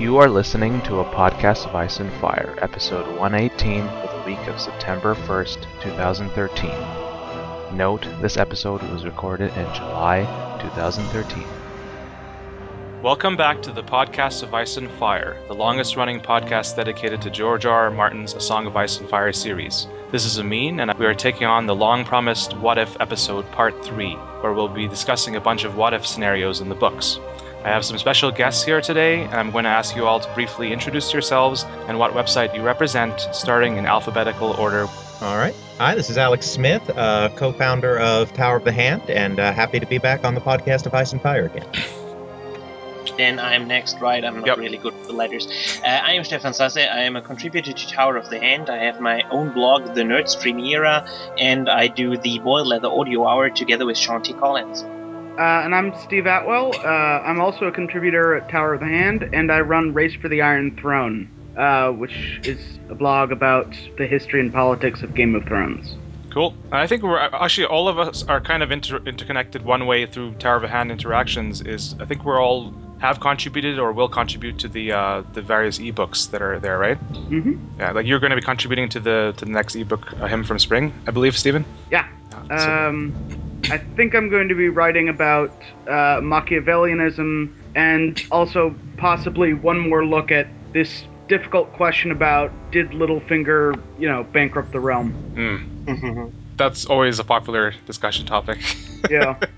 You are listening to a podcast of Ice and Fire, episode 118 for the week of September 1st, 2013. Note, this episode was recorded in July 2013. Welcome back to the podcast of Ice and Fire, the longest running podcast dedicated to George R. R. Martin's A Song of Ice and Fire series. This is Amin, and we are taking on the long promised What If episode part 3, where we'll be discussing a bunch of what if scenarios in the books. I have some special guests here today, and I'm going to ask you all to briefly introduce yourselves and what website you represent, starting in alphabetical order. All right. Hi, this is Alex Smith, uh, co founder of Tower of the Hand, and uh, happy to be back on the podcast of Ice and Fire again. Then I'm next, right? I'm not Yep. really good with the letters. Uh, I am Stefan Sasse. I am a contributor to Tower of the Hand. I have my own blog, The Nerdstream Era, and I do the Boiled Leather Audio Hour together with Sean T. Collins. Uh, and I'm Steve Attewell. Uh, I'm also a contributor at Tower of the Hand, and I run Race for the Iron Throne, uh, which is a blog about the history and politics of Game of Thrones. Cool. I think we're actually all of us are kind of inter- interconnected one way through Tower of a Hand interactions. Is I think we're all have contributed or will contribute to the uh, the various ebooks that are there, right? Mm-hmm. Yeah, like you're going to be contributing to the to the next ebook, A Hymn from Spring, I believe, Steven. Yeah. Yeah, so- Um, I think I'm going to be writing about uh, Machiavellianism and also possibly one more look at this difficult question about did Littlefinger, you know, bankrupt the realm? Hmm. That's always a popular discussion topic. Yeah.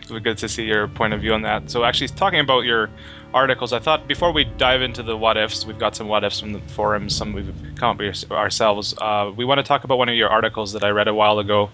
It's good to see your point of view on that. So, actually, talking about your articles, I thought before we dive into the what ifs, we've got some what ifs from the forums, some we've come up with ourselves. Uh, we want to talk about one of your articles that I read a while ago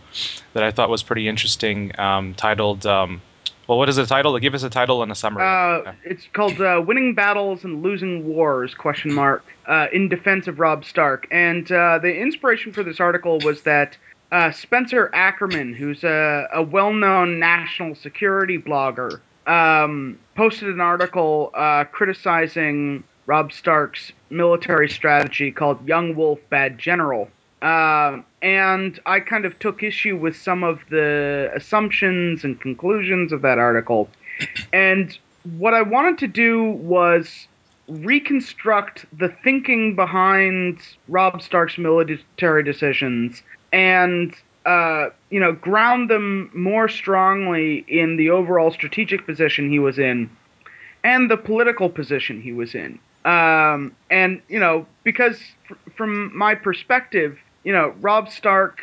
that I thought was pretty interesting, um, titled. Um, well, what is the title? Give us a title and a summary. Uh, it's called uh, "Winning Battles and Losing Wars?" Question mark uh, in defense of Robb Stark. And uh, the inspiration for this article was that uh, Spencer Ackerman, who's a, a well-known national security blogger, um, posted an article uh, criticizing Robb Stark's military strategy called "Young Wolf, Bad General." Um, and I kind of took issue with some of the assumptions and conclusions of that article. And what I wanted to do was reconstruct the thinking behind Robb Stark's military decisions and uh, you know ground them more strongly in the overall strategic position he was in and the political position he was in. Um, and you know because fr- from my perspective, you know Robb Stark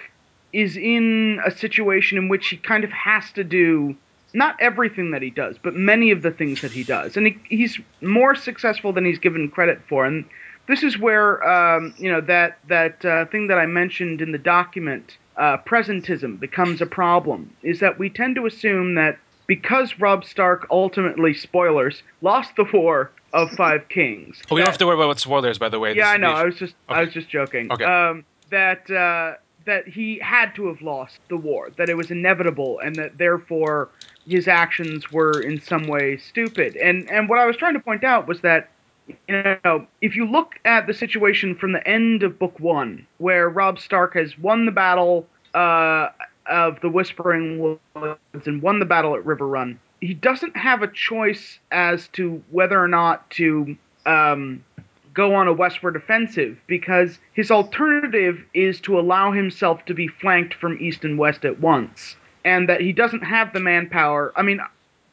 is in a situation in which he kind of has to do not everything that he does, but many of the things that he does, and he, he's more successful than he's given credit for. And this is where um, you know that that uh, thing that I mentioned in the document, uh, presentism, becomes a problem. Is that we tend to assume that because Robb Stark ultimately, spoilers, lost the war of Five Kings. oh, we don't have to worry about what spoilers, by the way. yeah, This I know. is- I was just I was just joking. Okay. Um, that uh, that he had to have lost the war. That it was inevitable, and that therefore his actions were in some way stupid. And and what I was trying to point out was that you know if you look at the situation from the end of book one, where Robb Stark has won the battle uh, of the Whispering Woods and won the battle at Riverrun, he doesn't have a choice as to whether or not to um, go on a westward offensive because his alternative is to allow himself to be flanked from east and west at once, and that he doesn't have the manpower. I mean,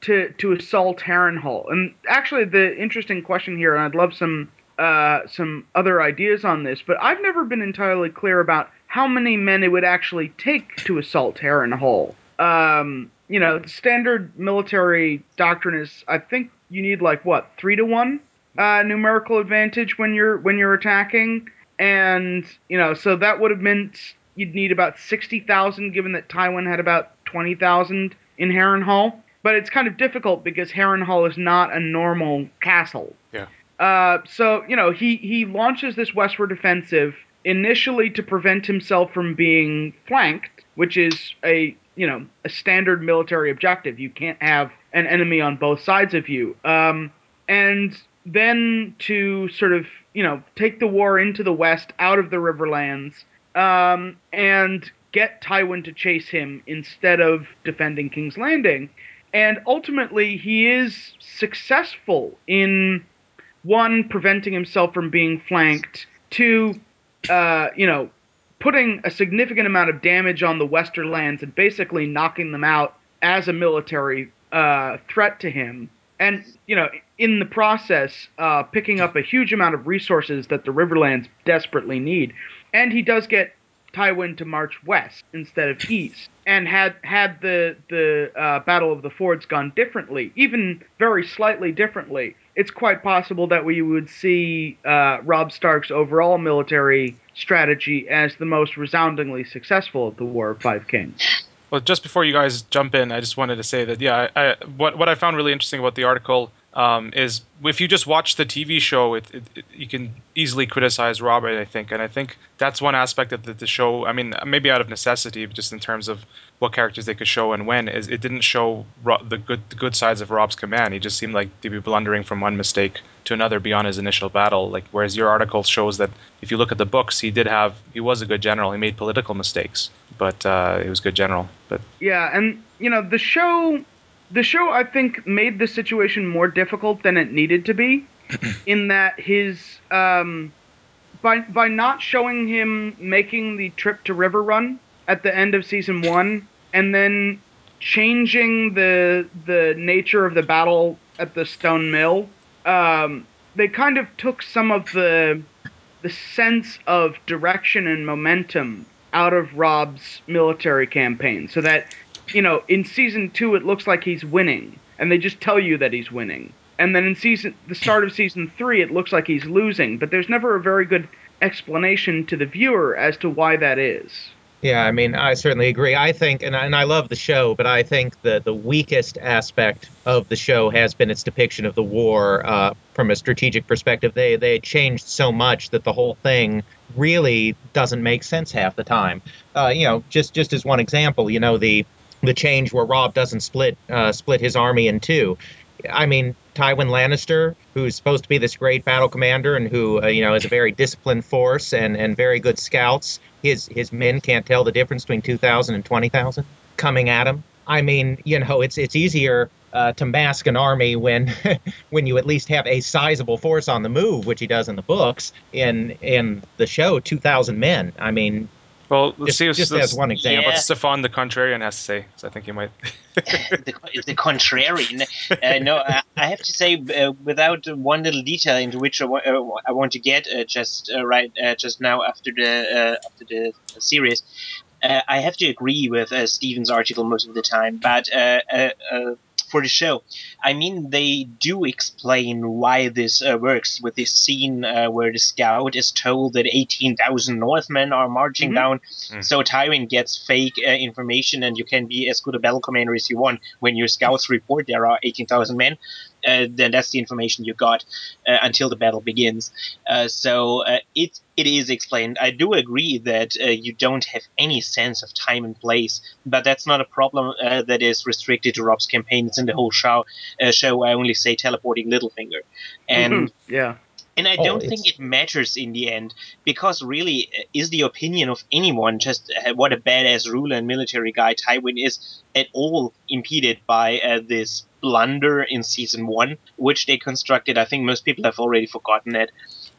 to to assault Harrenhal. And actually, the interesting question here, and I'd love some uh, some other ideas on this, but I've never been entirely clear about how many men it would actually take to assault Harrenhal. Um, you know, the standard military doctrine is, I think you need like what three to one uh, numerical advantage when you're when you're attacking, and you know, so that would have meant you'd need about sixty thousand, given that Tywin had about twenty thousand in Harrenhal. But it's kind of difficult because Harrenhal is not a normal castle. Yeah. Uh, so you know, he he launches this westward offensive initially to prevent himself from being flanked, which is a you know a standard military objective. You can't have an enemy on both sides of you. Um, and then to sort of you know take the war into the west, out of the Riverlands, um, and get Tywin to chase him instead of defending King's Landing. And ultimately, he is successful in one, preventing himself from being flanked. Two, uh, you know, putting a significant amount of damage on the Western lands and basically knocking them out as a military uh, threat to him. And, you know, in the process, uh, picking up a huge amount of resources that the Riverlands desperately need. And he does get Tywin to march west instead of east. And had had the the uh, Battle of the Fords gone differently, even very slightly differently, it's quite possible that we would see uh, Robb Stark's overall military strategy as the most resoundingly successful of the War of Five Kings. Well, just before you guys jump in, I just wanted to say that yeah, I, I, what what I found really interesting about the article um, is if you just watch the TV show, it, it, it, you can easily criticize Robert, I think, and I think that's one aspect of the, the, show. I mean, maybe out of necessity, just in terms of what characters they could show and when, is it didn't show the good the good sides of Robb's command. He just seemed like to be blundering from one mistake to another beyond his initial battle. Like whereas your article shows that if you look at the books, he did have he was a good general. He made political mistakes, but uh, he was a good general. But yeah, and you know the show the show I think made the situation more difficult than it needed to be, in that his um, by by not showing him making the trip to Riverrun at the end of season one, and then changing the the nature of the battle at the Stone Mill, um, they kind of took some of the the sense of direction and momentum out of Robb's military campaign, so that you know, in season two, it looks like he's winning, and they just tell you that he's winning. And then in season, the start of season three, it looks like he's losing, but there's never a very good explanation to the viewer as to why that is. Yeah, I mean, I certainly agree. I think, and I, and I love the show, but I think the the weakest aspect of the show has been its depiction of the war uh, from a strategic perspective. They they changed so much that the whole thing really doesn't make sense half the time. Uh, you know, just just as one example, you know, the the change where Robb doesn't split uh, split his army in two. I mean, Tywin Lannister, who's supposed to be this great battle commander and who uh, you know is a very disciplined force and, and very good scouts, his his men can't tell the difference between 2,000 and 20,000 coming at him. I mean, you know, it's it's easier uh, to mask an army when when you at least have a sizable force on the move, which he does in the books. In in the show, 2,000 men. I mean, well, let's just, see. Just as one example. Yeah. What Stefan the Contrarian has to say, so I think he might. the, the contrarian. Uh, no, I, I have to say, uh, without one little detail into which I, wa- uh, I want to get uh, just uh, right uh, just now after the uh, after the series, uh, I have to agree with uh, Steven's article most of the time, but uh, uh, uh, for the show, I mean, they do explain why this uh, works with this scene uh, where the scout is told that 18,000 Northmen are marching Mhm. down. Mm. So Tywin gets fake uh, information, and you can be as good a battle commander as you want. When your scouts report there are 18,000 men, uh, then that's the information you got uh, until the battle begins. Uh, so uh, it it is explained. I do agree that uh, you don't have any sense of time and place, but that's not a problem uh, that is restricted to Robb's campaign. It's in the whole show. Uh, show I only say teleporting Littlefinger, and yeah. and I Oh, don't think it matters in the end because really, uh, is the opinion of anyone just what a badass ruler and military guy Tywin is at all impeded by uh, this blunder in season one, which they constructed? I think most people have already forgotten it.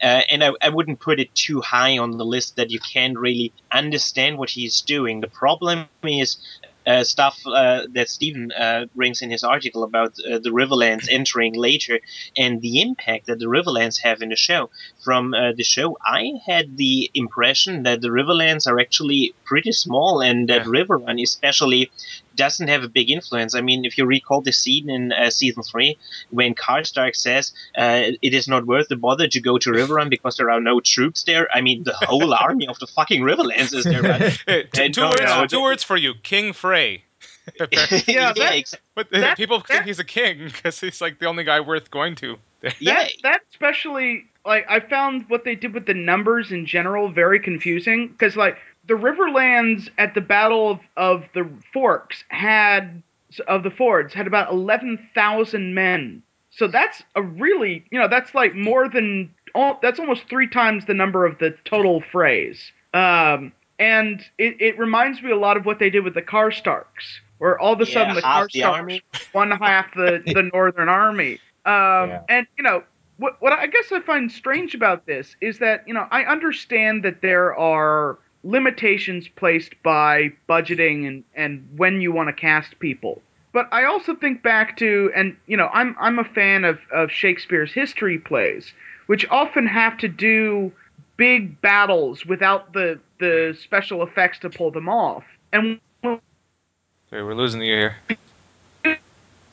Uh, and I, I wouldn't put it too high on the list that you can't really understand what he's doing. The problem is uh, stuff uh, that Steven uh, brings in his article about uh, the Riverlands entering later and the impact that the Riverlands have in the show. From uh, the show, I had the impression that the Riverlands are actually pretty small, and that Yeah. Riverrun, especially, doesn't have a big influence. I mean, if you recall the scene in uh, season three when Karstark says uh, it is not worth the bother to go to Riverrun because there are no troops there. I mean, the whole army of the fucking Riverlands is there. But Hey, two, Uh, two no, words. no, two words for you. King Frey. Yeah, that- exa- but That- people that- think he's a king because he's like the only guy worth going to. yeah, that, that especially like I found what they did with the numbers in general very confusing because like the Riverlands at the Battle of, of the Forks had of the Fords had about eleven thousand men. So that's a really you know that's like more than all that's almost three times the number of the total Freys. Um, and it, it reminds me a lot of what they did with the Karstarks, where all of a sudden the half the Karstarks army. one half the the Northern Army. Um, Yeah. and you know what what I guess I find strange about this is that you know I understand that there are limitations placed by budgeting and and when you want to cast people. But I also think back to and you know I'm I'm a fan of of Shakespeare's history plays, which often have to do big battles without the the special effects to pull them off. And Okay, we're losing you here.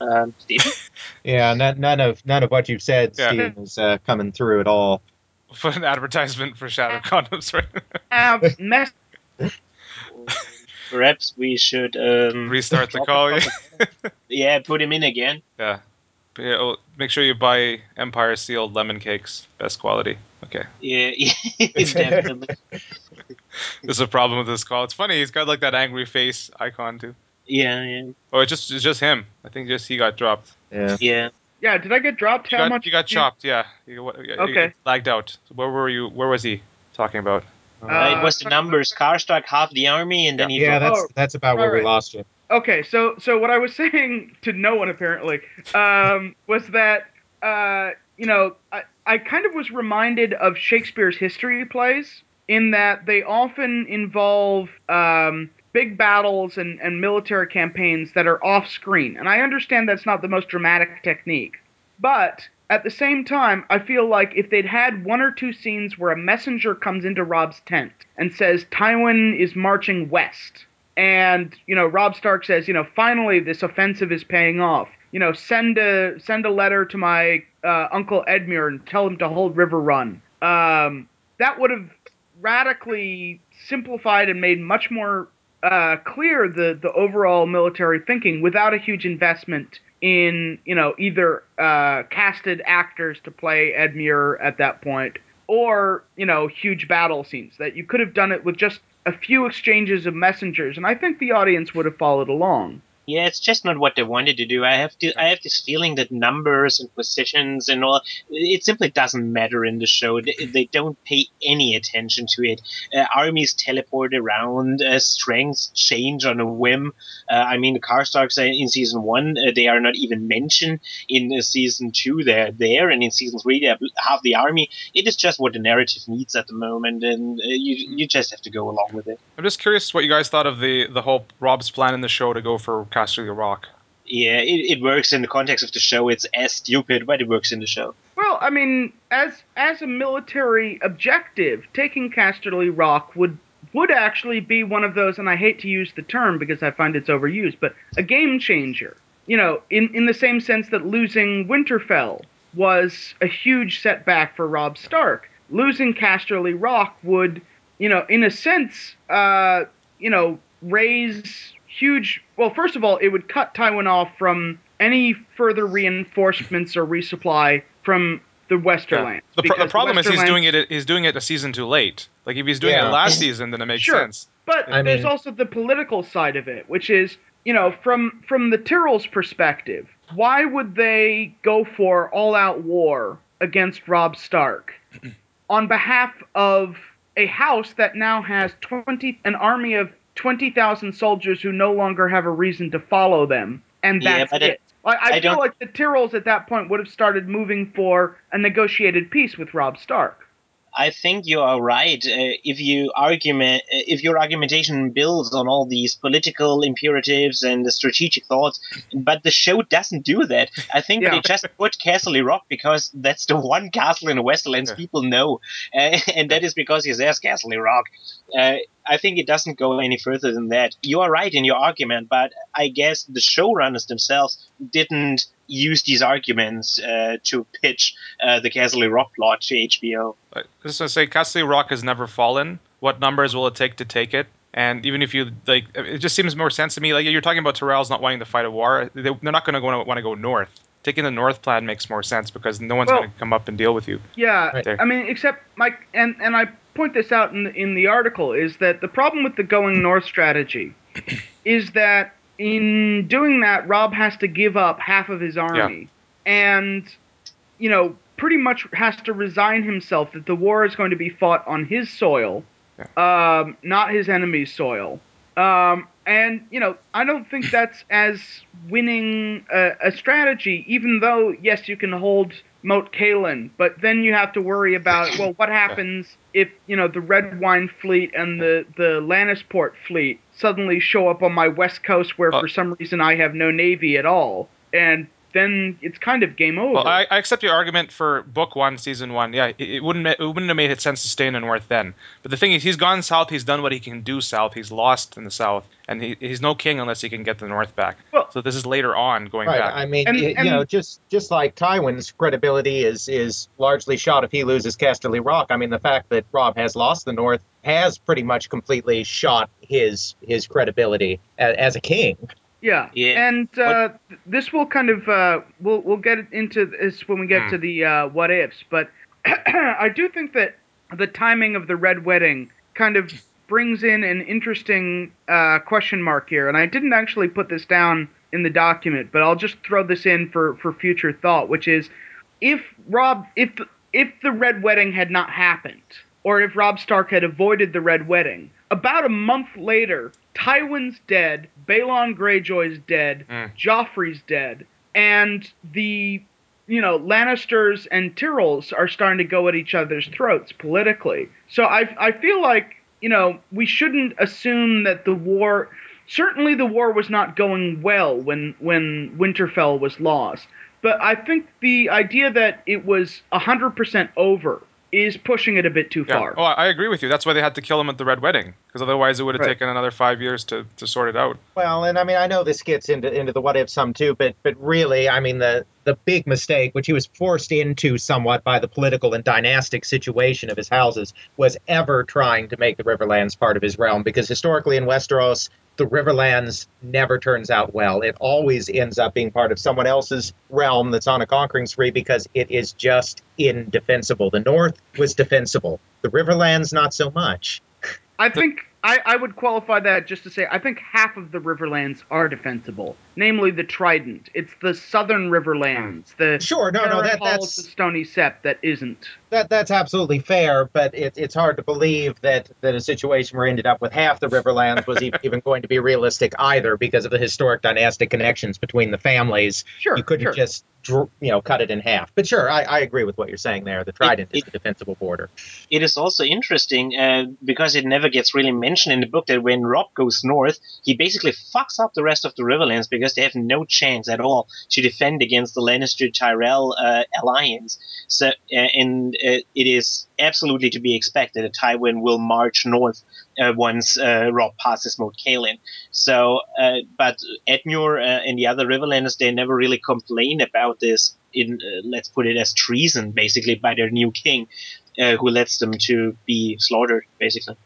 Um, Steve? Yeah, none, none of none of what you've said, Yeah. Steve, is uh, coming through at all. Put an advertisement for Shadow Condoms, right? have mess Perhaps we should um, Restart the call. a yeah, put him in again. Yeah. Yeah, well, make sure you buy Empire sealed lemon cakes, best quality. Okay. Yeah, yeah definitely. There's a problem with this call. It's funny. He's got like that angry face icon too. Yeah, yeah, Oh, it's just it's just him. I think just he got dropped. Yeah. yeah. Yeah, did I get dropped? You How got, much? you got did chopped. Yeah. You, what, Okay. it lagged out. Where were you? Where was he talking about? Uh, Uh, it was the numbers. Karstark half the army, and then he Yeah, dropped. that's that's about where we lost you. Okay, so so what I was saying to no one apparently um, was that uh, you know I, I kind of was reminded of Shakespeare's history plays in that they often involve um, big battles and, and military campaigns that are off screen, and I understand that's not the most dramatic technique, but at the same time, I feel like if they'd had one or two scenes where a messenger comes into Robb's tent and says Tywin is marching west, and you know Robb Stark says, you know, finally this offensive is paying off. You know, send a send a letter to my uh, uncle Edmure and tell him to hold Riverrun. Um, that would have radically simplified and made much more uh, clear the the overall military thinking without a huge investment in you know either uh, casted actors to play Ed Edmure at that point or you know huge battle scenes that you could have done it with just a few exchanges of messengers and I think the audience would have followed along. Yeah, it's just not what they wanted to do. I have to. I have this feeling that numbers and positions and all it simply doesn't matter in the show. They, they don't pay any attention to it. Uh, armies teleport around. Uh, strengths change on a whim. Uh, I mean, the Karstarks in season one. Uh, they are not even mentioned in uh, season two. They're there, and in season three, they have half the army. It is just what the narrative needs at the moment, and uh, you you just have to go along with it. I'm just curious what you guys thought of the the whole Robb's plan in the show to go for Casterly Rock. Yeah, it, it works in the context of the show. It's as stupid, but it works in the show. Well, I mean, as as a military objective, taking Casterly Rock would would actually be one of those, and I hate to use the term because I find it's overused, but a game changer. You know, in in the same sense that losing Winterfell was a huge setback for Robb Stark. Losing Casterly Rock would, you know, in a sense, uh, you know, raise huge. Well, first of all, it would cut Tywin off from any further reinforcements or resupply from the Westerlands. The, pro- the because problem is he's doing it. He's doing it a season too late. Like if he's doing Yeah. it last season, then it makes Sure. sense. But I there's mean- also the political side of it, which is, you know, from from the Tyrrell's perspective, why would they go for all-out war against Robb Stark on behalf of a house that now has 20 an army of 20,000 soldiers who no longer have a reason to follow them, and Yeah, that's but it- it. Like, I, I feel like the Tyrrells at that point would have started moving for a negotiated peace with Robb Stark. I think you are right. Uh, if you argument, uh, if your argumentation builds on all these political imperatives and the strategic thoughts, but the show doesn't do that. I think Yeah. they just put Castle Rock because that's the one castle in the Westlands Yeah. people know, uh, and that is because he says Castle Rock. Uh, I think it doesn't go any further than that. You are right in your argument, but I guess the showrunners themselves didn't use these arguments uh, to pitch uh, the Castle Rock plot to HBO. Like, just to say, Casterly Rock has never fallen. What numbers will it take to take it? And even if you like, it just seems more sense to me. Like you're talking about Tyrells not wanting to fight a war. They, they're not going to want to go north. Taking the north plan makes more sense because no one's Well- going to come up and deal with you. Yeah, Right. I mean, except Mike, and and I point this out in the, in the article is that the problem with the going north strategy is that in doing that, Robb has to give up half of his army, and you know, pretty much has to resign himself that the war is going to be fought on his soil, um, not his enemy's soil. Um, and you know, I don't think that's as winning a, a strategy. Even though, yes, you can hold Moat Cailin, but then you have to worry about well, what happens if you know the Redwyne Fleet and the the Lannisport Fleet suddenly show up on my west coast, where Uh, for some reason I have no navy at all, and then it's kind of game over. Well, I, I accept your argument for book one, season one. Yeah, it, it wouldn't it wouldn't have made sense to stay in the north then. But the thing is, he's gone south. He's done what he can do south. He's lost in the south, and he, he's no king unless he can get the north back. Well- so this is later on going Right. back. I mean, And- y- and- you know, just just like Tywin's credibility is is largely shot if he loses Casterly Rock. I mean, the fact that Robb has lost the North has pretty much completely shot his his credibility as, as a king. Yeah. Yeah. And uh, this will kind of uh, we'll we'll get into this when we get Hmm. to the uh, what ifs, but I do think that the timing of the red wedding kind of brings in an interesting uh, question mark here, and I didn't actually put this down in the document, but I'll just throw this in for for future thought, which is if Robb if if the red wedding had not happened, or if Robb Stark had avoided the red wedding, about a month later, Tywin's dead, Balon Greyjoy's dead, Mm. Joffrey's dead, and the you know Lannisters and Tyrells are starting to go at each other's throats politically. So I I feel like you know we shouldn't assume that the war. Certainly, the war was not going well when when Winterfell was lost. But I think the idea that it was 100% over is pushing it a bit too Yeah. far. Oh, I agree with you. That's why they had to kill him at the Red Wedding, because otherwise it would have Right. taken another five years to, to sort it out. Well, and I mean, I know this gets into into the what if some too, but but really, I mean, the the big mistake, which he was forced into somewhat by the political and dynastic situation of his houses, was ever trying to make the Riverlands part of his realm, because historically in Westeros, the Riverlands never turns out well. It always ends up being part of someone else's realm that's on a conquering spree because it is just indefensible. The North was defensible. The Riverlands, not so much. I think I, I would qualify that just to say I think half of the Riverlands are defensible, namely the Trident. It's the southern Riverlands, the Sure, no, no, that, that's the Stony Sept that isn't. That that's absolutely fair, but it, it's hard to believe that, that a situation where we ended up with half the Riverlands was even going to be realistic either, because of the historic dynastic connections between the families. Sure, you couldn't sure. just you know cut it in half. But sure, I, I agree with what you're saying there. The Trident is it- the defensible border. it is also interesting uh, because it never gets really mentioned in the book that when Robb goes north, he basically fucks up the rest of the Riverlands because they have no chance at all to defend against the Lannister Tyrell uh, alliance. So, uh, and uh, it is absolutely to be expected that Tywin will march north once uh, Robb passes Moat Cailin. So, uh, but Edmure uh, and the other Riverlanders, they never really complain about this. In uh, let's put it as treason, basically by their new king uh, who lets them to be slaughtered, basically.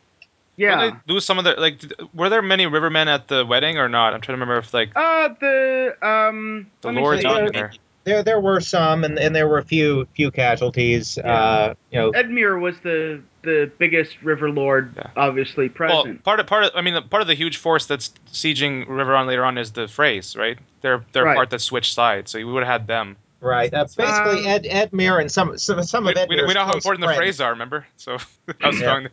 Yeah. Did they do some of the like? did- Were there many Rivermen at the wedding or not? I'm trying to remember if like Uh, the um. the lords see. Yeah. were there. There there were some, and, and there were a few few casualties. Uh, you know, Edmure was the the biggest River Lord, Yeah. obviously Well, part of part of I mean, the, part of the huge force that's sieging Riverrun later on is the Freys, right? They're they're Right. part that switched sides, so you would have had them. right? Uh, basically, Um, Ed Edmure and some some, some We, of we, we know how close important the friends. Freys are, remember? So how Yeah.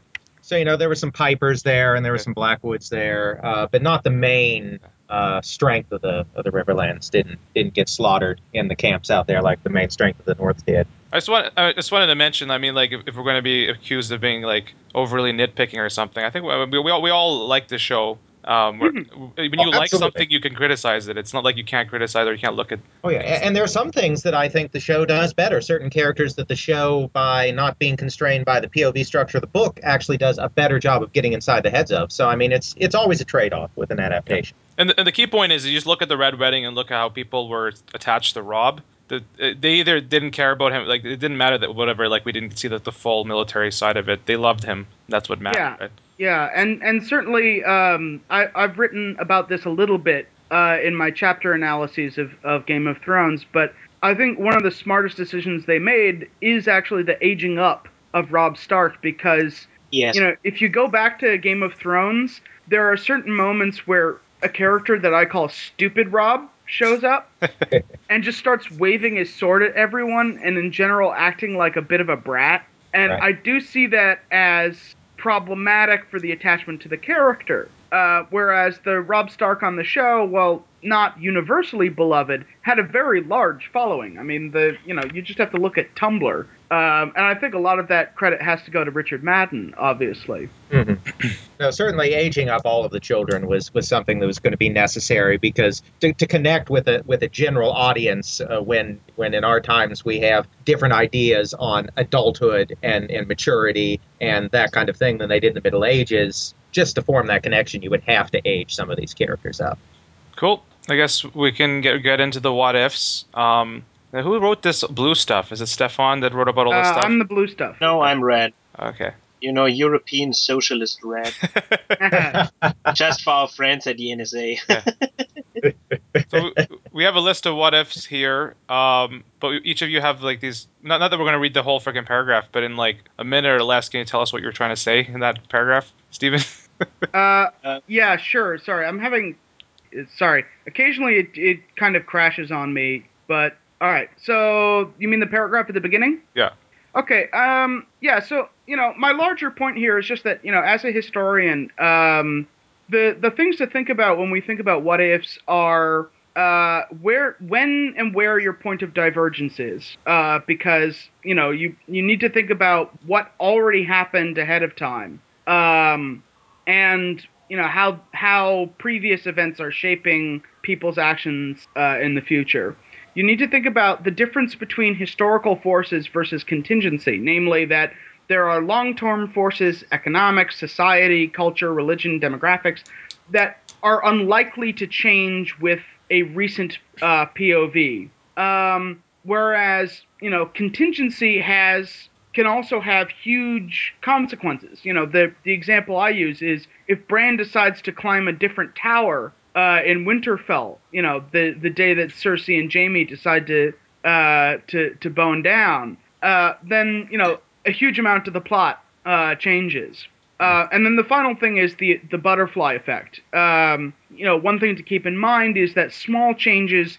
So you know there were some pipers there, and there were some blackwoods there, uh, but not the main uh, strength of the of the Riverlands. Didn't didn't get slaughtered in the camps out there like the main strength of the North did. I just want I just wanted to mention. I mean, like if, if we're going to be accused of being like overly nitpicking or something, I think we, we all we all like the show. Um, where, when you Oh, like something, you can criticize it. It's not like you can't criticize or you can't look at. Oh yeah, a- and there are some things that I think the show does better. Certain characters that the show, by not being constrained by the POV structure of the book, actually does a better job of getting inside the heads of. So I mean, it's it's always a trade off with an adaptation. And the, and the key point is, you just look at the Red Wedding and look at how people were attached to Robb. The, uh, they either didn't care about him, like it didn't matter that whatever, like we didn't see the, the full military side of it. They loved him. That's what mattered. Yeah. Right? Yeah, and and certainly um, I, I've written about this a little bit uh, in my chapter analyses of, of Game of Thrones, but I think one of the smartest decisions they made is actually the aging up of Robb Stark because Yes. you know if you go back to Game of Thrones, there are certain moments where a character that I call Stupid Robb shows up and just starts waving his sword at everyone and in general acting like a bit of a brat. And Right. I do see that as problematic for the attachment to the character. Uh, whereas the Robb Stark on the show, well, not universally beloved, had a very large following. I mean, the you know you just have to look at Tumblr, um, and I think a lot of that credit has to go to Richard Madden, obviously. Mm-hmm. No, certainly aging up all of the children was was something that was going to be necessary because to, to connect with a with a general audience uh, when when in our times we have different ideas on adulthood and and maturity and that kind of thing than they did in the Middle Ages. Just to form that connection, you would have to age some of these characters up. Cool. I guess we can get get into the what ifs. Um, who wrote this blue stuff? Is it Stefan that wrote about all this Uh, stuff? I'm the blue stuff. No, I'm red. Okay. You know, European socialist red. Just for our friends at the NSA. so we have a list of what ifs here, um, but each of you have like these. Not, not that we're going to read the whole freaking paragraph, but in like a minute or less, can you tell us what you're trying to say in that paragraph, Steven? uh, Uh, yeah, sure. Sorry, I'm having. uh, Sorry. Occasionally, it it kind of crashes on me, but all right. So you mean the paragraph at the beginning? Yeah. Okay. Um. Yeah. So you know, my larger point here is just that you know, as a historian, um, the the things to think about when we think about what ifs are uh, where, when, and where your point of divergence is, uh, because you know you you need to think about what already happened ahead of time, um, and you know how how previous events are shaping people's actions uh, in the future. You need to think about the difference between historical forces versus contingency, namely that there are long-term forces, economics, society, culture, religion, demographics, that are unlikely to change with a recent uh, POV. Um, whereas, you know, contingency has can also have huge consequences. You know, the the example I use is if Bran decides to climb a different tower uh, in Winterfell, you know, the the day that Cersei and Jaime decide to uh, to to bone down, uh, then you know a huge amount of the plot uh, changes. Uh, and then the final thing is the the butterfly effect. Um, you know, one thing to keep in mind is that small changes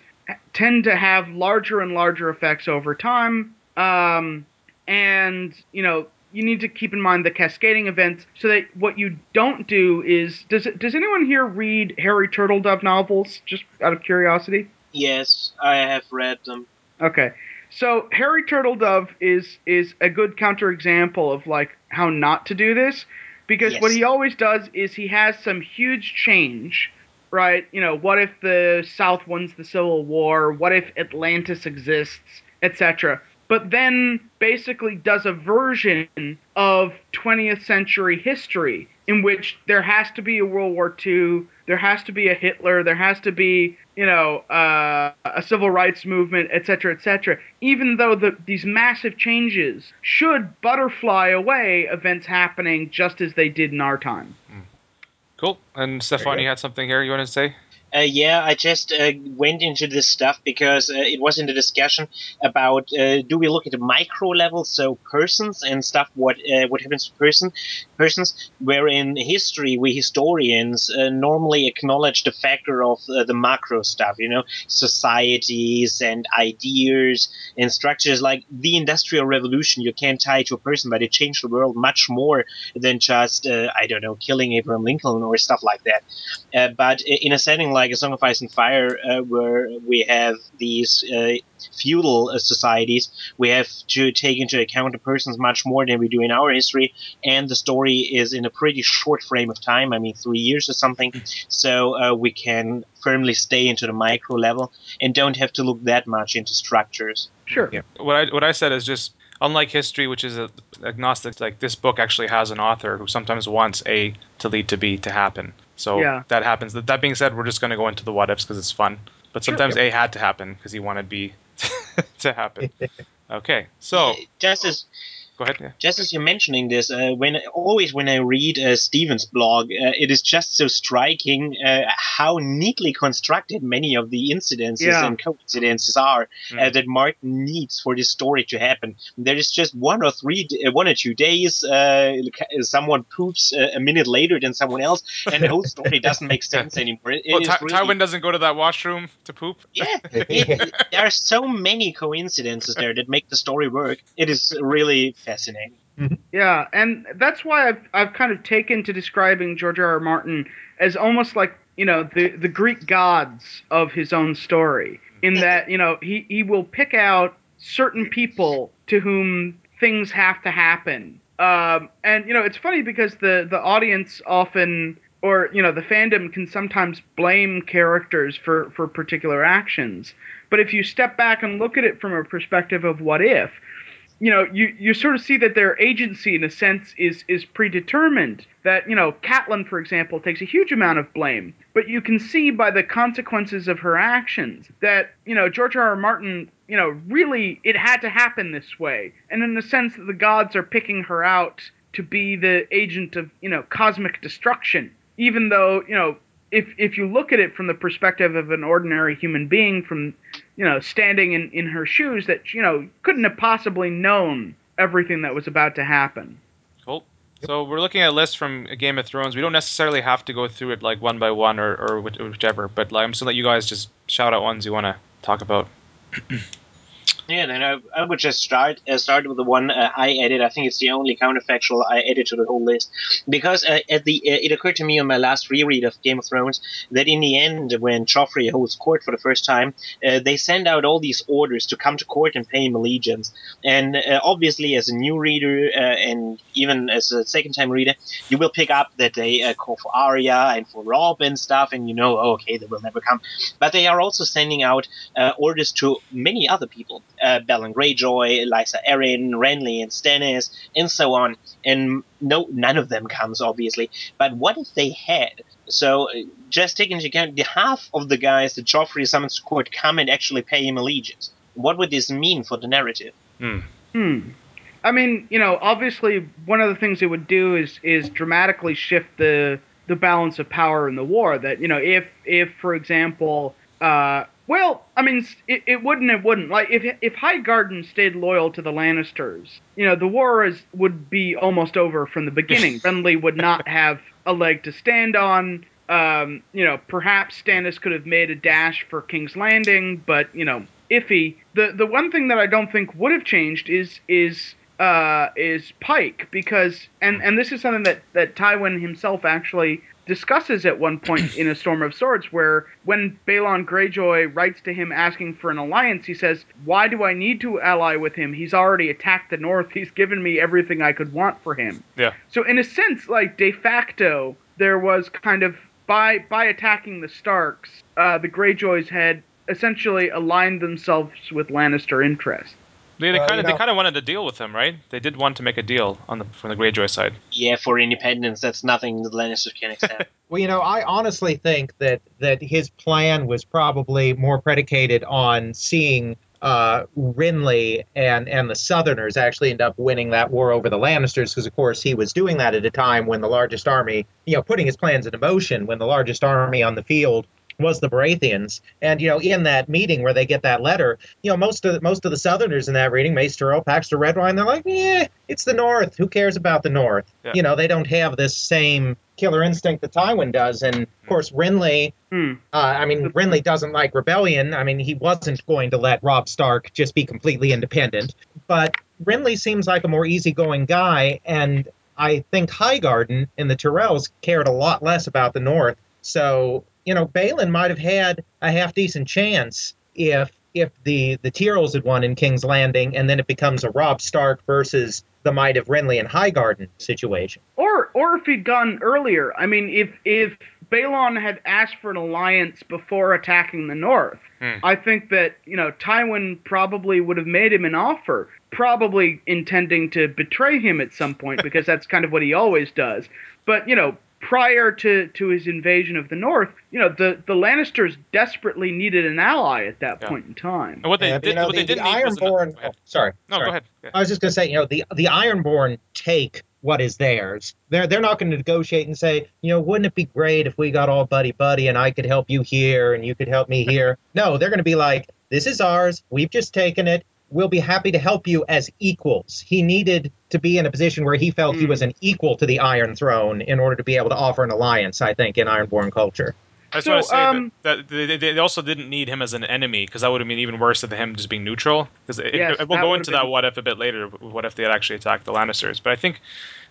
tend to have larger and larger effects over time. Um, and you know, you need to keep in mind the cascading events so that what you don't do is does does anyone here read Harry Turtledove novels just out of curiosity? yes, I have read them. Okay. So Harry Turtledove is is a good counterexample of like how not to do this because what he always does is he has some huge change, right? You know, what if the South wins the Civil War? What if Atlantis exists, etc. But then basically does a version of 20th century history in which there has to be a World War II, there has to be a Hitler, there has to be, you know, uh, a civil rights movement, etc., etc. Even though the, these massive changes should butterfly away events happening just as they did in our time. Cool. And Stefan, you you had something here you want to say? Uh, yeah, I just uh, went into this stuff because uh, it was in the discussion about uh, do we look at the micro level, so persons and stuff, what uh, what happens to person persons, where in history we historians uh, normally acknowledge the factor of the macro stuff, you know, societies and ideas and structures like the industrial revolution. You can't tie it to a person, but it changed the world much more than just I don't know killing Abraham Lincoln or stuff like that. But in a setting like a Song of Ice and Fire, uh, where we have these uh, feudal uh, societies, we have to take into account the persons much more than we do in our history, and the story is in a pretty short frame of time. I mean, three years or something. So uh, we can firmly stay into the micro level and don't have to look that much into structures. Sure. Yeah. What I what I said is just unlike history, which is a, agnostic. Like this book actually has an author who sometimes wants A to lead to B to happen. So Yeah. that happens. That, that being said, we're just going to go into the what ifs because it's fun. But Sure. sometimes A had to happen because he wanted B to happen. Okay, so just as go ahead. Yeah. just as you're mentioning this, uh, when always when I read uh, Steven's blog, uh, it is just so striking uh, how neatly constructed many of the incidences Yeah. and coincidences are uh, Mm. that Martin needs for this story to happen. There is just one or three, uh, one or two days, uh, someone poops uh, a minute later than someone else, and the whole story doesn't make sense anymore. It, it Well, is Ty- really- Tywin doesn't go to that washroom to poop. yeah, it, there are so many coincidences there that make the story work. It is really fascinating. Yeah, and that's why I've I've kind of taken to describing George R. R. Martin as almost like you know the the Greek gods of his own story. In that you know he he will pick out certain people to whom things have to happen. Um, and you know it's funny because the the audience often or you know the fandom can sometimes blame characters for for particular actions. But if you step back and look at it from a perspective of what if, you know, you, you sort of see that their agency, in a sense, is is predetermined. That you know, Catelyn, for example, takes a huge amount of blame, but you can see by the consequences of her actions that you know George R. R. Martin, you know, really it had to happen this way, and in the sense that the gods are picking her out to be the agent of you know cosmic destruction, even though you know if if you look at it from the perspective of an ordinary human being from you know standing in in her shoes that you know couldn't have possibly known everything that was about to happen Cool. So we're looking at a list from Game of Thrones. We don't necessarily have to go through it like one by one or, or whichever, but like, I'm just gonna let you guys just shout out ones you want to talk about. Yeah, then I, I would just start uh, start with the one uh, I added. I think it's the only counterfactual I added to the whole list because uh, at the uh, it occurred to me on my last reread of Game of Thrones that in the end, when Joffrey holds court for the first time, uh, they send out all these orders to come to court and pay him allegiance. And uh, obviously, as a new reader and even as a second time reader, you will pick up that they call for Arya and for Robb and stuff, and you know, oh, okay, they will never come. But they are also sending out orders to many other people, uh, Balon Greyjoy, Lysa Arryn, Renly, and Stannis, and so on. And no, none of them comes, obviously. But what if they had? So, just taking into account the half of the guys that Joffrey summons to court come and actually pay him allegiance. What would this mean for the narrative? Hmm. Hmm. I mean, you know, obviously one of the things it would do is is dramatically shift the the balance of power in the war. That you know, if if for example, uh, well, I mean, it, it wouldn't, it wouldn't. Like if if Highgarden stayed loyal to the Lannisters, you know, the war is would be almost over from the beginning. Renly would not have a leg to stand on. Um, you know, perhaps Stannis could have made a dash for King's Landing, but you know, iffy. The the one thing that I don't think would have changed is is uh, is Pike because and and this is something that that Tywin himself actually discusses at one point in a Storm of Swords, where when Balon Greyjoy writes to him asking for an alliance, he says, "Why do I need to ally with him? He's already attacked the North. He's given me everything I could want for him." Yeah. So in a sense, like de facto, there was kind of by by attacking the Starks, uh, the Greyjoys had essentially aligned themselves with Lannister interests. They, they Well, kind you of they kind of wanted to deal with him, right? They did want to make a deal on the from the Greyjoy side. Yeah, for independence, that's nothing the Lannisters can accept. Well, you know, I honestly think that that his plan was probably more predicated on seeing uh, Renly and and the Southerners actually end up winning that war over the Lannisters, because of course he was doing that at a time when the largest army, you know, putting his plans into motion when the largest army on the field was the Baratheons. And you know, in that meeting where they get that letter, you know, most of the, most of the Southerners in that reading, Maester Earl, Paxter Redwyne, they're like, yeah, it's the North. Who cares about the North? Yeah. You know, they don't have this same killer instinct that Tywin does. And of course, Renly, Hmm. uh, I mean, Renly doesn't like rebellion. I mean, he wasn't going to let Robb Stark just be completely independent. But Renly seems like a more easygoing guy, and I think Highgarden and the Tyrells cared a lot less about the North. So, you know, Balon might have had a half decent chance if if the the Tyrells had won in King's Landing, and then it becomes a Robb Stark versus the might of Renly and Highgarden situation. Or or if he'd gone earlier. I mean, if if Balon had asked for an alliance before attacking the North, Hmm. I think that you know Tywin probably would have made him an offer, probably intending to betray him at some point because that's kind of what he always does. But you know. Prior to, to his invasion of the North, you know the, the Lannisters desperately needed an ally at that Yeah. point in time. And what they Yeah, did, you know, what the, they didn't need was Ironborn. Go ahead. oh, sorry. No, sorry. go ahead. Yeah. I was just going to say, you know, the the Ironborn take what is theirs. They're they're not going to negotiate and say, you know, wouldn't it be great if we got all buddy buddy and I could help you here and you could help me here? No, they're going to be like, this is ours. We've just taken it. We'll be happy to help you as equals. He needed to be in a position where he felt he Hmm. was an equal to the Iron Throne in order to be able to offer an alliance. I think in Ironborn culture. I just So, want to say um, that, that they, they also didn't need him as an enemy because that would have been even worse than him just being neutral. Because Yes, we'll go into have that what if a bit later. What if they had actually attacked the Lannisters? But I think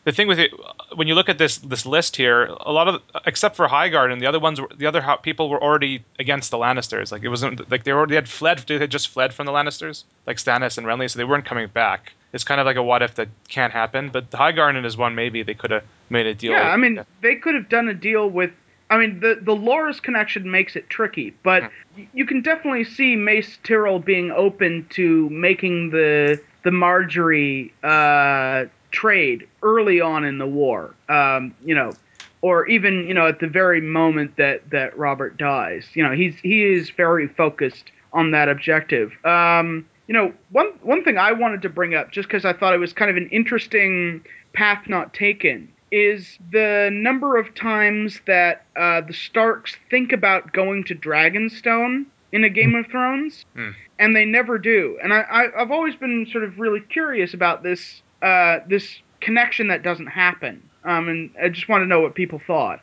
the thing with it, when you look at this this list here, a lot of except for Highgarden, the other ones, the other ho- people were already against the Lannisters. Like it wasn't like they already had fled. They had just fled from the Lannisters, like Stannis and Renly, so they weren't coming back. It's kind of like a what if that can't happen. But Highgarden is one maybe they could have made a deal. Yeah, with. I mean, they could have done a deal with. I mean, the the Loras connection makes it tricky, but y you can definitely see Mace Tyrell being open to making the the Margaery uh, trade early on in the war. Um, you know, or even you know at the very moment that that Robert dies. You know, he's he is very focused on that objective. Um, you know, one one thing I wanted to bring up, just because I thought it was kind of an interesting path not taken, is the number of times that uh, the Starks think about going to Dragonstone in a Game of Thrones, Hmm. and they never do. And I, I, I've always been sort of really curious about this uh, this connection that doesn't happen. Um, and I just want to know what people thought.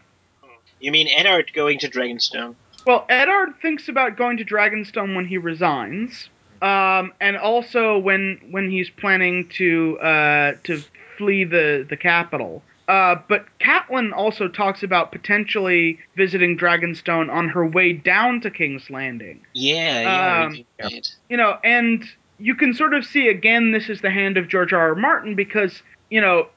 You mean Eddard going to Dragonstone? Well, Eddard thinks about going to Dragonstone when he resigns, um, and also when when he's planning to uh, to flee the the capital. Uh, but Catelyn also talks about potentially visiting Dragonstone on her way down to King's Landing. Yeah, yeah, Um, You know, and you can sort of see again this is the hand of George R. R. Martin because you know,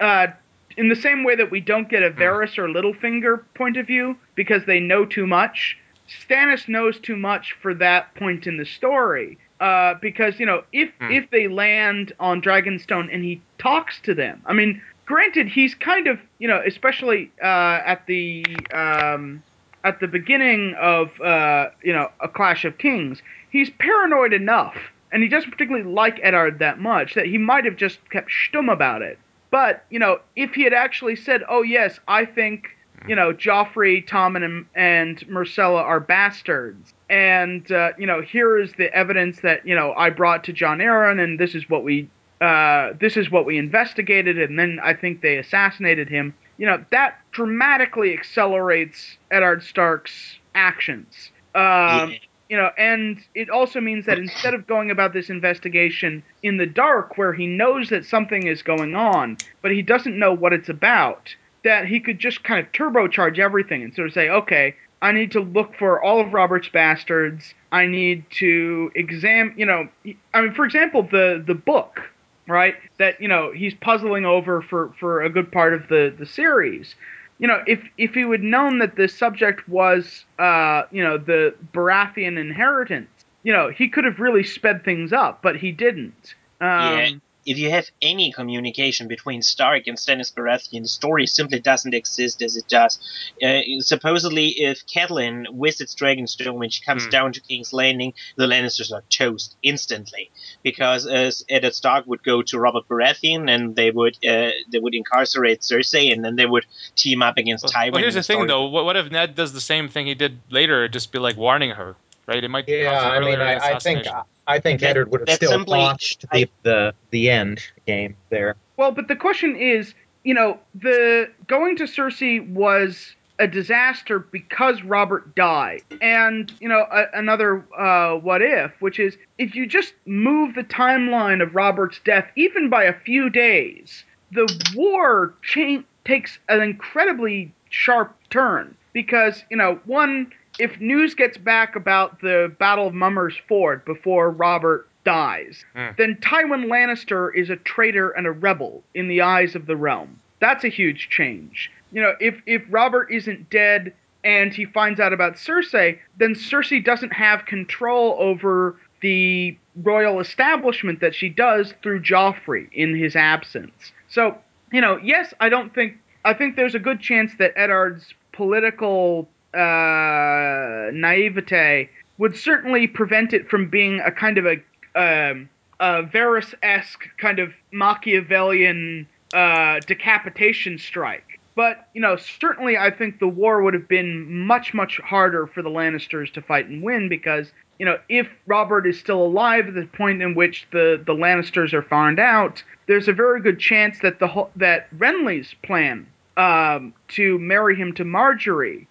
uh, in the same way that we don't get a Varys or Littlefinger point of view because they know too much, Stannis knows too much for that point in the story. Uh, because you know, if Hmm. if they land on Dragonstone and he talks to them, I mean, granted, he's kind of you know, especially uh, at the um, at the beginning of uh, you know a Clash of Kings, he's paranoid enough, and he doesn't particularly like Eddard that much that he might have just kept stum about it. But you know, if he had actually said, "Oh yes, I think you know Joffrey, Tommen, and, and Myrcella are bastards," and uh, you know, here is the evidence that you know I brought to Jon Arryn, and this is what we uh, this is what we investigated, and then I think they assassinated him. You know, that dramatically accelerates Eddard Stark's actions. Um, Yeah. You know, and it also means that instead of going about this investigation in the dark, where he knows that something is going on, but he doesn't know what it's about, that he could just kind of turbocharge everything and sort of say, okay, I need to look for all of Robert's bastards. I need to examine, you know, I mean, for example, the the book, right? That you know he's puzzling over for for a good part of the the series you know, if if he would known that the subject was, uh, you know, the Baratheon inheritance, you know, he could have really sped things up, but he didn't. Um, Yeah. If you have any communication between Stark and Stannis Baratheon, the story simply doesn't exist as it does. Uh, supposedly, if Catelyn visits Dragonstone when she comes Hmm. down to King's Landing, the Lannisters are toast instantly because uh, Eddard Stark would go to Robert Baratheon and they would uh, they would incarcerate Cersei and then they would team up against Well, Tywin. well, here's in the thing, though. What, what if Ned does the same thing he did later, just be like warning her, right? It might Yeah, an I mean, I, I think. I think That- Eddard would have still simply- botched the, the the end game there. Well, but the question is, you know, the going to Cersei was a disaster because Robert died. And, you know, a, another uh, what if, which is if you just move the timeline of Robert's death even by a few days, the war cha- takes an incredibly sharp turn because, you know, one if news gets back about the Battle of Mummers Ford before Robert dies, Hmm. then Tywin Lannister is a traitor and a rebel in the eyes of the realm. That's a huge change. You know, if if Robert isn't dead and he finds out about Cersei, then Cersei doesn't have control over the royal establishment that she does through Joffrey in his absence. So, you know, yes, I don't think I think there's a good chance that Eddard's political uh, naivete would certainly prevent it from being a kind of a um, a Varys-esque kind of Machiavellian uh, decapitation strike. But you know, certainly, I think the war would have been much, much harder for the Lannisters to fight and win because you know, if Robert is still alive at the point in which the the Lannisters are found out, there's a very good chance that the that Renly's plan um, to marry him to Margaery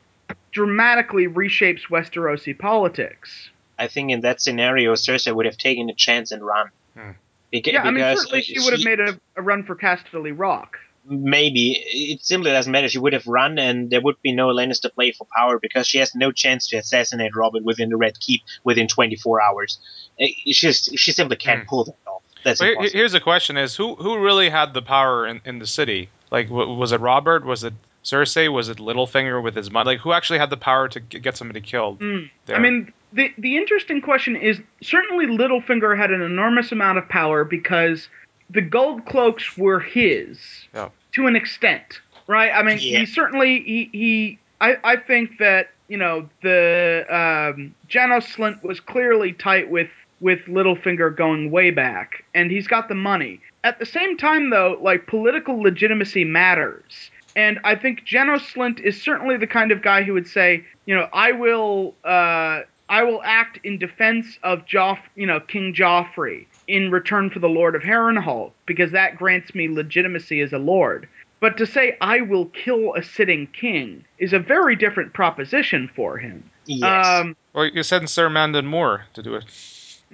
dramatically reshapes Westerosi politics. I think in that scenario, Cersei would have taken a chance and run. Hmm. Beca- Yeah, I mean, because, certainly uh, she would have made a, a run for Casterly Rock. maybe it simply doesn't matter. She would have run, and there would be no Lannister play for power because she has no chance to assassinate Robert within the Red Keep within 24 hours. Uh, She just she simply can't Hmm. pull that off. That's Well, here's the question: Is who who really had the power in, in the city? Like, w- was it Robert? Was it Cersei? Was it Littlefinger with his mother? Like, who actually had the power to get somebody killed? Mm. there? I mean, the the interesting question is certainly Littlefinger had an enormous amount of power because the gold cloaks were his Yeah. to an extent, right? I mean, Yeah. he certainly he he. I I think that you know the um, Janos Slynt was clearly tight with with Littlefinger going way back, and he's got the money. At the same time, though, like political legitimacy matters. And I think Janos Slynt is certainly the kind of guy who would say, you know, I will, uh, I will act in defense of Joff, you know, King Joffrey in return for the Lord of Harrenhal because that grants me legitimacy as a lord. But to say I will kill a sitting king is a very different proposition for him. yes. Um, well, you sent Sir Mandon Moore to do it.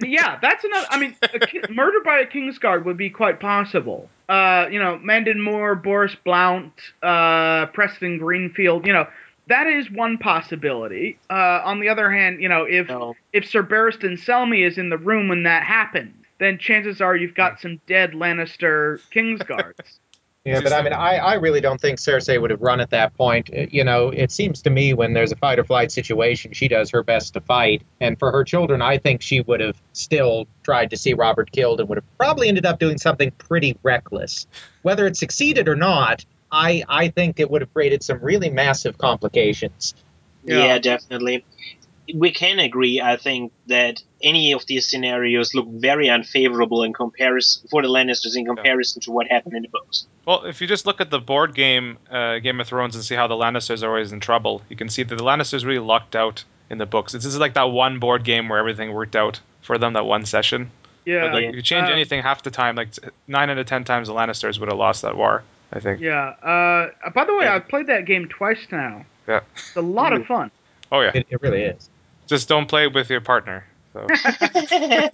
yeah, that's another. I mean, a ki- murder by a Kingsguard would be quite possible. Uh, you know, Mandon Moore, Boros Blount, uh, Preston Greenfield. You know, that is one possibility. Uh, on the other hand, you know, if no. if Sir Barristan Selmy is in the room when that happened, then chances are you've got some dead Lannister Kingsguards. Yeah, but I mean, I, I really don't think Cersei would have run at that point. Uh, You know, it seems to me when there's a fight or flight situation, she does her best to fight. And for her children, I think she would have still tried to see Robert killed and would have probably ended up doing something pretty reckless. Whether it succeeded or not, I, I think it would have created some really massive complications. Yeah. Yeah. definitely. We can agree, I think, that any of these scenarios look very unfavorable in comparison for the Lannisters in comparison to what happened in the books. Well, if you just look at the board game, uh, Game of Thrones, and see how the Lannisters are always in trouble, you can see that the Lannisters really lucked out in the books. This is like that one board game where everything worked out for them, that one session. Yeah. But like, if you change Uh, anything half the time, like nine out of ten times, the Lannisters would have lost that war. I think. Yeah. Uh, by the way, Yeah. I've played that game twice now. Yeah. It's a lot of fun. Oh yeah. It, it really is. Just don't play it with your partner. So.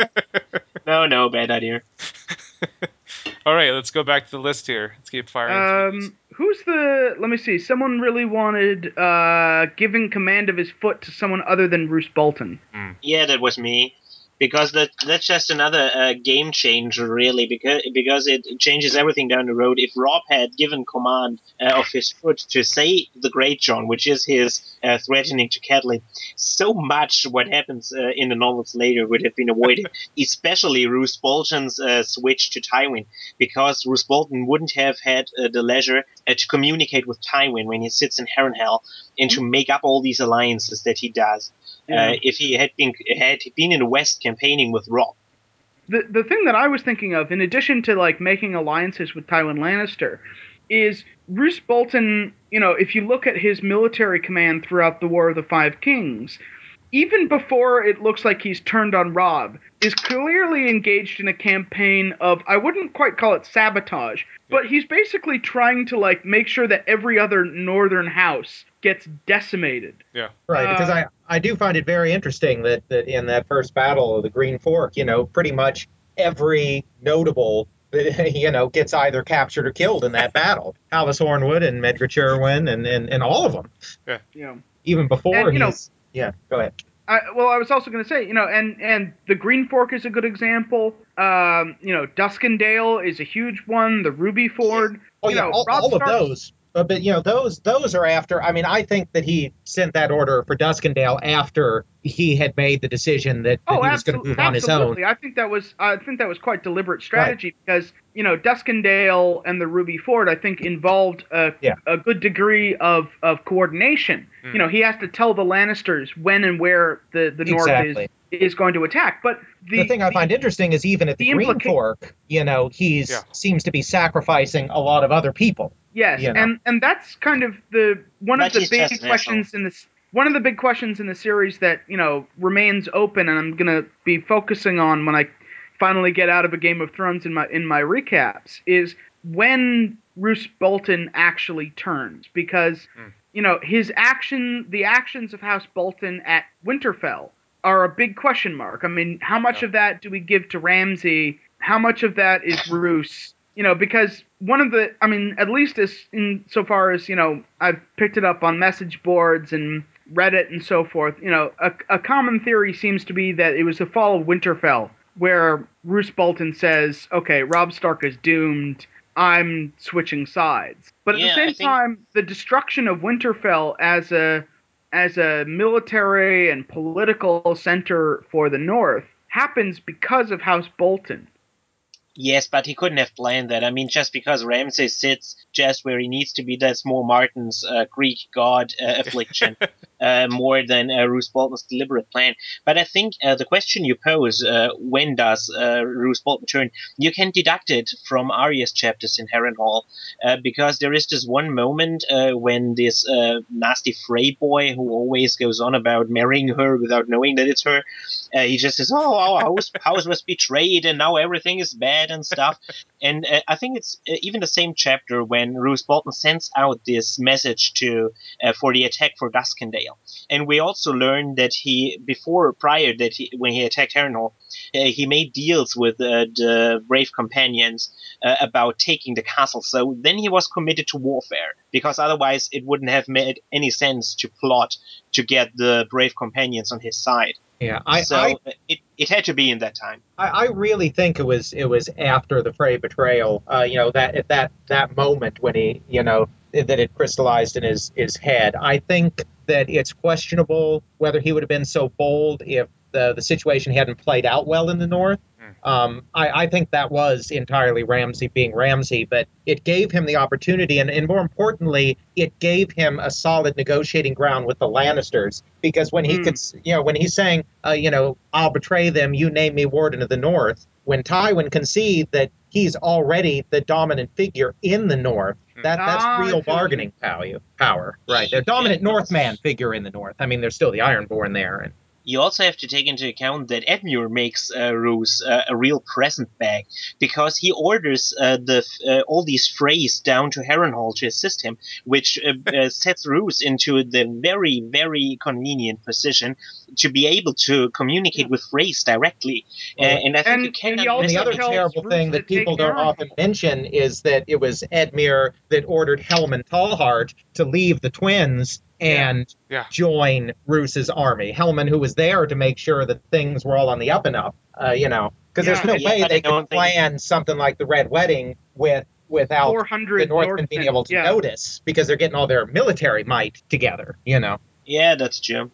no, no, bad idea. All right, let's go back to the list here. Let's keep firing. Um, who's the? Let me see. Someone really wanted uh, giving command of his foot to someone other than Roose Bolton. Yeah, that was me. Because that that's just another uh, game changer, really, because because it changes everything down the road. If Robb had given command uh, of his foot to say the Greatjon, which is his uh, threatening to Catelyn, so much what happens uh, in the novels later would have been avoided. Especially Roose Bolton's uh, switch to Tywin, because Roose Bolton wouldn't have had uh, the leisure uh, to communicate with Tywin when he sits in Harrenhal and to make up all these alliances that he does uh, if he had been had he been in the West campaigning with Robb. the the thing that I was thinking of, in addition to like making alliances with Tywin Lannister, is Roose Bolton. You know, if you look at his military command throughout the War of the Five Kings, even before it looks like he's turned on Robb, is clearly engaged in a campaign of I wouldn't quite call it sabotage, but he's basically trying to like make sure that every other northern house gets decimated. Yeah. Right, because Uh, I, I do find it very interesting that, that in that first battle of the Green Fork, you know, pretty much every notable, you know, gets either captured or killed in that battle. Halys Hornwood and Medger Cerwyn and, and, and all of them, You know. even before And, you know- he's... yeah, go ahead. I, well, I was also going to say, you know, and and the Green Fork is a good example. Um, you know, Duskendale is a huge one. The Ruby Ford. Oh you yeah, know, all, all of those. But, but you know those those are after. I mean, I think that he sent that order for Duskendale after he had made the decision that, that Oh, he was going to absolutely, move on his own. absolutely. I think that was I think that was quite deliberate strategy because you know Duskendale and the Ruby Ford I think involved a Yeah. a good degree of of coordination. Hmm. You know, he has to tell the Lannisters when and where the the North is is going to attack. But the, the thing I find interesting is even at the, the Green implica- Fork, you know, he's Yeah. seems to be sacrificing a lot of other people. Yes, you know. and and that's kind of the one But of the big questions in this. One of the big questions in the series that you know remains open, and I'm gonna be focusing on when I finally get out of a Game of Thrones in my in my recaps is when Roose Bolton actually turns, because Hmm. you know, his action, the actions of House Bolton at Winterfell are a big question mark. I mean, how much Yeah. of that do we give to Ramsay? How much of that is Roose? You know, because one of the, I mean, at least as in so far as you know, I've picked it up on message boards and Reddit and so forth. You know, a, a common theory seems to be that it was the fall of Winterfell where Roose Bolton says, "Okay, Robb Stark is doomed. I'm switching sides." But at Yeah, the same think- time, the destruction of Winterfell as a as a military and political center for the North happens because of House Bolton. Yes, but he couldn't have planned that. I mean, just because Ramsay sits just where he needs to be, that's more Martin's uh, Greek god uh, affliction, uh, more than uh, Roose Bolton's deliberate plan. But I think uh, the question you pose, uh, when does uh, Roose Bolton turn, you can deduct it from Arya's chapters in Harrenhal, uh, because there is this one moment uh, when this uh, nasty Frey boy who always goes on about marrying her without knowing that it's her, uh, he just says, "Oh, our house, house was betrayed, and now everything is bad and stuff." and uh, I think it's uh, even the same chapter when Roose Bolton sends out this message to uh, for the attack for Duskendale, and we also learn that he before prior that he when he attacked Harrenhal, uh, he made deals with uh, the brave companions about taking the castle. So then he was committed to warfare because otherwise it wouldn't have made any sense to plot to get the brave companions on his side. Yeah, I, so I, it, it had to be in that time. I, I really think it was it was after the Frey betrayal. Uh, you know that at that that moment when he you know that it crystallized in his his head. I think that it's questionable whether he would have been so bold if the the situation hadn't played out well in the North. Um, I, I think that was entirely Ramsay being Ramsay, but it gave him the opportunity, and, and more importantly, it gave him a solid negotiating ground with the Lannisters. Because when he Hmm. could, you know, when he's saying, uh, you know, I'll betray them, you name me Warden of the North, when Tywin concede that he's already the dominant figure in the North, that that's Ah, real bargaining power. Power, right? They're dominant Northman figure in the North. I mean, there's still the Ironborn there, and you also have to take into account that Edmure makes uh, Roose uh, a real present bag because he orders uh, the uh, all these Freys down to Harrenhal to assist him, which uh, uh, sets Roose into the very very convenient position to be able to communicate with Freys directly. Uh, and I think and- you cannot and he And the other terrible Roose thing that people don't often mention is that it was Edmure that ordered Helman Tallhart to leave the twins and Yeah. join Roose's army. Helman, who was there to make sure that things were all on the up and up, uh, you know, because Yeah. there's no way they could don't think- plan something like the Red Wedding with without 400 the Northmen being Northmen, able to yeah. notice because they're getting all their military might together, you know. Yeah, that's Jim.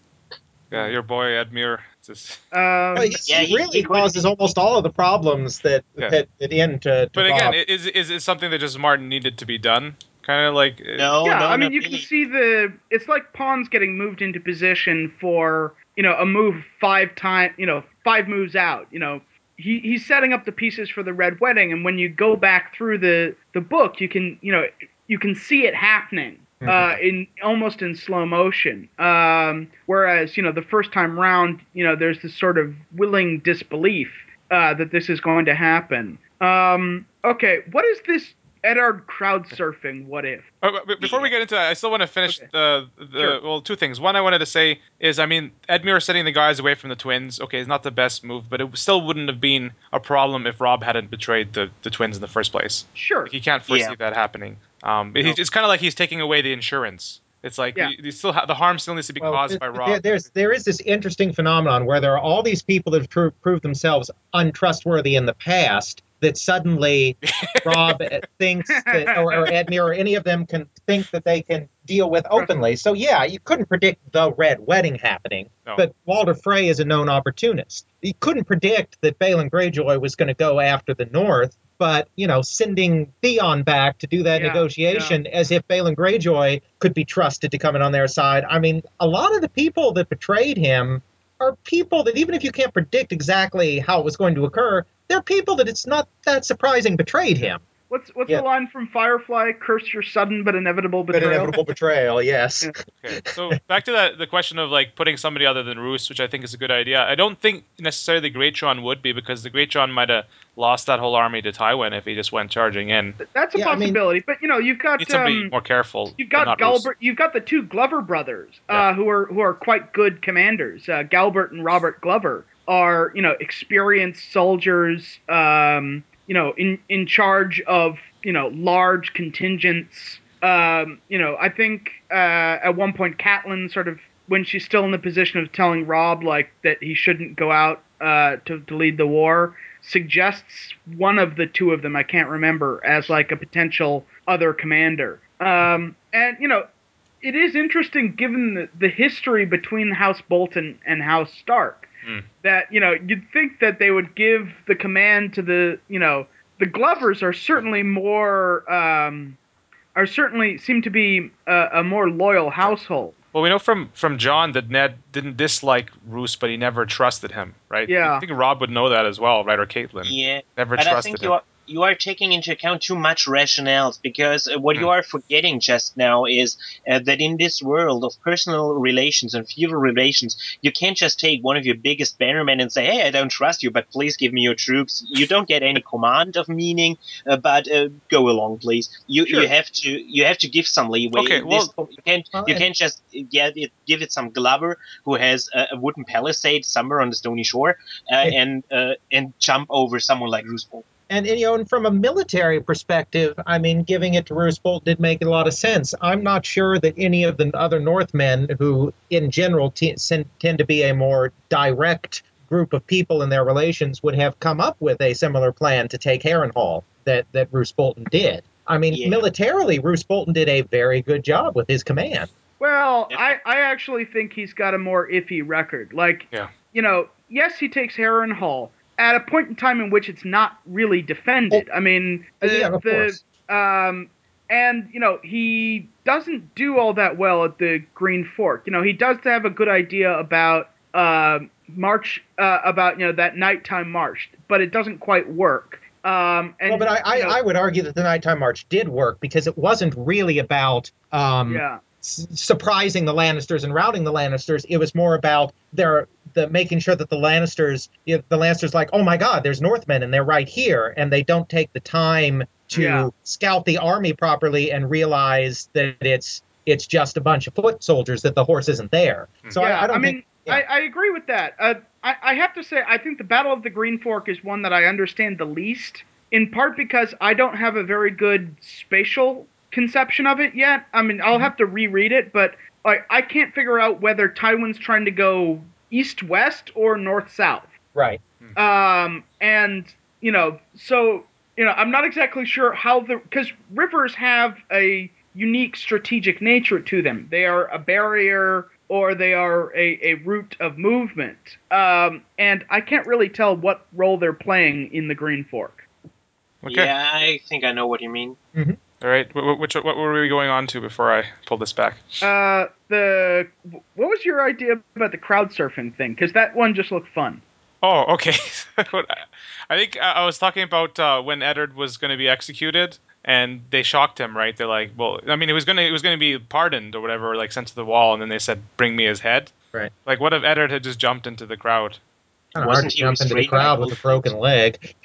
Yeah, your boy Edmure. Just, Um, Well, yeah, he he- really he could- causes almost all of the problems that Yeah. that, that end to, to but again, Robb. is is it something that just Martin needed to be done? Kind of like uh, No, yeah, no, I mean, not you really. can see the. It's like pawns getting moved into position for you know a move five time, you know, five moves out. You know, he he's setting up the pieces for the red wedding, and when you go back through the the book, you can you know you can see it happening. Uh, in almost in slow motion. Um, whereas you know the first time round, you know there's this sort of willing disbelief uh, that this is going to happen. Um, okay, what is this Eddard crowd surfing? What if? Oh, but- but before we get into that, I still want to finish Okay. the, the Sure. well, two things. One, I wanted to say is, I mean, Edmure setting the guys away from the twins. Okay, it's not the best move, but it still wouldn't have been a problem if Robb hadn't betrayed the, the twins in the first place. Sure. Like, he can't foresee Yeah. that happening. Um, No. it's kind of like he's taking away the insurance. It's like Yeah. you, you still ha- the harm still needs to be Well, caused th- by th- Robb. there's there is this interesting phenomenon where there are all these people that have pro- proved themselves untrustworthy in the past that suddenly Robb thinks that, or, or Edmure or any of them can think that they can deal with openly. So yeah, you couldn't predict the Red Wedding happening, No. but Walder Frey is a known opportunist. You couldn't predict that Balon Greyjoy was going to go after the North. But you know, sending Theon back to do that Yeah, negotiation as if Balon Greyjoy could be trusted to come in on their side. I mean, a lot of the people that betrayed him are people that even if you can't predict exactly how it was going to occur, they're people that it's not that surprising betrayed him. What's what's Yeah. the line from Firefly? Curse your sudden but inevitable betrayal. But inevitable betrayal, yes. Yeah. Okay, so back to that the question of like putting somebody other than Roose, which I think is a good idea. I don't think necessarily the Greatjon would be because the Greatjon might have lost that whole army to Tywin if he just went charging in. That's a Yeah, I mean- possibility. but you know, you've got Need somebody um, more careful. You've got not Roose. Galbert. You've got the two Glover brothers, uh, Yeah. who are who are quite good commanders. Uh, Galbert and Robert Glover are you know experienced soldiers. Um, you know, in in charge of you know large contingents. Um, you know, I think uh, at one point Catelyn sort of when she's still in the position of telling Robb like that he shouldn't go out uh, to to lead the war suggests one of the two of them I can't remember as like a potential other commander. Um, and you know, it is interesting given the, the history between House Bolton and House Stark Hmm. that you know you'd think that they would give the command to the you know the Glovers are certainly more um, are certainly seem to be a, a more loyal household. Well, we know from from Jon that Ned didn't dislike Roose, but he never trusted him, right? Yeah. I think Robb would know that as well, right? Or Catelyn. Yeah, Never but I trusted think him. you are you are taking into account too much rationales because uh, what you Hmm. are forgetting just now is uh, that in this world of personal relations and feudal relations, you can't just take one of your biggest bannermen and say, "Hey, I don't trust you, but please give me your troops." You don't get any command of meaning, uh, but uh, go along, please. You Sure. you have to you have to give some leeway. Okay, well- co- you can't Well, you can't just get it give it some Glover who has a, wooden palisade somewhere on the stony shore uh, Yeah. and uh, and jump over someone like Roose Bolton. And, and, you know, and from a military perspective, I mean, giving it to Roose Bolt did make a lot of sense. I'm not sure that any of the other Northmen, who in general t- sen- tend to be a more direct group of people in their relations, would have come up with a similar plan to take Harrenhal that that Roose Bolton did. I mean, Yeah. militarily, Roose Bolton did a very good job with his command. Well, Yeah. I, I actually think he's got a more iffy record. Like, Yeah. you know, yes, he takes Harrenhal at a point in time in which it's not really defended. I mean, the, yeah, of the course. um, and you know, he doesn't do all that well at the Green Fork. You know, he does have a good idea about uh, march, uh, about you know that nighttime march, but it doesn't quite work. Um, and well, but I, I, know, I would argue that the nighttime march did work because it wasn't really about um, yeah. Surprising the Lannisters and routing the Lannisters. It was more about their the making sure that the Lannisters, you know, the Lannisters, like, oh my God, there's Northmen and they're right here, and they don't take the time to Yeah. scout the army properly and realize that it's it's just a bunch of foot soldiers that the horse isn't there. So yeah, I, I don't mean, think. yeah. I, I agree with that. Uh, I, I have to say, I think the Battle of the Green Fork is one that I understand the least, in part because I don't have a very good spatial conception of it yet. I mean, I'll have to reread it, but like, I can't figure out whether Tywin's trying to go east-west or north-south. right. Um, and you know, so you know, I'm not exactly sure how the because rivers have a unique strategic nature to them. They are a barrier or they are a, a route of movement. Um, and I can't really tell what role they're playing in the Green Fork. Okay. Yeah, I think I know what you mean. All right. Wh- wh- Which what were we going on to before I pulled this back? Uh, the what was your idea about the crowd surfing thing? Because that one just looked fun. Oh, okay. I think I I was talking about uh, when Eddard was going to be executed, and they shocked him. Right? They're like, "Well, I mean, it was going to it was going to be pardoned or whatever, like sent to the wall," and then they said, "Bring me his head." Right. Like, what if Eddard had just jumped into the crowd? Kind of Wasn't he jump into the crowd with a broken leg.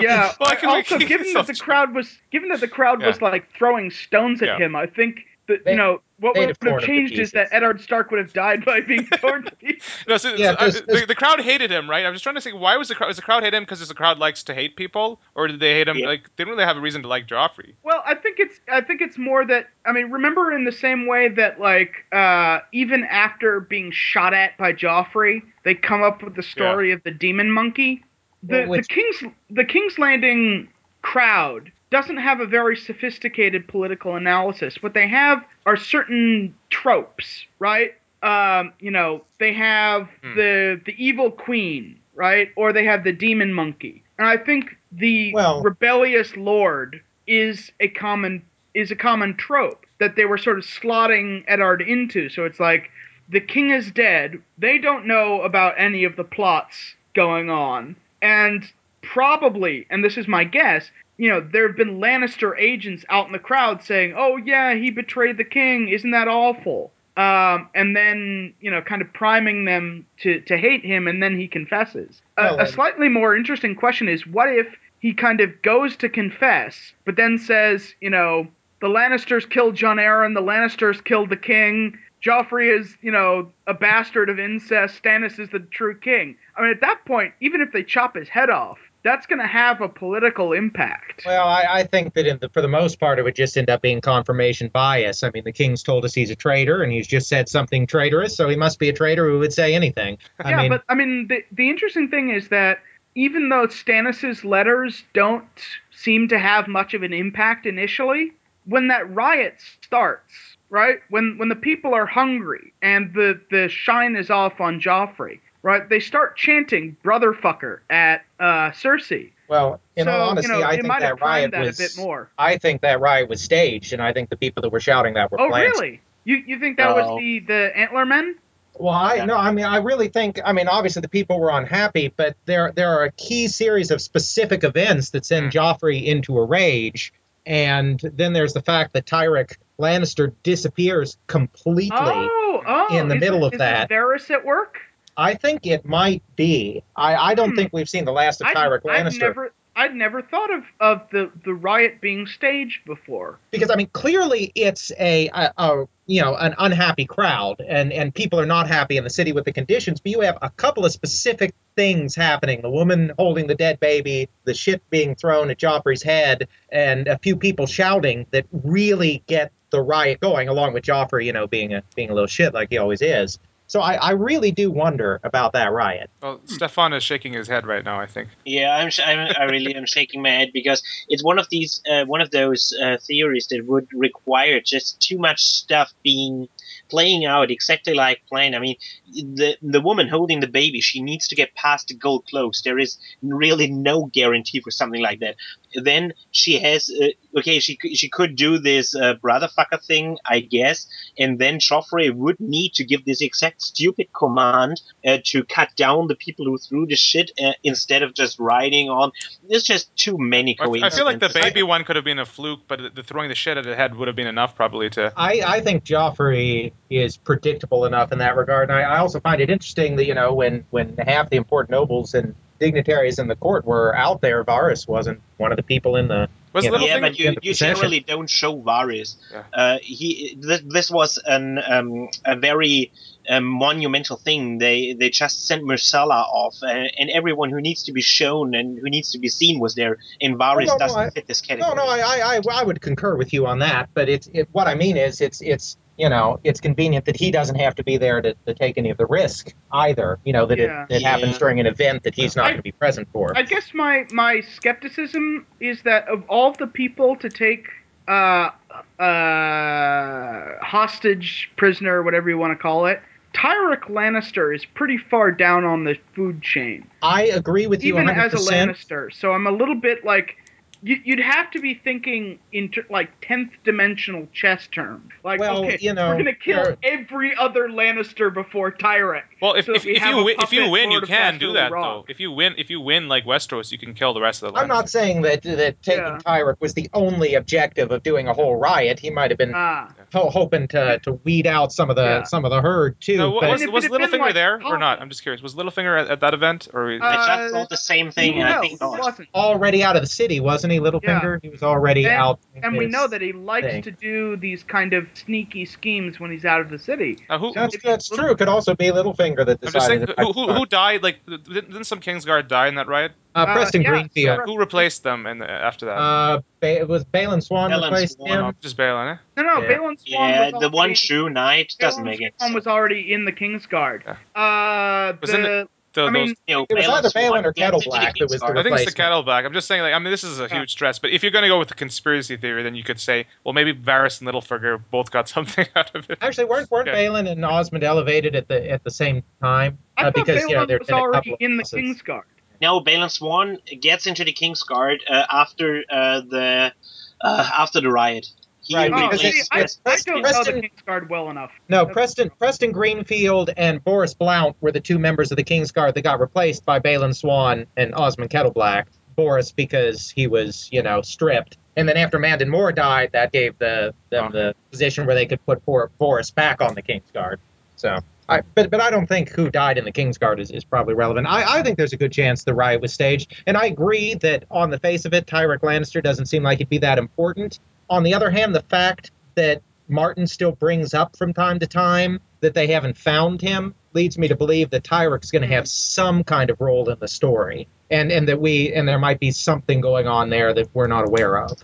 Yeah. Well, I I- can- also, given that the crowd was given that the crowd was like throwing stones at Yeah. him, I think that They- you know what they'd have have torn him to changed is that pieces. Eddard Stark would have died by being torn to pieces. No, so, Yeah, so, 'cause- the, the crowd hated him, right? I'm just trying to say, why was the crowd? Was the crowd hate him because the crowd likes to hate people, or did they hate him? Yeah. Like, they didn't really have a reason to like Joffrey. Well, I think it's I think it's more that I mean, remember in the same way that like uh, even after being shot at by Joffrey, they come up with the story of the demon monkey. The Well, which- the King's the King's Landing crowd doesn't have a very sophisticated political analysis. What they have are certain tropes, right? Um, you know, they have Hmm. the the evil queen, right? Or they have the demon monkey. And I think the Well- rebellious lord is a common is a common trope that they were sort of slotting Eddard into. So it's like the king is dead. They don't know about any of the plots going on. And probably, and this is my guess, you know, there have been Lannister agents out in the crowd saying, "Oh yeah, he betrayed the king. Isn't that awful?" Um, and then you know, kind of priming them to to hate him, and then he confesses. A- a slightly more interesting question is, what if he kind of goes to confess, but then says, you know, the Lannisters killed Jon Arryn, the Lannisters killed the king. Joffrey is, you know, a bastard of incest. Stannis is the true king. I mean, at that point, even if they chop his head off, that's going to have a political impact. Well, I, I think that in the, for the most part, it would just end up being confirmation bias. I mean, the king's told us he's a traitor, and he's just said something traitorous, so he must be a traitor who would say anything. I yeah, mean, but I mean, the the interesting thing is that even though Stannis's letters don't seem to have much of an impact initially, when that riot starts, right? When when the people are hungry and the the shine is off on Joffrey, right? They start chanting "brother fucker" at uh, Cersei. well, in so all honesty, you know, I think that riot that was. a bit more. I think that riot was staged, and I think the people that were shouting that were Oh, planned. really? You you think that was the the antler men? Well, I Yeah. no, I mean, I really think. I mean, obviously the people were unhappy, but there there are a key series of specific events that send Hmm. Joffrey into a rage, and then there's the fact that Tyrek Lannister disappears completely. Oh, oh, in the is middle it, of is that. Varys at work? I think it might be. I, I don't Hmm. think we've seen the last of Tyrek I'd Lannister never, I'd never thought of, of the, the riot being staged before. because I mean clearly it's a, a, a you know an unhappy crowd and and people are not happy in the city with the conditions. But you have a couple of specific things happening: the woman holding the dead baby, the shit being thrown at Joffrey's head, and a few people shouting that really get the riot going. Along with Joffrey, you know, being a being a little shit like he always is. So I, I really do wonder about that riot. Well, Stefan is shaking his head right now. I think. Yeah, I'm, sh- I'm I really am shaking my head because it's one of these uh, one of those uh, theories that would require just too much stuff being playing out exactly like planned. I mean, the the woman holding the baby, she needs to get past the gold close. There is really no guarantee for something like that. Then she has uh, okay, she she could do this uh, brother fucker thing, I guess, and then Joffrey would need to give this exact stupid command uh, to cut down the people who threw the shit uh, instead of just riding on. There's just too many I, I feel like the baby one could have been a fluke, but the, the throwing the shit at the head would have been enough probably to. I, I think Joffrey is predictable enough in that regard. And I, I also find it interesting that, you know, when, when half the important nobles and dignitaries in the court were out there, Varys wasn't one of the people in the. Was you know, yeah, but you, you procession. generally don't show Varys. Yeah. Uh, he th- this was an um, a very um, monumental thing. They they just sent Myrcella off, uh, and everyone who needs to be shown and who needs to be seen was there. And Varys no, no, doesn't I- fit this category. No, no, I, I, I, I would concur with you on that. But it's it, what I mean is it's it's you know it's convenient that he doesn't have to be there to, to take any of the risk either. You know that Yeah. it, it happens during an event that he's not going to be present for. I guess my my skepticism is that of all the people to take uh uh hostage prisoner whatever you want to call it Tyrek Lannister is pretty far down on the food chain I agree with you even 100%. as a Lannister so I'm a little bit like you'd have to be thinking in ter- like tenth dimensional chess terms. Like, Well, okay, you know, we're gonna kill there- every other Lannister before Tyrek. Well, if, so if, that we if you win, if you win, you can do that Rock. though. If you win, if you win like Westeros, you can kill the rest of the. I'm not saying that that taking Yeah. Tyrek was the only objective of doing a whole riot. He might have been Ah, ho- hoping to, to weed out some of the Yeah. some of the herd too. No, wa- was, if it was Littlefinger like, there or not? I'm just curious. Was Littlefinger at, at that event or? Uh, I just thought the same thing, and I no, think he wasn't. already out of the city, wasn't he, Littlefinger? He was already And- out. And we know that he likes thing. to do these kind of sneaky schemes when he's out of the city. Uh, who, That's, if- that's true. It could also be Littlefinger that I'm just saying, decided. who, who, who died? Like, didn't didn't some Kingsguard die in that riot? Uh, Preston Uh, yeah, Greenfield. so- Who replaced them in the, after that? Uh, ba- it was Balon Swann Balon replaced Swann. him. oh, just Balon, eh? No, no, Yeah. Balon Swann Yeah, was the one true knight doesn't Balon make it. Swann was already in the Kingsguard. Uh, Was in the The, I mean, those, You know, It was either Swann Balon or gets Kettleblack that was the Kingsguard. I think it's the replacement. Kettleblack. I'm just saying, like, I mean, this is a Yeah. huge stress. But if you're going to go with the conspiracy theory, then you could say, well, maybe Varys and Littlefinger both got something out of it. Actually, weren't weren't Okay. Balon and Osmond elevated at the at the same time? I Uh, thought because you know Balon there'd was already in the losses. Kingsguard. No, Balon Swann gets into the Kingsguard uh, after uh, the uh, after the riot. He Right, Oh, because replaced see, I, it's- I Preston- don't know the Preston- Kingsguard well enough. No, That's- Preston Preston Greenfield and Boros Blount were the two members of the Kingsguard that got replaced by Balon Swann and Osmond Kettleblack. Boros because he was, you know, stripped. And then after Mandon Moore died, that gave the them Oh. the position where they could put For- Forrest back on the Kingsguard. So, I, but but I don't think who died in the Kingsguard is, is probably relevant. I, I think there's a good chance the riot was staged, and I agree that on the face of it, Tyrek Lannister doesn't seem like he'd be that important. On the other hand, the fact that Martin still brings up from time to time that they haven't found him leads me to believe that Tyrek's going to have some kind of role in the story, and and that we and there might be something going on there that we're not aware of.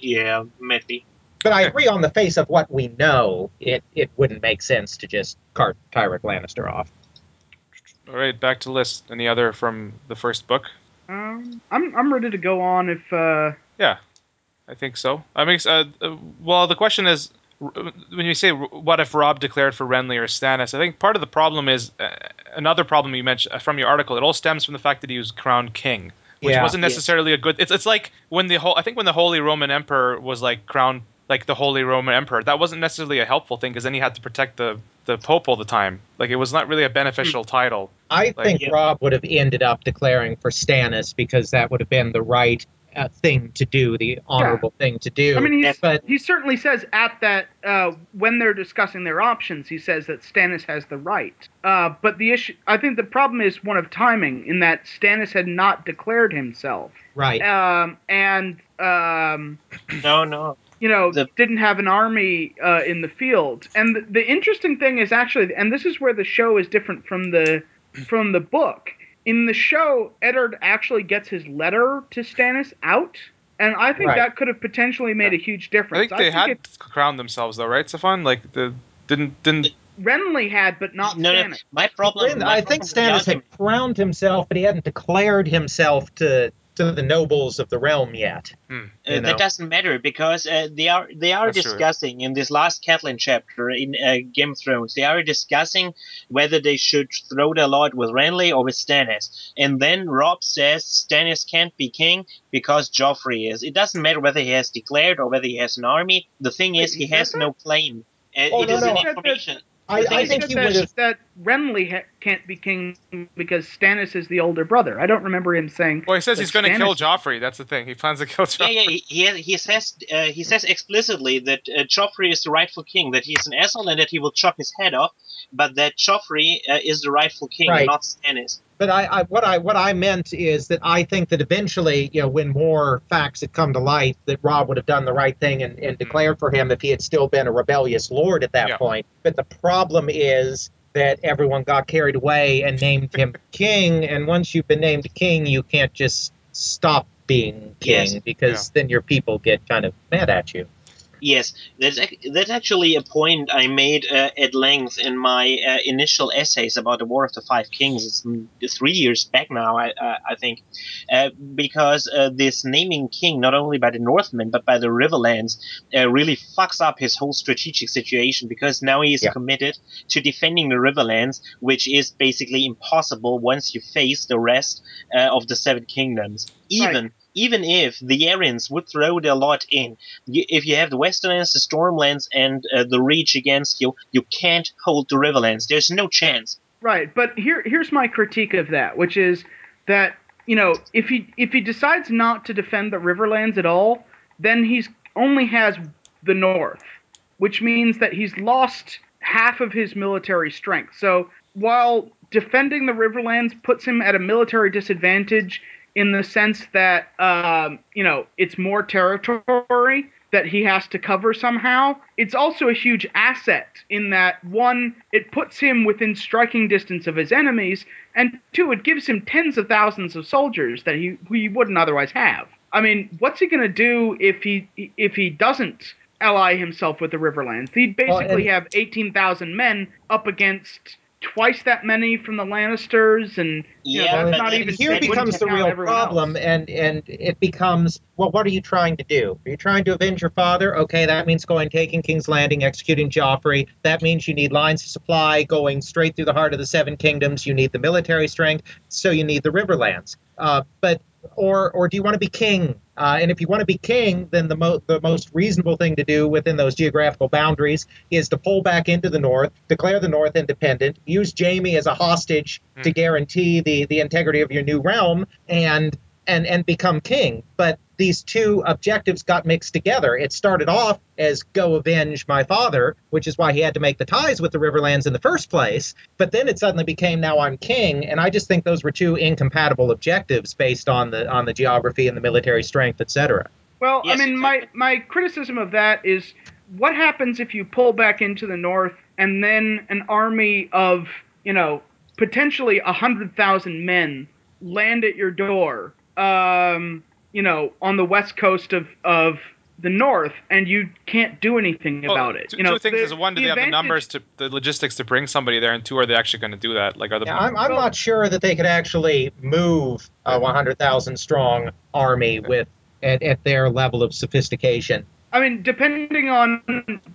Yeah, maybe. But I agree on the face of what we know, it it wouldn't make sense to just cart Tyrek Lannister off. All right, back to list. Any other from the first book? Um, I'm I'm ready to go on if uh, Yeah, I think so. I mean, uh, uh, well, the question is, when you say what if Robb declared for Renly or Stannis, I think part of the problem is uh, another problem you mentioned uh, from your article. It all stems from the fact that he was crowned king, which Yeah. wasn't necessarily a good. It's it's like when the whole I think when the Holy Roman Emperor was like crowned like the Holy Roman Emperor, that wasn't necessarily a helpful thing because then he had to protect the the Pope all the time. Like it was not really a beneficial title. I Like- think Yeah. Robb would have ended up declaring for Stannis because that would have been the right uh, thing to do, the honorable thing to do. I mean, he's, but he certainly says at that uh, when they're discussing their options, he says that Stannis has the right. Uh, but the issue, I think, the problem is one of timing, in that Stannis had not declared himself, right, um, and um, No, no. You know, The- didn't have an army uh, in the field. And the, the interesting thing is actually, and this is where the show is different from the from the book. In the show, Eddard actually gets his letter to Stannis out, and I think Right. that could have potentially made a huge difference. I difference. think they had it, crowned themselves though, right, Stefan? Like the didn't didn't Renly had, but not no, no. Stannis. My problem. Rin- my I think problem with the Stannis had crowned himself, but he hadn't declared himself to to the nobles of the realm yet. Hmm. Uh, you know. that doesn't matter because uh, they are they are That's true. discussing in this last Catelyn chapter in uh, Game of Thrones. They are discussing whether they should throw their lot with Renly or with Stannis. And then Robb says Stannis can't be king because Joffrey is. It doesn't matter whether he has declared or whether he has an army. The thing Wait, is, he he has that? no claim. Uh, Oh, it no, is no. an He said that- information. I, I think said he that, would have. that Renly ha- can't be king because Stannis is the older brother. I don't remember him saying. Well, he says he's going to kill Joffrey. That's the thing. He plans to kill Yeah, Joffrey. yeah. He he, he says uh, he says explicitly that uh, Joffrey is the rightful king, that he's an asshole, and that he will chop his head off. But that Joffrey uh, is the rightful king, Right. not Stannis. But I, I what I what I meant is that I think that eventually, you know, when more facts had come to light, that Robb would have done the right thing and, and declared mm-hmm. for him if he had still been a rebellious lord at that Yeah. point. But the problem is that everyone got carried away and named him king, and once you've been named king, you can't just stop being king Yes. because then your people get kind of mad at you. Yes, that's ac- that's actually a point I made uh, at length in my uh, initial essays about the War of the Five Kings. It's three years back now, I uh, I think, uh, because uh, this naming king not only by the Northmen but by the Riverlands uh, really fucks up his whole strategic situation because now he is Yeah. committed to defending the Riverlands, which is basically impossible once you face the rest uh, of the Seven Kingdoms. Even even if the Arryns would throw their lot in, you, if you have the Westernlands, the Stormlands, and uh, the Reach against you, you can't hold the Riverlands. There's no chance. Right, but here here's my critique of that, which is that you know if he if he decides not to defend the Riverlands at all, then he's only has the North, which means that he's lost half of his military strength. So while defending the Riverlands puts him at a military disadvantage in the sense that um, you know it's more territory that he has to cover somehow. It's also a huge asset in that one, it puts him within striking distance of his enemies, and two, it gives him tens of thousands of soldiers that he he wouldn't otherwise have. I mean, what's he gonna do if he if he doesn't ally himself with the Riverlands? He'd Well, basically and- have eighteen thousand men up against twice that many from the Lannisters, and Yeah, that's not even here becomes the real problem else. and and it becomes well what are you trying to do? Are you trying to avenge your father? Okay that means going taking king's landing executing joffrey. That means you need lines of supply going straight through the heart of the seven kingdoms. You need the military strength so you need the riverlands. Uh, but or or do you want to be king? Uh, and if you want to be king then the, mo- the most reasonable thing to do within those geographical boundaries is to pull back into the north declare the north independent use Jaime as a hostage to hmm. guarantee the the integrity of your new realm and and and become king. But these two objectives got mixed together. It started off as go avenge my father, which is why he had to make the ties with the Riverlands in the first place. But then it suddenly became now I'm king, and I just think those were two incompatible objectives based on the on the geography and the military strength, etc. Well, Yes, I mean, my my criticism of that is what happens if you pull back into the north and then an army of you know potentially a hundred thousand men land at your door, um, you know, on the west coast of of the north, and you can't do anything Well, about it. Two, you know, two things the- is one, do they have the advantage- numbers to the logistics to bring somebody there, and two, are they actually going to do that? Like, are the Yeah, I'm, I'm Well- not sure that they could actually move a 100,000 strong army with at, at their level of sophistication. I mean, depending on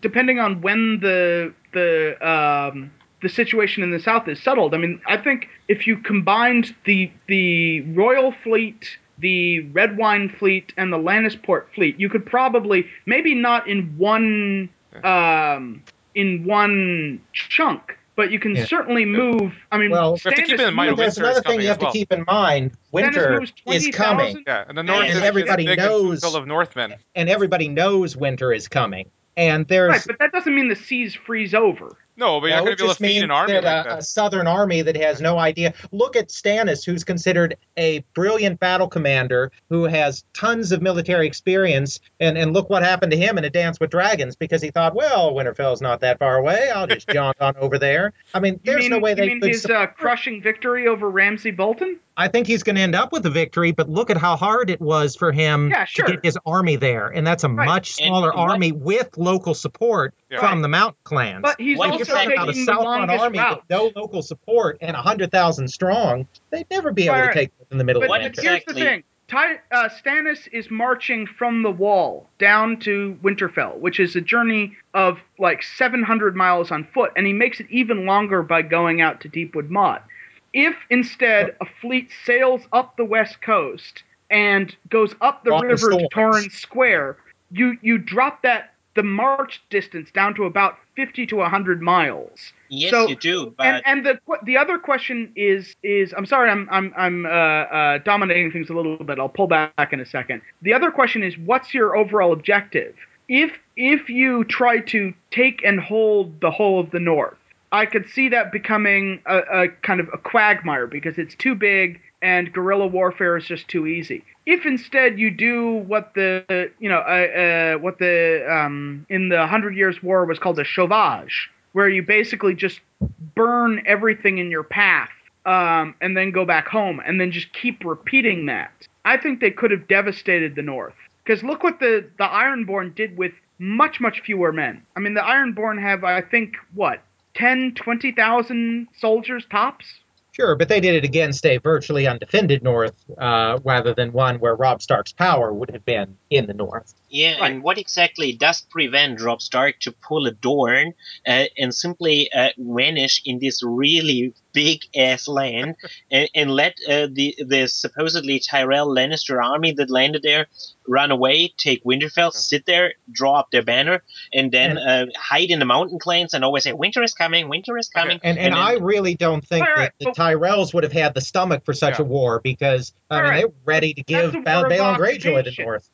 depending on when the the um, the situation in the south is settled. I mean, I think if you combined the the Royal Fleet, the Redwyne Fleet, and the Lannisport Fleet, you could probably maybe not in one um, in one chunk, but you can Yeah. certainly move. I mean, Well, We have to keep Stannis in mind there's winter another thing you have well. to keep in mind. Winter moves is coming, 20,000. Yeah, and the north And is, everybody is big knows- full of Northmen. and everybody knows winter is coming. And there's right, but that doesn't mean the seas freeze over. No, but you're not going it to be able just to feed an army that like a, that. a southern army that has no idea. Look at Stannis, who's considered a brilliant battle commander who has tons of military experience, and, and look what happened to him in A Dance with Dragons because he thought, well, Winterfell's not that far away. I'll just jaunt on over there. I mean, You there's mean, no way you they mean could. his support- uh, crushing victory over Ramsay Bolton? I think he's going to end up with a victory, but look at how hard it was for him Yeah, sure. to get his army there, and that's a Right. much And smaller what- army with local support Yeah. from the mountain clans. But he's What If also you're talking about a taking the longest army route. with no local support and 100,000 strong, they'd never be able Right. to take it in the middle But, of What but winter. here's the thing: Ty, uh, Stannis is marching from the wall down to Winterfell, which is a journey of like 700 miles on foot, and he makes it even longer by going out to Deepwood Motte. If instead a fleet sails up the west coast and goes up the Drop the river to storms. Torrhen's Square, you you drop that the march distance down to about 50 to 100 miles. Yes, So- you do, but and and the the other question is is I'm sorry I'm I'm I'm uh, uh, dominating things a little bit. I'll pull back in a second. The other question is what's your overall objective? If if you try to take and hold the whole of the north, I could see that becoming a, a kind of a quagmire because it's too big and guerrilla warfare is just too easy. If instead you do what the you know uh, uh, what the um, in the Hundred Years' War was called a chevauchée, where you basically just burn everything in your path um, and then go back home and then just keep repeating that. I think they could have devastated the North. Because look what the, the Ironborn did with much, much fewer men. I mean, the Ironborn have, I think, what, 10, 20,000 soldiers tops? Sure, but they did it against a virtually undefended north uh, rather than one where Robb Stark's power would have been in the north. Yeah, Right. and what exactly does prevent Robb Stark to pull a Dorne uh, and simply uh, vanish in this really big ass land and, and let uh, the the supposedly Tyrell Lannister army that landed there run away, take Winterfell, sit there, draw up their banner, and then uh, hide in the mountain clans and always say, "Winter is coming, winter is coming." And and, then- I really don't think All right, that the Tyrells would have had the stomach for such Yeah. a war because I mean right. they were ready to give That's a Bal- Balon Greyjoy the occupation. north.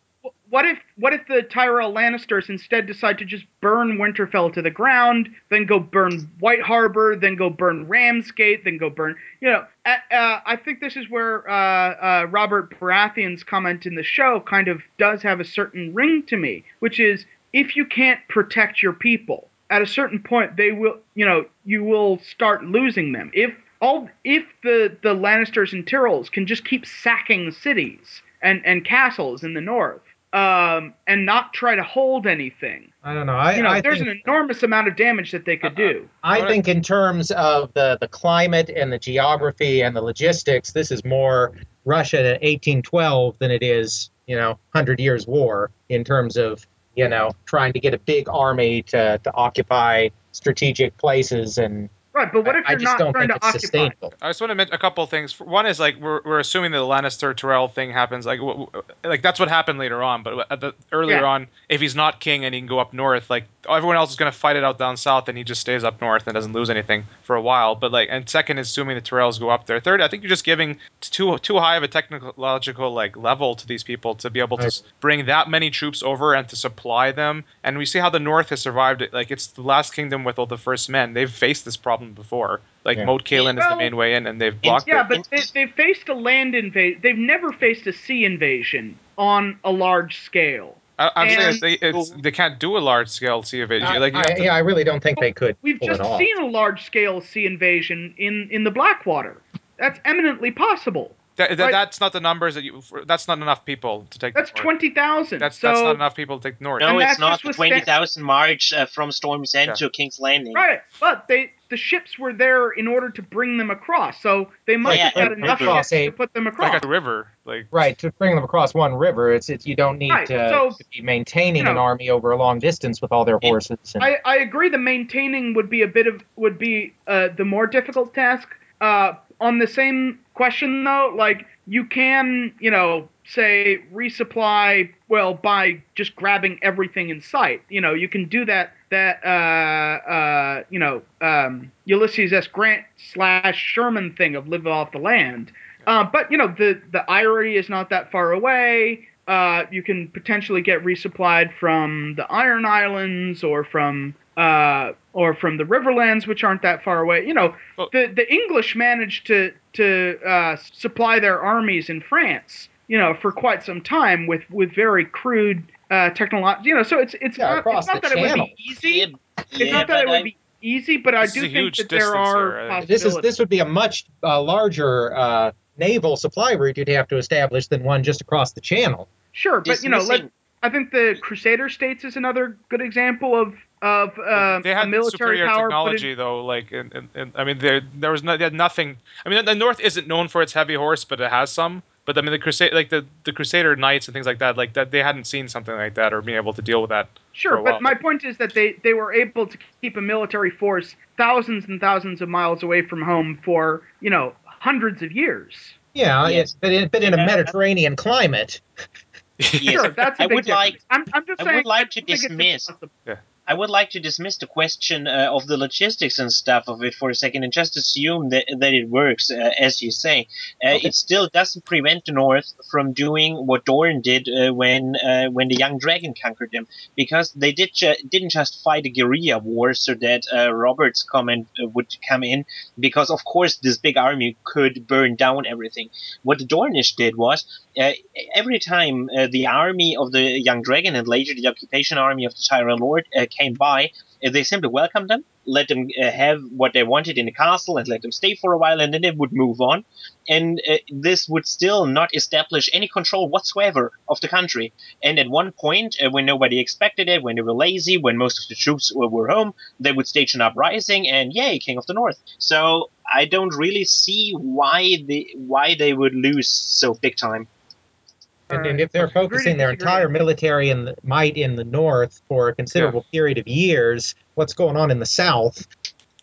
What if what if the Tyrell Lannisters instead decide to just burn Winterfell to the ground, then go burn White Harbor, then go burn Ramsgate, then go burn you know? Uh, uh, I think this is where uh, uh, Robert Baratheon's comment in the show kind of does have a certain ring to me, which is if you can't protect your people, at a certain point they will you know you will start losing them. If all if the the Lannisters and Tyrells can just keep sacking cities and and castles in the north um, and not try to hold anything. I don't know. I, You know, I there's think, an enormous amount of damage that they could do. I Alright. think in terms of the, the climate and the geography and the logistics, this is more Russia in 1812 than it is, you know, Hundred Years' War in terms of, you know, trying to get a big army to, to occupy strategic places and Right, but what if I, I you're just not don't trying think to it's occupy? sustainable. I just want to mention a couple of things. One is like we're, we're assuming that the Lannister Tyrell thing happens. Like w- w- like that's what happened later on. But at the, earlier Yeah. on, if he's not king and he can go up north, like everyone else is going to fight it out down south, and he just stays up north and doesn't lose anything for a while. But like, and second is assuming the Tyrells go up there. Third, I think you're just giving too too high of a technological like level to these people to be able to I s- bring that many troops over and to supply them. And we see how the North has survived it. Like it's the last kingdom with all the first men. They've faced this problem before. Like Yeah. Moat Cailin is the main way in, and they've blocked Yeah, it. but they, they've faced a land invasion. They've never faced a sea invasion on a large scale. I, I'm saying And- that they it's, they can't do a large scale sea invasion. I, like I- to- yeah, I really don't think they could We've just seen a large scale sea invasion in in the Blackwater. That's eminently possible. That, that- like- that's not the numbers that you. That's not enough people to take. That's north. twenty thousand. That's so that's not enough people to take north. No, it's not just the with Stan- 20,000 march uh, from Storm's End Yeah. to King's Landing. right, but they the ships were there in order to bring them across. So they might Yeah, have had enough ships a- to put them across. at the river, like Right, to bring them across one river, it's it's you don't need Right, to, so- to be maintaining you an army over a long distance with all their Yeah. horses. And, I, I agree. The maintaining would be a bit of would be uh, the more difficult task. Uh, on the same question though, like you can you know say resupply well by just grabbing everything in sight. You know you can do that that uh, uh, you know um, Ulysses S. Grant slash Sherman thing of live off the land. Uh, but you know the the Eyrie is not that far away. Uh, you can potentially get resupplied from the Iron Islands or from uh, or from the Riverlands, which aren't that far away. You know, Well- the the English managed to to uh, supply their armies in France. You know, for quite some time with with very crude uh, technology. You know, so it's it's Yeah, not it's not the that it would be easy. Yeah, It's yeah, not that it but would I- be easy, but I do think that there are here, I this is this would be a much uh, larger uh, naval supply route you'd have to establish than one just across the channel. Sure, but you know, let, dismissing- I think the Crusader states is another good example of of uh, they a had military superior power. put in- technology though. Like, and, and, and I mean, there there was no, they had nothing. I mean, the North isn't known for its heavy horse, but it has some. But I mean, the crusade, like the the Crusader knights and things like that, like that, they hadn't seen something like that or been able to deal with that. Sure, but my point is that they, they were able to keep a military force thousands and thousands of miles away from home for, you know, hundreds of years. Yeah, Yes. it's, but in, but in a Mediterranean climate, Yes. Sure, that's a I big would like- I'm, I'm just I saying. would like to don't think dismiss- impossible. I would like to dismiss the question uh, of the logistics and stuff of it for a second and just assume that, that it works, uh, as you say. Uh, Okay. It still doesn't prevent the North from doing what Doran did uh, when uh, when the Young Dragon conquered them, because they did ju- didn't just fight a guerrilla war so that uh, Robert's comment uh, would come in, because of course this big army could burn down everything. What the Dornish did was uh, every time uh, the army of the Young Dragon and later the occupation army of the Tyrell Lord uh, came by, uh, they simply welcomed them, let them uh, have what they wanted in the castle, and let them stay for a while, and then they would move on. And uh, this would still not establish any control whatsoever of the country. And at one point, uh, when nobody expected it, when they were lazy, when most of the troops were, were home, they would stage an uprising, and yay, King of the North. So I don't really see why they why they would lose so big time. And, Alright. and if they're focusing their entire military and might in the north for a considerable period of years, what's going on in the south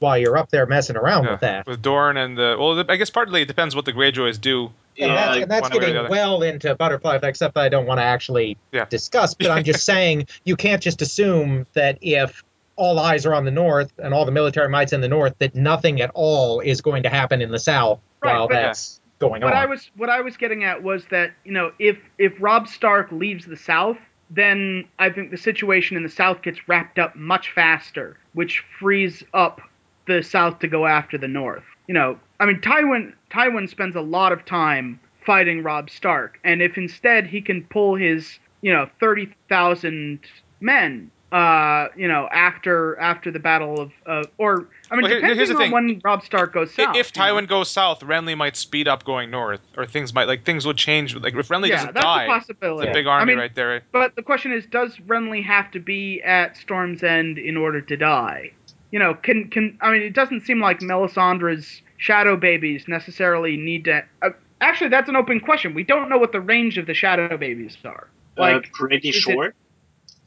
while you're up there messing around Yeah, with that? with Dorne and the well, I guess partly it depends what the Greyjoys do. And Yeah, that's, and that's one way or the getting well into butterfly effect stuff that I don't want to actually Yeah. discuss. But I'm just saying you can't just assume that if all eyes are on the north and all the military mights in the north, that nothing at all is going to happen in the south Right, while that's going what on. I was what I was getting at was that you know if if Robb Stark leaves the South, then I think the situation in the South gets wrapped up much faster, which frees up the South to go after the North. You know, I mean Tywin Tywin spends a lot of time fighting Robb Stark, and if instead he can pull his you know thirty thousand men. Uh, you know, after after the battle of, uh, or I mean, Well, here- depending here's the on thing. when Robb Stark goes south. if you know? Tywin goes south, Renly might speed up going north, or things might like things would change. Like if Renly yeah, doesn't that's a die, possibility. it's a big army I mean, right there. But the question is, does Renly have to be at Storm's End in order to die? You know, can can I mean, it doesn't seem like Melisandre's shadow babies necessarily need to. Uh, actually, that's an open question. We don't know what the range of the shadow babies are. uh, Like, pretty is it- short.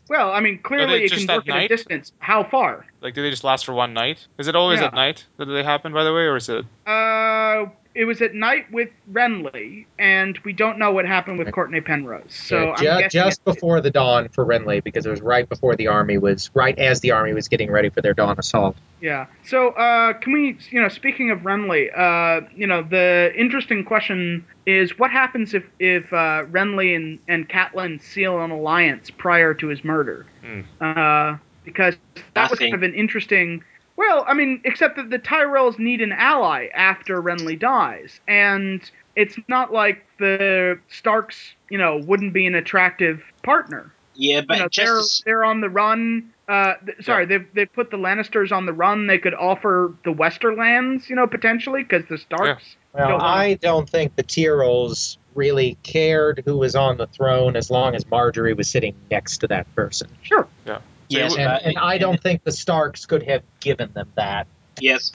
Well, I mean, clearly it can work at a distance. How far? Like, do they just last for one night? Is it always Yeah. at night that they happen, by the way, or is it? Uh, it was at night with Renly, and we don't know what happened with Cortnay Penrose. So Yeah, I'm ju- just before the dawn for Renly, because it was right before the army was right as the army was getting ready for their dawn assault. Yeah. So, uh, can we, you know, speaking of Renly, uh, you know, the interesting question is what happens if if uh, Renly and and Catelyn seal an alliance prior to his murder? Uh, because that was Nothing. kind of an interesting. Well, I mean, except that the Tyrells need an ally after Renly dies, and it's not like the Starks, you know, wouldn't be an attractive partner. Yeah, but you know, just they're as- they're on the run. Uh, th- sorry, they've they've put the Lannisters on the run. They could offer the Westerlands, you know, potentially because the Starks. Well, Don't wanna- I don't think the Tyrells really cared who was on the throne as long as Margaery was sitting next to that person. Sure. Yes, And, but- and I don't think the Starks could have given them that. yes,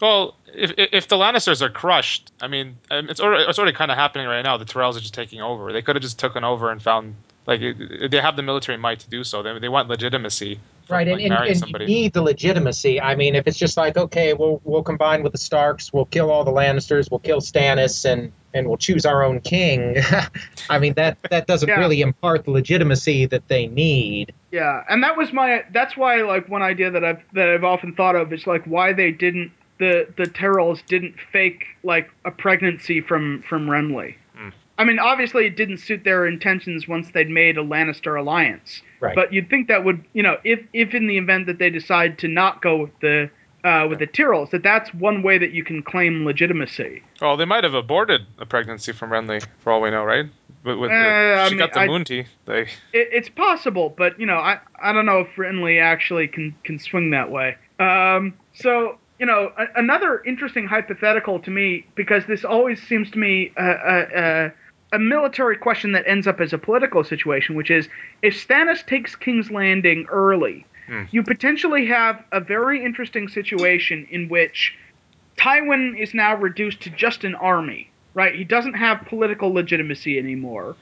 Well, if if the Lannisters are crushed, I mean, um, it's already it's already kind of happening right now. The Tyrells are just taking over. They could have just taken over and found like it- it- they have the military might to do so. They they want legitimacy. from, Right, and, like, and, marrying and somebody. you need the legitimacy. I mean, if it's just like, okay, we'll we'll combine with the Starks, we'll kill all the Lannisters, we'll kill Stannis, and and we'll choose our own king. I mean, that that doesn't Yeah. really impart the legitimacy that they need. Yeah, and that was my. That's why, like, one idea that I've that I've often thought of is like why they didn't the the Tyrells didn't fake like a pregnancy from from Renly. Hmm. I mean, obviously, it didn't suit their intentions once they'd made a Lannister alliance. Right. But you'd think that would, you know, if if in the event that they decide to not go with the uh, with the Tyrells, that that's one way that you can claim legitimacy. Well, they might have aborted a pregnancy from Renly, for all we know, right? With, with the- Uh, I she mean, got the I- moon tea. They It, it's possible, but you know, I I don't know if Renly actually can can swing that way. Um, so you know, a, another interesting hypothetical to me because this always seems to me a, a, a, a military question that ends up as a political situation, which is if Stannis takes King's Landing early, Hmm. you potentially have a very interesting situation in which Tywin is now reduced to just an army. Right, he doesn't have political legitimacy anymore.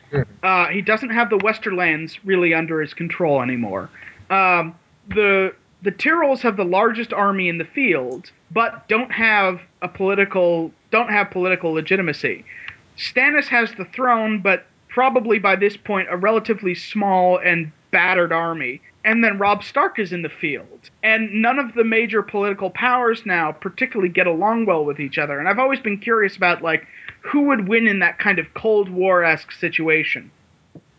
Uh, he doesn't have the Westerlands really under his control anymore. Um, the the Tyrells have the largest army in the field, but don't have a political don't have political legitimacy. Stannis has the throne, but probably by this point a relatively small and battered army. And then Robb Stark is in the field. And none of the major political powers now particularly get along well with each other. And I've always been curious about like who would win in that kind of Cold War esque situation.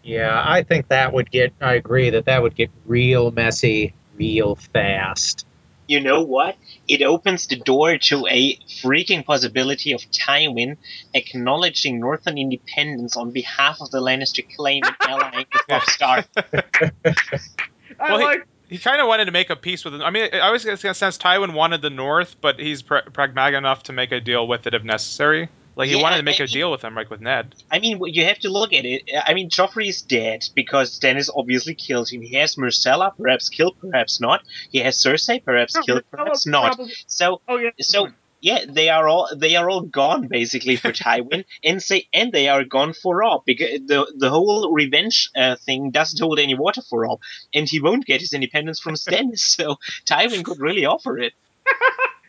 Yeah, I think that would get. I agree that that would get real messy real fast. you know what? It opens the door to a freaking possibility of Tywin acknowledging Northern independence on behalf of the Lannister clan and allying with Robb Stark. I Well, he- like he kind of wanted to make a peace with them. I mean, I always get a sense Tywin wanted the North, but he's pra- pragmatic enough to make a deal with it if necessary. Like he Yeah, wanted to make I a mean- deal with him, like with Ned. I mean, you have to look at it. I mean, Joffrey is dead because Stannis obviously killed him. He has Myrcella, perhaps killed, perhaps not. He has Cersei, perhaps No, killed, Myrcella perhaps not. probably- So oh yeah. so point. Yeah, they are all they are all gone basically for Tywin, and say and they are gone for Robb because the the whole revenge uh, thing doesn't hold any water for Robb, and he won't get his independence from Stannis. So Tywin could really offer it.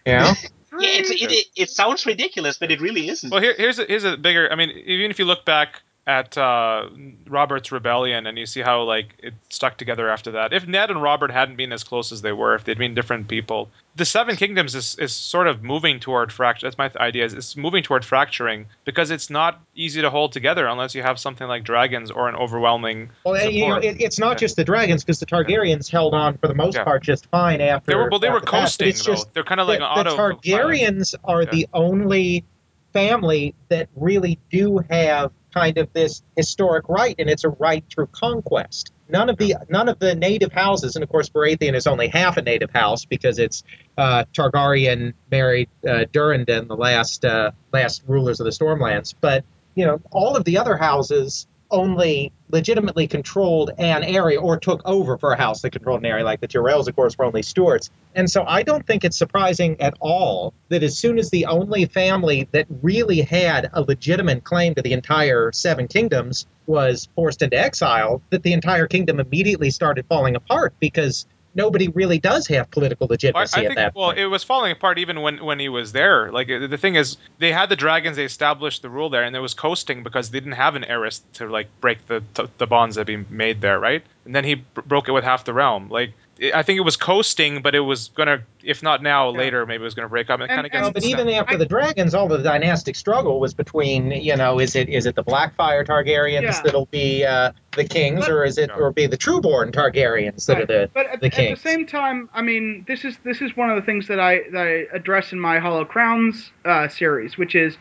Yeah. Yeah, it's, it, it it sounds ridiculous, but it really isn't. Well, here, here's a, here's a bigger. I mean, even if you look back at uh, Robert's rebellion and you see how like it stuck together after that. If Ned and Robert hadn't been as close as they were, if they'd been different people, the Seven Kingdoms is, is sort of moving toward fracture. That's my th- idea. Is it's moving toward fracturing because it's not easy to hold together unless you have something like dragons or an overwhelming. Well, you know, it, it's not Yeah. just the dragons because the Targaryens held on for the most Yeah. part just fine after. They were well, they were after that, but it's though. just They're kind of like the, an the auto. Targaryens are Yeah. the only family that really do have kind of this historic right, and it's a right through conquest. None of the none of the native houses, and of course Baratheon is only half a native house because it's uh, Targaryen married uh, Durrandon, the last uh, last rulers of the Stormlands. But you know, all of the other houses only legitimately controlled an area or took over for a house that controlled an area, like the Tyrells, of course, were only stewards. And so I don't think it's surprising at all that as soon as the only family that really had a legitimate claim to the entire Seven Kingdoms was forced into exile, that the entire kingdom immediately started falling apart because nobody really does have political legitimacy I at think that well, point. it was falling apart even when when he was there. Like the thing is, they had the dragons, they established the rule there, and it was coasting because they didn't have an heiress to like break the the bonds that had been made there, right? And then he broke it with half the realm. Like I think it was coasting, but it was gonna, if not now, Yeah. later, maybe it was gonna break up. And it And- kind of and- gets. No, but snap- even after I- the dragons, all the dynastic struggle was between, you know, is it is it the Blackfyre Targaryens Yeah. that'll be uh, the kings, But- or is it Yeah. or be the Trueborn Targaryens that are Right. the But at, the at the same time, I mean, this is this is one of the things that I that I address in my Hollow Crowns uh, series, which is,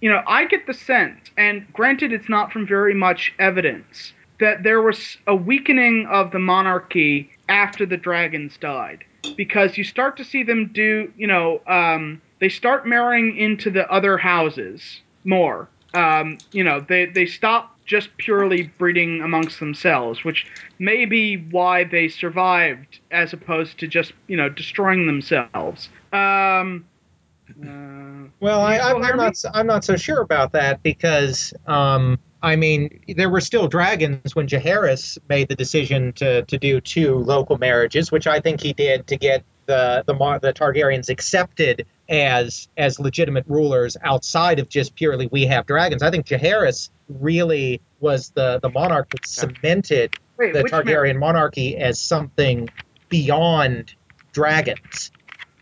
you know, I get the sense, and granted, it's not from very much evidence, that there was a weakening of the monarchy after the dragons died, because you start to see them do, you know, um, they start marrying into the other houses more. Um, you know, they they stop just purely breeding amongst themselves, which may be why they survived as opposed to just you know destroying themselves. Um, uh, Well, I, i'm hear I'm me? not. I'm not so sure about that because, um, I mean, there were still dragons when Jaehaerys made the decision to to do two local marriages, which I think he did to get the the Mar- the Targaryens accepted as as legitimate rulers outside of just purely we have dragons. I think Jaehaerys really was the the monarch that cemented wait, the which Targaryen marriage? monarchy as something beyond dragons.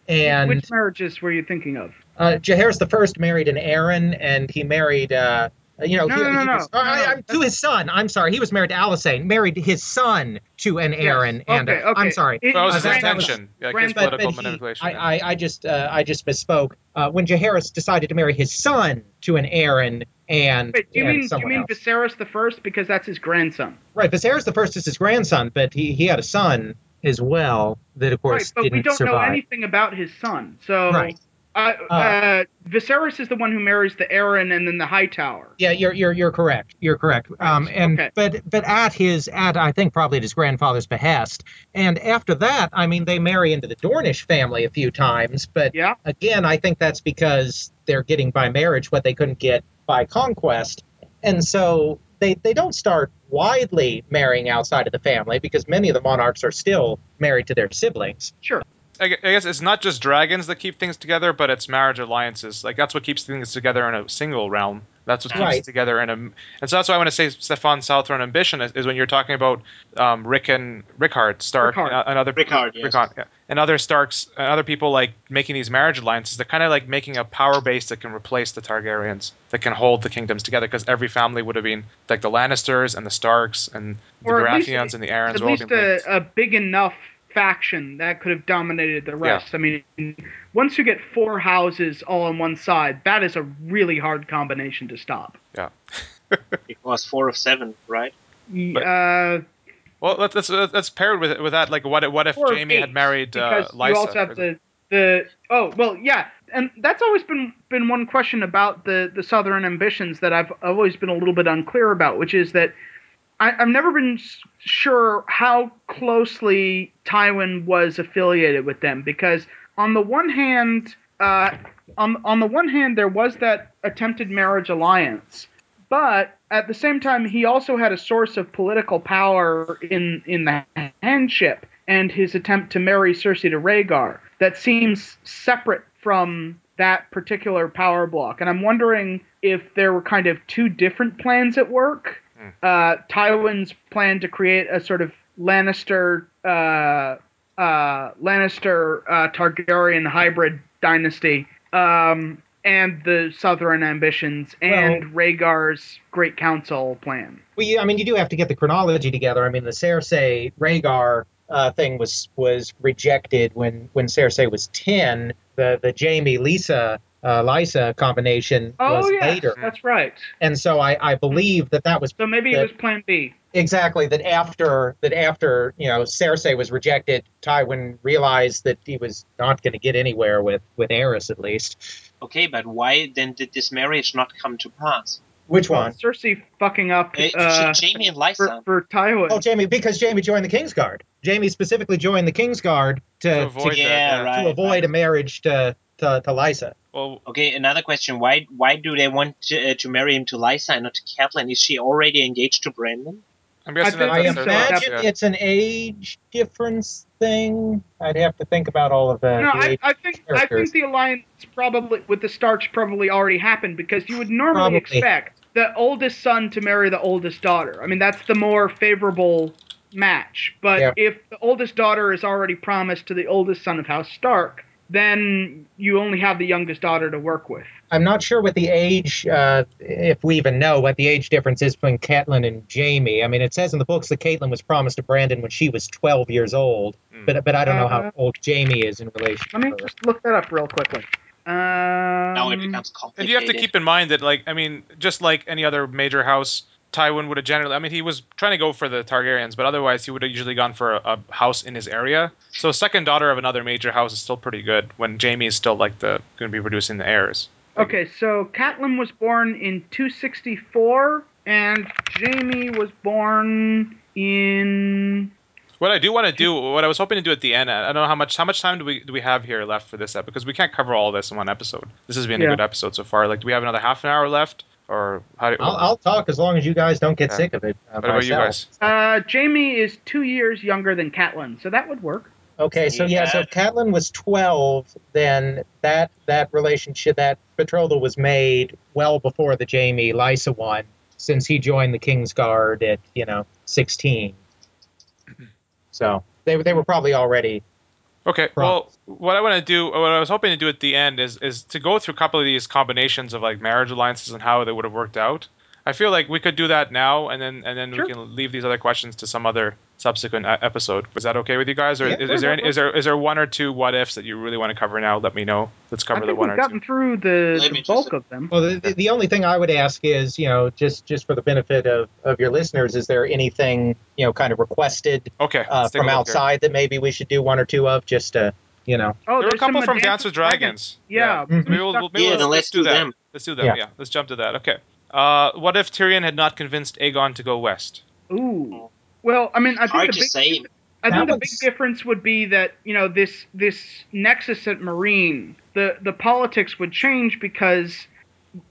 And which marriages were you thinking of? uh, Jaehaerys the First married an Arryn, and he married, uh, you know, No, he, no, no, he was, no, I, no, I'm- to his son. I'm sorry, he was married to Alysanne. Married his son to an Arryn, Yes. and uh, okay, okay. I'm sorry. It- That was Uh, his that- that was- intention. yeah, grand- his But, political but he, manipulation. I. I, I just, uh, I just misspoke. Uh, when Jaehaerys decided to marry his son to an Arryn, and Wait, do you and mean do you mean else. Viserys the First because that's his grandson? right? Viserys the First is his grandson, but he, he had a son as well that, of course, right, but didn't we don't survive. know anything about his son. So, Right. Uh, Uh, uh, Viserys is the one who marries the Arryn and then the Hightower. Yeah, you're you're you're correct. You're correct. Um, and okay. but but at his at I think probably at his grandfather's behest. And after that, I mean, they marry into the Dornish family a few times. But Yeah. again, I think that's because they're getting by marriage what they couldn't get by conquest, and so they they don't start widely marrying outside of the family because many of the monarchs are still married to their siblings. Sure. I guess it's not just dragons that keep things together, but it's marriage alliances. Like that's what keeps things together in a single realm. That's what keeps Right. it together in a. And so that's why I want to say Stefan Southron ambition is, is when you're talking about um, Rick and Rickard Stark Rickard. and, and other Rickard, yes. Rickard, yeah. and other Starks and other people like making these marriage alliances. They're kind of like making a power base that can replace the Targaryens, that can hold the kingdoms together. Because every family would have been like the Lannisters and the Starks and the Or at least- Baratheons and the Arryns. At were all least a, a big enough faction that could have dominated the rest. I mean, once you get four houses all on one side, that is a really hard combination to stop. yeah. It was four of seven, right? But- uh, Well, let's let's let's pair it with with that. Like, what if- what if Four of Jaime had eight, married uh, because Lysa? you also have the the oh well yeah, and that's always been been one question about the the Southern ambitions that I've always been a little bit unclear about, which is that I, I've never been sure how closely Tywin was affiliated with them because on the one hand, uh, on on the one hand there was that attempted marriage alliance, but at the same time he also had a source of political power in in the handship and his attempt to marry Cersei to Rhaegar that seems separate from that particular power block. And I'm wondering if there were kind of two different plans at work. Hmm. Uh, Tywin's plan to create a sort of Lannister uh, uh, Lannister uh, Targaryen hybrid dynasty, um, and the Southern ambitions, and Rhaegar's Great Council plan. Well, you, I mean, you do have to get the chronology together. I mean, the Cersei Rhaegar uh, thing was was rejected when when Cersei was ten. The the Jaime Lysa uh, Lysa combination Oh was yes, later, that's right. and so I, I believe that that was So maybe it was Plan B. exactly that after that after you know Cersei was rejected, Tywin realized that he was not going to get anywhere with with Aerys at least. Okay, but why then did this marriage not come to pass? Which one? Cersei fucking up Uh, uh, J- Jaime and for, Lysa. for Tywin. Oh, Jaime, because Jaime joined the Kingsguard. Jaime specifically joined the Kingsguard to, To to, avoid that, yeah, yeah. right. to avoid right. a marriage to, to, to Lysa. Well, Okay, another question. Why why do they want to, uh, to marry him to Lysa and not to Catelyn? Is she already engaged to Brandon? I'm guessing think I that's so. imagine yeah. it's an age difference thing. I'd have to think about all of that. no, I, I think I think the alliance probably with the Starks probably already happened because you would normally Probably. expect the oldest son to marry the oldest daughter. I mean, that's the more favorable match. But Yeah. if the oldest daughter is already promised to the oldest son of House Stark, then you only have the youngest daughter to work with. I'm not sure what the age, uh, if we even know what the age difference is between Catelyn and Jaime. I mean, it says in the books that Catelyn was promised to Brandon when she was 12 years old, Hmm. but but I don't know how Uh, old Jaime is in relation. Let me to her. just look that up real quickly. Um, now it becomes complicated. And you have to keep in mind that, like, I mean, just like any other major house, Tywin would have generally. I mean, he was trying to go for the Targaryens, but otherwise, he would have usually gone for a, a house in his area. So, second daughter of another major house is still pretty good when Jaime is still like the going to be producing the heirs. Okay, so Catelyn was born in 264, and Jaime was born in. What I do want to do, what I was hoping to do at the end, I don't know how much how much time do we do we have here left for this episode because we can't cover all this in one episode. This has been Yeah. a good episode so far. Like, do we have another half an hour left, or how? Do, I'll, I'll talk as long as you guys don't get Yeah. sick of it. Uh, what about you guys? Uh, Jaime is two years younger than Catelyn, so that would work. Okay, so yeah, so if Catelyn was 12, then that that relationship, that betrothal was made well before the Jaime Lysa one, since he joined the Kingsguard at you know 16. So they they were probably already Okay. Well, what I want to do, what I was hoping to do at the end is is to go through a couple of these combinations of like marriage alliances and how they would have worked out. I feel like we could do that now, and then and then Sure. we can leave these other questions to some other subsequent e- episode. Was that okay with you guys, or Yeah, is, sure, is there no any, is there is there one or two what ifs that you really want to cover now? Let me know. Let's cover I the think one we've or gotten two. through the, Let the bulk of them. Well, the, the, the only thing I would ask is, you know, just just for the benefit of, of your listeners, is there anything, you know, kind of requested Okay. uh, let's take a from look here. outside that maybe we should do one or two of, just to, you know, Oh, there were a couple from Dance Dance with Dragons. Yeah. Mhm. So maybe we'll, we'll- maybe Yeah, let's, let's let's do do that. them. Let's do them. Yeah. Yeah. Let's jump to that. Okay. Uh, what if Tyrion had not convinced Aegon to go west? Ooh. Well, I mean, I think Hard the big, say. I think the one's- big difference would be that you know this this nexus at Meereen, the the politics would change because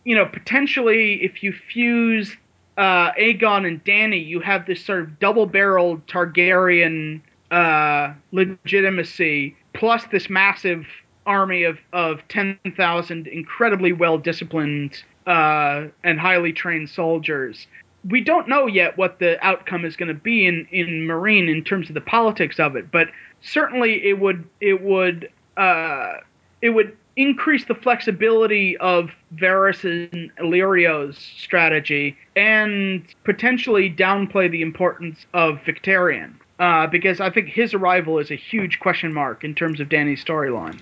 you know potentially if you fuse uh, Aegon and Dany, you have this sort of double-barreled Targaryen uh, legitimacy plus this massive army of of ten thousand incredibly well disciplined uh, and highly trained soldiers we don't know yet what the outcome is going to be in, in Meereen in terms of the politics of it, but certainly it would it would uh, it would increase the flexibility of Varys and Illyrio's strategy and potentially downplay the importance of Victarion. Uh, because I think his arrival is a huge question mark in terms of Dany's storyline.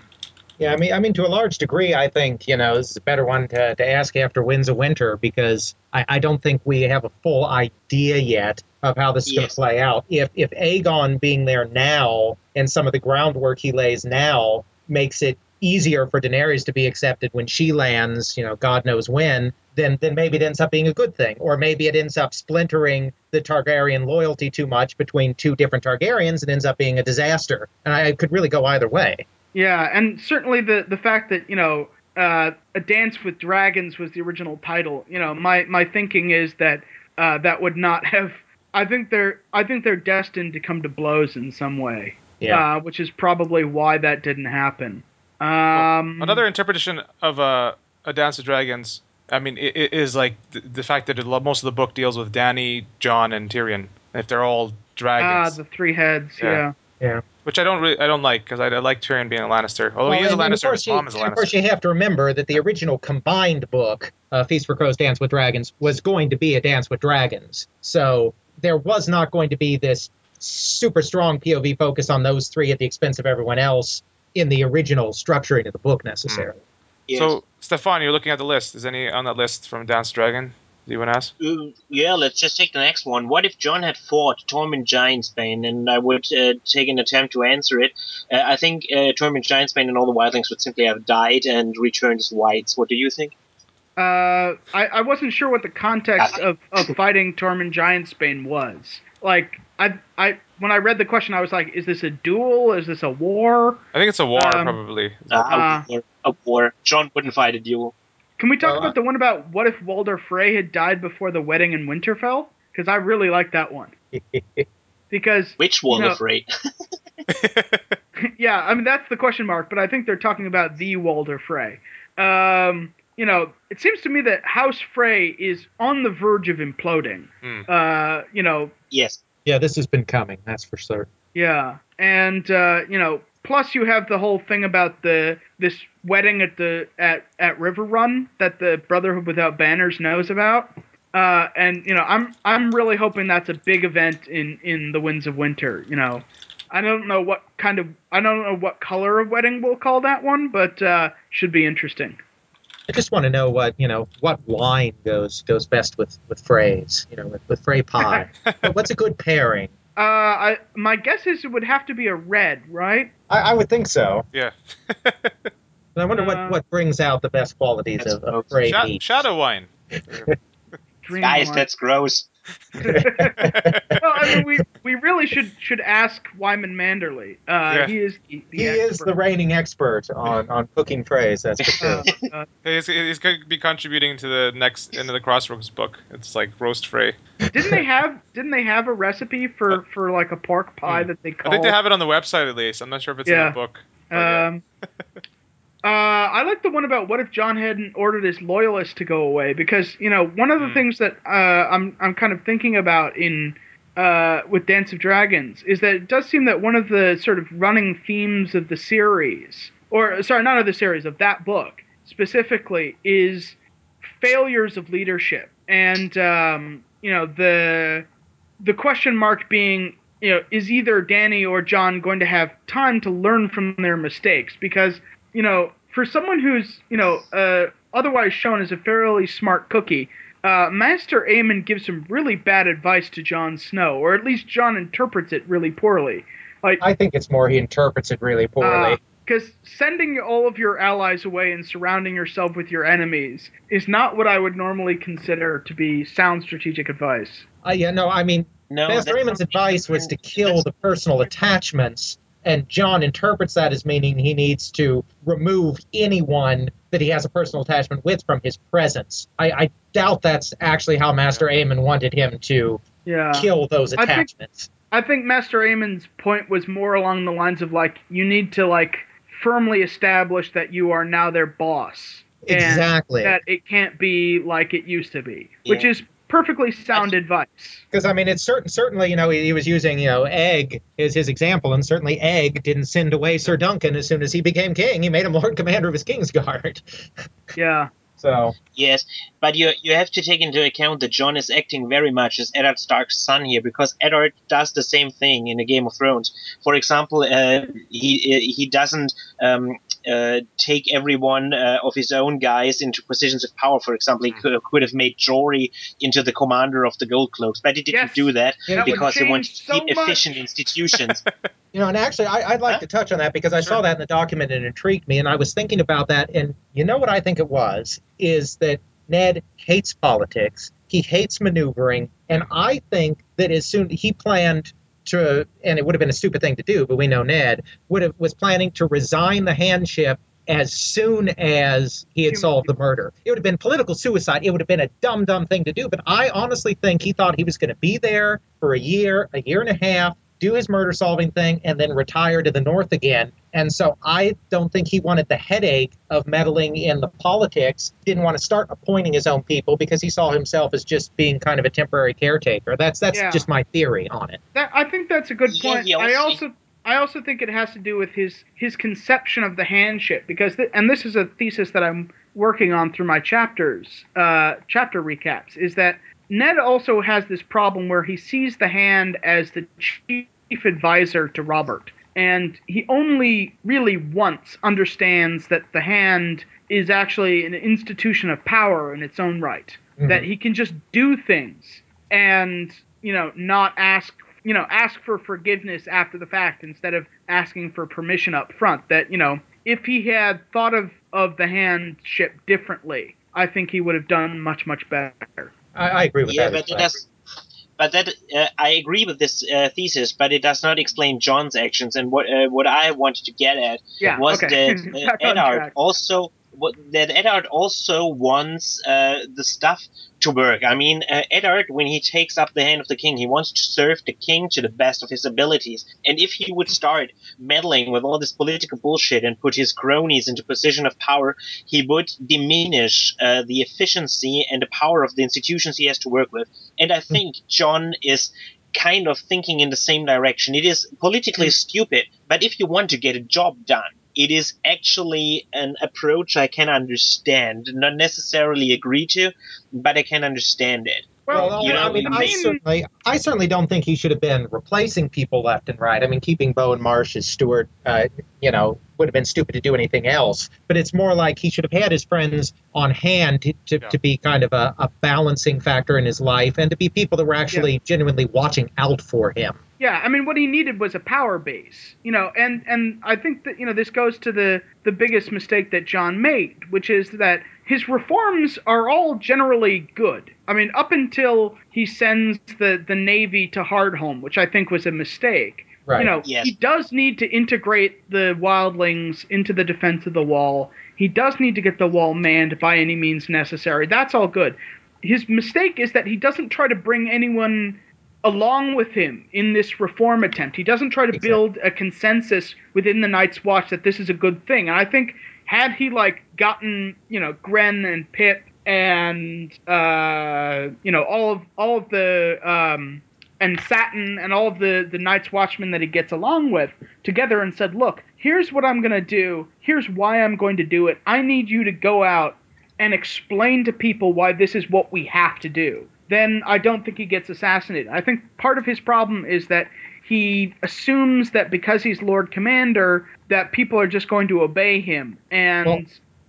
Yeah, I mean, I mean, to a large degree, I think you know this is a better one to, to ask after Winds of Winter because I, I don't think we have a full idea yet of how this is going to play out. If if Aegon being there now and some of the groundwork he lays now makes it easier for Daenerys to be accepted when she lands, you know, God knows when, then then maybe it ends up being a good thing, or maybe it ends up splintering the Targaryen loyalty too much between two different Targaryens and ends up being a disaster. And I could really go either way. Yeah, and certainly the the fact that you know uh, a dance with dragons was the original title. You know, my my thinking is that uh, that would not have. I think they're I think they're destined to come to blows in some way. Yeah. Uh, which is probably why that didn't happen. Um, Another interpretation of uh, a Dance with Dragons, I mean, i i- is like the, the fact that it, most of the book deals with Dany, Jon, and Tyrion. If they're all dragons. ah dragons, the three heads. Yeah. Yeah. Which I don't really, I don't like because I, I like Tyrion being a Lannister. Although he is a and- and of Lannister, course his you- is a and Of course, you have to remember that the original combined book, uh, Feast for Crows, Dance with Dragons, was going to be a Dance with Dragons. So there was not going to be this super strong POV focus on those three at the expense of everyone else in the original structuring of the book necessarily. Yes. So, Stefan, you're looking at the list. Is any on that list from Dance Dragon? Do you want to ask? Uh, yeah, let's just take the next one. What if Jon had fought Tormund Giantsbane? And I would uh, take an attempt to answer it. Uh, I think uh, Tormund Giantsbane and all the wildlings would simply have died and returned as whites. What do you think? Uh, I, I wasn't sure what the context of, of fighting Tormund Giantsbane was. Like, I, I when I read the question, I was like, is this a duel? Is this a war? I think it's a war, Um, probably. Uh, Uh, a, war, a war. Jon wouldn't fight a duel. Can we talk Well, about the one about what if Walder Frey had died before the wedding in Winterfell? Because I really like that one. Because Which Wall know- of Frey? yeah, I mean that's the question mark, but I think they're talking about the Walder Frey. Um, you know, it seems to me that House Frey is on the verge of imploding. Hmm. Uh, you know, Yes. Yeah, this has been coming. That's for sure. yeah, and uh, you know, plus you have the whole thing about the this wedding at the at at Riverrun that the Brotherhood Without Banners knows about. Uh, and you know, I'm I'm really hoping that's a big event in in the Winds of Winter. You know, I don't know what kind of I don't know what color of wedding we'll call that one, but uh, should be interesting. I just want to know what you know what wine goes goes best with with Freys. You know, with, with Frey pie. What's a good pairing? Uh, I my guess is it would have to be a red, right? I, I would think so. yeah. But I wonder Uh, what, what brings out the best qualities of, of gross. Frey Sha- meat. shadow wine. Guys, wine. that's gross. well, I mean, we we really should should ask Wyman Manderley. Uh, Yeah. He is the, the He is the reigning expert on, on cooking Freys. That's for sure. Uh, uh, He's, he's going to be contributing to the next into the Crossroads book. It's like roast Frey. didn't they have didn't they have a recipe for for like a pork pie that they I think they have it on the website at least. I'm not sure if it's in the book. but yeah. Um, uh, I like the one about what if Jon hadn't ordered his loyalists to go away because you know one of the Hmm. things that uh, I'm I'm kind of thinking about in uh, with Dance of Dragons is that it does seem that one of the sort of running themes of the series, or sorry, not of the series of that book specifically, is failures of leadership and um, you know the the question mark being you know is either Dany or Jon going to have time to learn from their mistakes because you know for someone who's you know uh, otherwise shown as a fairly smart cookie uh, Master Aemon gives some really bad advice to Jon Snow or at least Jon interprets it really poorly like I think it's more he interprets it really poorly. because sending all of your allies away and surrounding yourself with your enemies is not what I would normally consider to be sound strategic advice. Uh, yeah, no, I mean, No, Master that's Aemon's advice was to kill the personal attachments, and Jon interprets that as meaning he needs to remove anyone that he has a personal attachment with from his presence. I, I doubt that's actually how Master Aemon wanted him to Yeah. kill those I think- attachments. I think Master Aemon's point was more along the lines of like you need to like firmly establish that you are now their boss. and Exactly. That it can't be like it used to be, which is perfectly sound advice. Because I mean, it's certain. Certainly, you know, he, he was using you know Egg as his example, and certainly Egg didn't send away Sir Duncan as soon as he became king. He made him Lord Commander of his Kingsguard. Yeah. So Yes, but you you have to take into account that Jon is acting very much as Eddard Stark's son here because Eddard does the same thing in the Game of Thrones. For example, uh, he he doesn't um, uh, take every one uh, of his own guys into positions of power. For example, he Hmm. could, could have made Jory into the commander of the Gold Cloaks, but he didn't Yes. do that That because he wanted to keep much. efficient institutions. You know, and actually, I, I'd like Huh? to touch on that because I saw that in the document and it intrigued me, and I was thinking about that. And you know what I think it was is that Ned hates politics, he hates maneuvering, and I think that as soon he planned to, and it would have been a stupid thing to do, but we know Ned would have was planning to resign the handship as soon as he had solved the murder. It would have been political suicide. It would have been a dumb, dumb thing to do. But I honestly think he thought he was going to be there for a year, a year and a half, do his murder solving thing, and then retire to the North again. And so I don't think he wanted the headache of meddling in the politics, didn't want to start appointing his own people because he saw himself as just being kind of a temporary caretaker. That's that's Yeah. just my theory on it. That I think that's a good point. he I also- also I also think it has to do with his his conception of the handship because th- and this is a thesis that I'm working on through my chapters uh, chapter recaps is that Ned also has this problem where he sees the hand as the chief advisor to Robert and he only really once understands that the hand is actually an institution of power in its own right mm-hmm. that he can just do things and you know not ask you know ask for forgiveness after the fact instead of asking for permission up front that you know if he had thought of of the handship differently I think he would have done much much better. I, I agree with yeah, that. but as it does. But that uh, I agree with this uh, thesis, but it does not explain Jon's actions. And what uh, what I wanted to get at Yeah, was okay. that uh, Back on Eddard track. also what, that Eddard also wants uh, the stuff to work. I mean, uh, Eddard, when he takes up the hand of the king, he wants to serve the king to the best of his abilities. And if he would start meddling with all this political bullshit and put his cronies into position of power, he would diminish uh, the efficiency and the power of the institutions he has to work with. And I think Jon is kind of thinking in the same direction. It is politically stupid, but if you want to get a job done, it is actually an approach I can understand, not necessarily agree to, but I can understand it. Well, you know, I mean, I certainly, I certainly don't think he should have been replacing people left and right. I mean, keeping Bowen Marsh as steward, uh, you know, would have been stupid to do anything else. But it's more like he should have had his friends on hand to, to, Yeah. to be kind of a, a balancing factor in his life, and to be people that were actually genuinely watching out for him. Yeah, I mean, what he needed was a power base, you know, and and I think that you know this goes to the the biggest mistake that Jon made, which is that his reforms are all generally good. I mean, up until he sends the the navy to Hardhome, which I think was a mistake. Right. You know, Yes. he does need to integrate the wildlings into the defense of the wall. He does need to get the wall manned by any means necessary. That's all good. His mistake is that he doesn't try to bring anyone along with him in this reform attempt. He doesn't try to Exactly. build a consensus within the Night's Watch that this is a good thing. And I think had he like gotten, you know, Grenn and Pip and uh, you know, all of all of the um and Satin and all of the the Night's Watchmen that he gets along with together and said, "Look, here's what I'm going to do. Here's why I'm going to do it. I need you to go out and explain to people why this is what we have to do." Then I don't think he gets assassinated. I think part of his problem is that he assumes that because he's Lord Commander that people are just going to obey him and Well,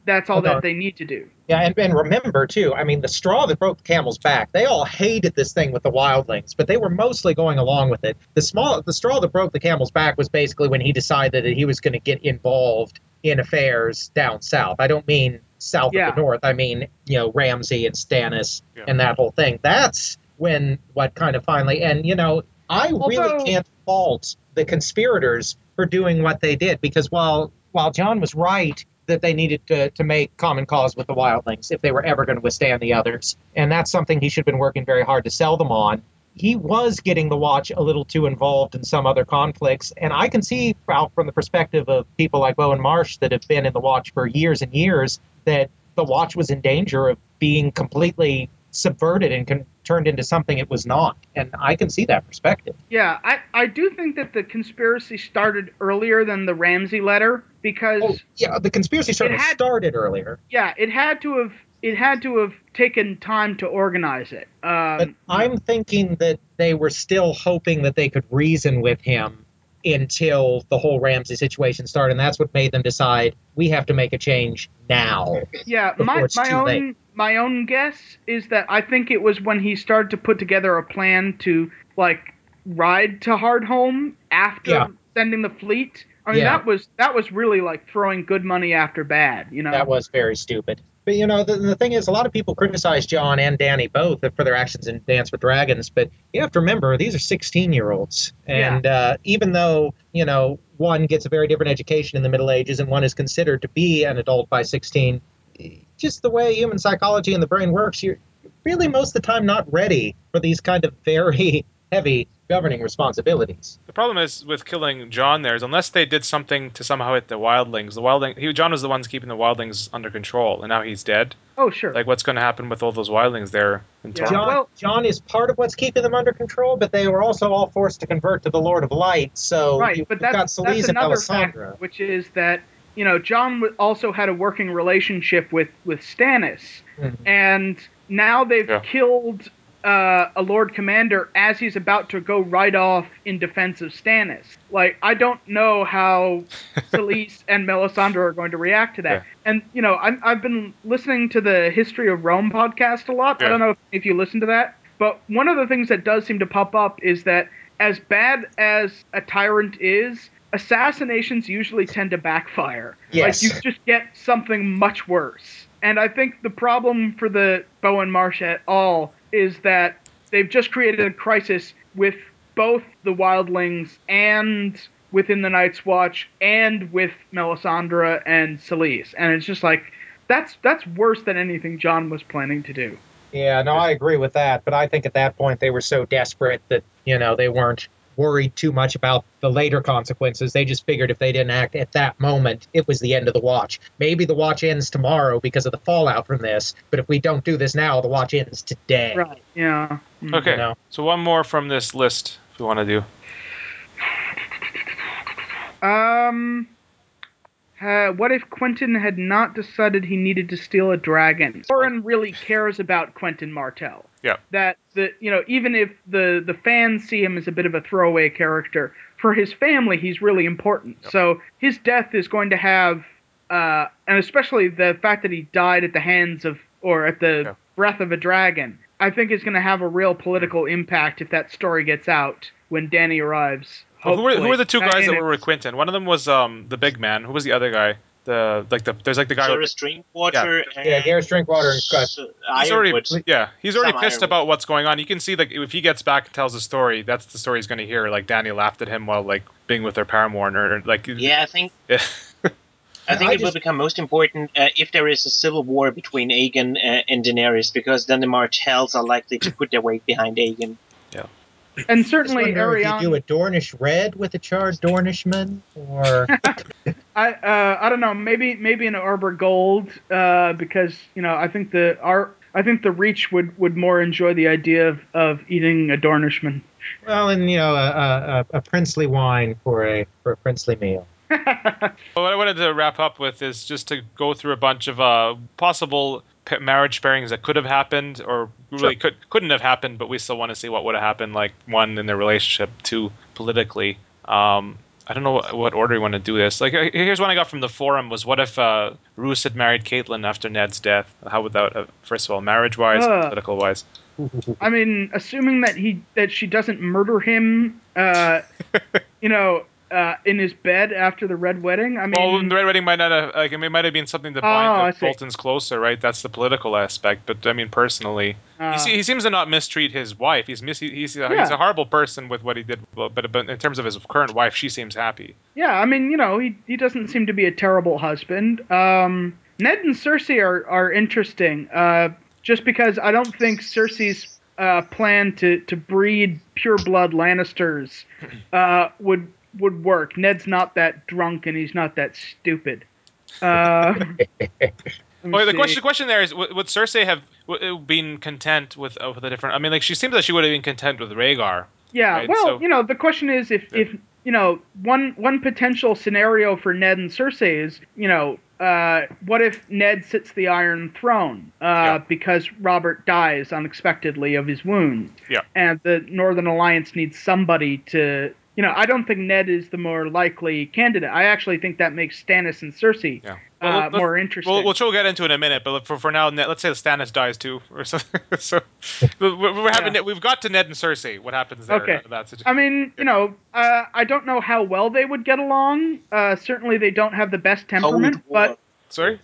that's all that on. they need to do. Yeah, and, and remember too. I mean, the straw that broke the camel's back. They all hated this thing with the wildlings, but they were mostly going along with it. The small, the straw that broke the camel's back was basically when he decided that he was going to get involved in affairs down south. I don't mean south Yeah. of the north. I mean, you know, Ramsay and Stannis Yeah. and that whole thing. That's when what kind of finally. And you know, I Although- really can't fault the conspirators for doing what they did because while while Jon was right that they needed to, to make common cause with the wildlings if they were ever going to withstand the others, and that's something he should have been working very hard to sell them on. He was getting the watch a little too involved in some other conflicts, and I can see from the perspective of people like Bowen Marsh that have been in the watch for years and years that the watch was in danger of being completely subverted and con- turned into something it was not. And I can see that perspective. Yeah, I, I do think that the conspiracy started earlier than the Ramsay letter because Oh, yeah, the conspiracy certainly had- started earlier. yeah, it had to have it had to have taken time to organize it. Um, But I'm thinking that they were still hoping that they could reason with him until the whole Ramsay situation started, and that's what made them decide we have to make a change now. yeah, my my own late. my own guess is that I think it was when he started to put together a plan to like ride to Hardhome after Yeah. sending the fleet. I mean Yeah. that was that was really like throwing good money after bad, you know. That was very stupid. But you know, the, the thing is, a lot of people criticize Jon and Dany both for their actions in Dance with Dragons, but you have to remember these are 16 year olds, and uh, even though you know one gets a very different education in the Middle Ages and one is considered to be an adult by 16, just the way human psychology and the brain works, you're really most of the time not ready for these kind of very heavy governing responsibilities. The problem is with killing Jon. There is unless they did something to somehow hit the wildlings. The wildling, he, Jon was the ones keeping the wildlings under control, and now he's dead. oh sure. Like, what's going to happen with all those wildlings there in Yeah. Jon, well- Jon is part of what's keeping them under control, but they were also all forced to convert to the Lord of Light. So right, you've but got that's, Selyse that's and another Melisandre. factor, which is that you know Jon also had a working relationship with with Stannis, Mhm. and now they've Yeah. killed uh, a Lord Commander as he's about to go right off in defense of Stannis. Like I don't know how Selyse and Melisandre are going to react to that. Yeah. And you know I'm, I've been listening to the History of Rome podcast a lot. I don't know if, if you listen to that, but one of the things that does seem to pop up is that as bad as a tyrant is, assassinations usually tend to backfire. Yes. Like you just get something much worse. And I think the problem for the Bowen Marsh at al. Is that they've just created a crisis with both the Wildlings and within the Night's Watch and with Melisandre and Selyse. And it's just like that's that's worse than anything Jon was planning to do. Yeah, no, I agree with that. But I think at that point they were so desperate that, you know, they weren't worried too much about the later consequences. They just figured if they didn't act at that moment, it was the end of the watch. Maybe the watch ends tomorrow because of the fallout from this, but if we don't do this now, the watch ends today. Right. Yeah. Okay. You know. So one more from this list, if you want to do. Um. Uh, what if Quentyn had not decided he needed to steal a dragon? Doran really cares about Quentyn Martell. Yeah. That the you know even if the the fans see him as a bit of a throwaway character, for his family he's really important. So his death is going to have, uh, and especially the fact that he died at the hands of or at the Yeah. breath of a dragon, I think is going to have a real political impact if that story gets out when Dany arrives. Well, who were who were the two guys that were with Quentyn? One of them was um the big man. Who was the other guy? The like the there's like the guy. Sarah Drinkwater and Yeah, Gerris Drinkwater and Scott. S- He's already, yeah, he's already Sam pissed Yronwood. about what's going on. You can see like if he gets back and tells a story, that's the story he's going to hear. Like Dany laughed at him while like being with their paramour, or or, like Yeah, I think yeah. I think I it will become most important uh, if there is a civil war between Aegon uh, and Daenerys, because then the Martells are likely to put their weight behind Aegon. And Just certainly wonder if you do a Dornish red with a charred Dornishman, or I uh, I don't know. Maybe maybe an Arbor Gold uh, because you know I think the our I think the Reach would, would more enjoy the idea of, of eating a Dornishman. well, and you know, a, a, a princely wine for a for a princely meal. Well, what I wanted to wrap up with is just to go through a bunch of uh, possible p- marriage pairings that could have happened or really could couldn't have happened, but we still want to see what would have happened. Like one in their relationship, two politically. Um, I don't know what, what order you want to do this. Like here's one I got from the forum: was what if uh, Roose had married Catelyn after Ned's death? How would that, uh, first of all, marriage wise, Uh. political wise? I mean, assuming that he that she doesn't murder him, uh, you know, uh, in his bed after the red wedding. I mean, Well, the red wedding might not have like it might have been something to Oh, the see. Boltons closer, right? That's the political aspect. But I mean, personally, uh, he, he seems to not mistreat his wife. He's mis- he's a, he's a horrible person with what he did, but, but in terms of his current wife, she seems happy. yeah, I mean, you know, he he doesn't seem to be a terrible husband. Um, Ned and Cersei are are interesting, uh, just because I don't think Cersei's uh, plan to to breed pure blood Lannisters uh, would would work. Ned's not that drunk and he's not that stupid. Uh, Well, the see. question the question there is: would, would Cersei have w- uh, been content with uh, with a different? I mean, like she seems like she would have been content with Rhaegar. Yeah, Right, well, so- you know, the question is if Yeah. if you know one one potential scenario for Ned and Cersei is you know uh, what if Ned sits the Iron Throne uh, Yeah. because Robert dies unexpectedly of his wounds, Yeah. and the Northern Alliance needs somebody to. You know, I don't think Ned is the more likely candidate. I actually think that makes Stannis and Cersei Yeah. uh, Well, let's- more interesting. Well, which we'll get into in a minute, but for, for now, Ned, let's say Stannis dies too, or something. so we're, we're having Yeah. we've got to Ned and Cersei. What happens there? Okay. out that situation? I mean, you know, uh, I don't know how well they would get along. Uh, certainly, they don't have the best temperament, Cold War. but Sorry,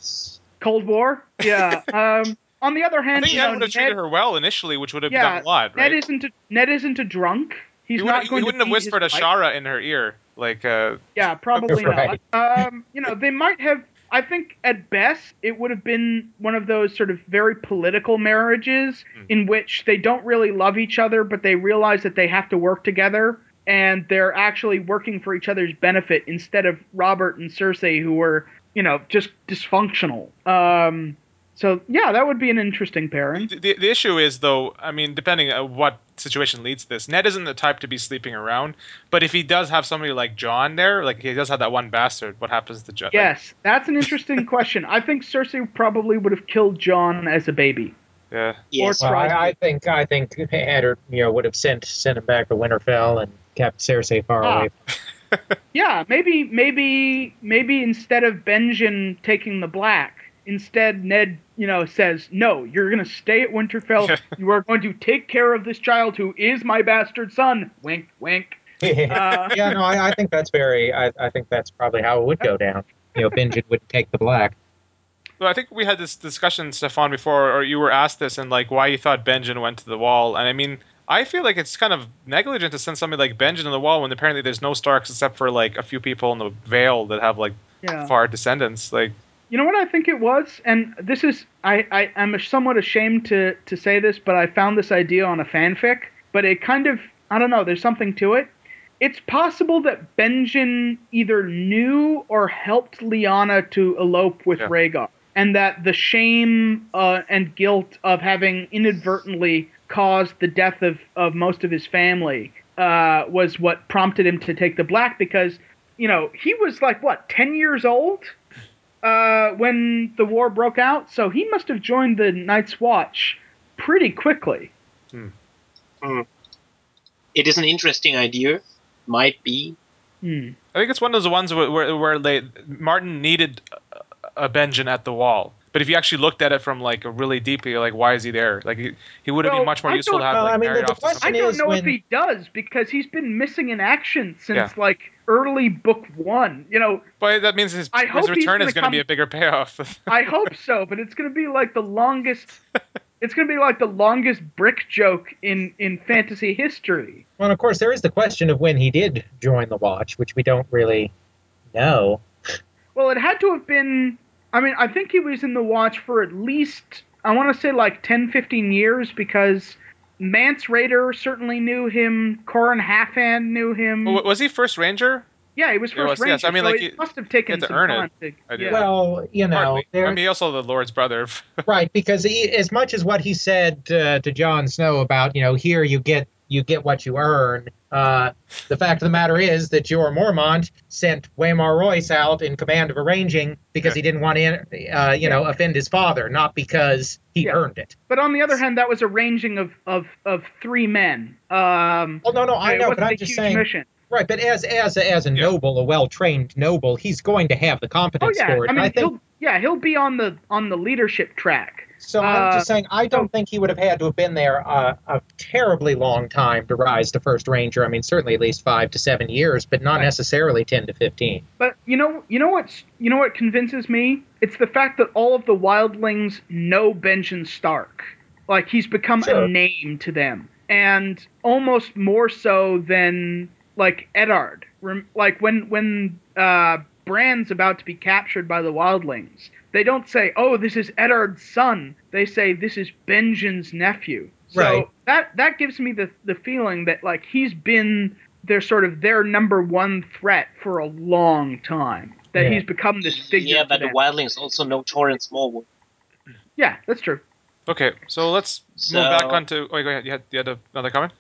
Cold War. Yeah. um, on the other I hand, think you Ned know, would have treated her well initially, which would have Yeah, done a lot, right? Ned isn't a, Ned isn't a drunk. He's he not wouldn't, going he to wouldn't have beat whispered a wife. Shara in her ear, like uh, Yeah, probably Right. not. Um, you know, they might have. I think at best it would have been one of those sort of very political marriages Hmm. in which they don't really love each other, but they realize that they have to work together and they're actually working for each other's benefit instead of Robert and Cersei who were, you know, just dysfunctional. Um, so yeah, that would be an interesting pairing. The, the, the issue is though, I mean, depending on what situation leads to this, Ned isn't the type to be sleeping around. But if he does have somebody like Jon there, like he does have that one bastard, what happens to Jon? Like, Yes, that's an interesting question. I think Cersei probably would have killed Jon as a baby. yeah. Yes. Or- Well, Tried I, to. I think I think Eddard, you know, would have sent sent him back to Winterfell and kept Cersei far Ah. away. Yeah, maybe maybe maybe instead of Benjen taking the black, instead Ned, you know, says, "No, you're going to stay at Winterfell. you are going to take care of this child who is my bastard son." Wink, wink. Uh, yeah, no, I, I think that's very. I, I think that's probably how it would go down. You know, Benjen would take the black. So I think we had this discussion, Stefan, before, or you were asked this, and like why you thought Benjen went to the wall. And I mean, I feel like it's kind of negligent to send somebody like Benjen to the wall when apparently there's no Starks except for like a few people in the Vale that have like Yeah. far descendants. Like, You know what I think it was, and this is I, I I'm somewhat ashamed to to say this, but I found this idea on a fanfic. But it kind of I don't know. There's something to it. It's possible that Benjen either knew or helped Lyanna to elope with Yeah. Rhaegar, and that the shame uh, and guilt of having inadvertently caused the death of of most of his family uh, was what prompted him to take the black because you know he was like what 10 years old uh, when the war broke out, so he must have joined the Night's Watch pretty quickly. It is an interesting idea. Might be. Hmm. I think it's one of those ones where where, where they Martin needed a, a Benjen at the wall. But if you actually looked at it from like a really deep, you're like, why is he there? Like he, he would have Well, been much more I useful to have Well, like I mean, married the- the off to question I don't is know if he does because he's been missing in action since Yeah. like early book one. You know, But that means his, I his return gonna is going to be a bigger payoff. I hope so, but it's gonna be like the longest. It's gonna be like the longest brick joke in in fantasy history. Well, of course, there is the question of when he did join the Watch, which we don't really know. Well, it had to have been. I mean, I think he was in the watch for at least, I want to say like 10, 15 years because Mance Rayder certainly knew him. Qhorin Halfhand knew him. Wa- was he first ranger? yeah, he was first was, ranger. yes. I mean, so like, it you- must have taken had to some earn it, to. I yeah. Well, you know, I mean, also the Lord's brother. right? Because he, as much as what he said uh, to Jon Snow about, you know, here you get you get what you earn. Uh, the fact of the matter is that Jorah Mormont sent Waymar Royce out in command of arranging because Yeah. he didn't want to, uh, you know, offend his father, not because he Yeah. earned it. But on the other hand, that was a ranging of of, of three men. Um, Oh no, no, I know, but I'm just saying. mission. Right, but as as a, as a Yeah. noble, a well trained noble, he's going to have the Oh competence yeah, for it. I And mean, I think he'll yeah he'll be on the on the leadership track. So. I'm uh, just saying, I don't think he would have had to have been there uh, a terribly long time to rise to first ranger. I mean, certainly at least five to seven years, but not Right. necessarily ten to fifteen. But you know, you know what's you know what convinces me? It's the fact that all of the wildlings know Benjen Stark. Like he's become Sure. a name to them, and almost more so than like Eddard. Rem- Like when when uh, Bran's about to be captured by the wildlings, they don't say, "Oh, this is Eddard's son." They say, "This is Benjen's nephew." So Right. that that gives me the the feeling that like he's been their sort of their number one threat for a long time. That Yeah. he's become this figure. yeah, but the them. wildlings also know Thoren Smallwood. Yeah, that's true. Okay, so let's So- move back onto. Oh, go ahead. You had, you had another comment,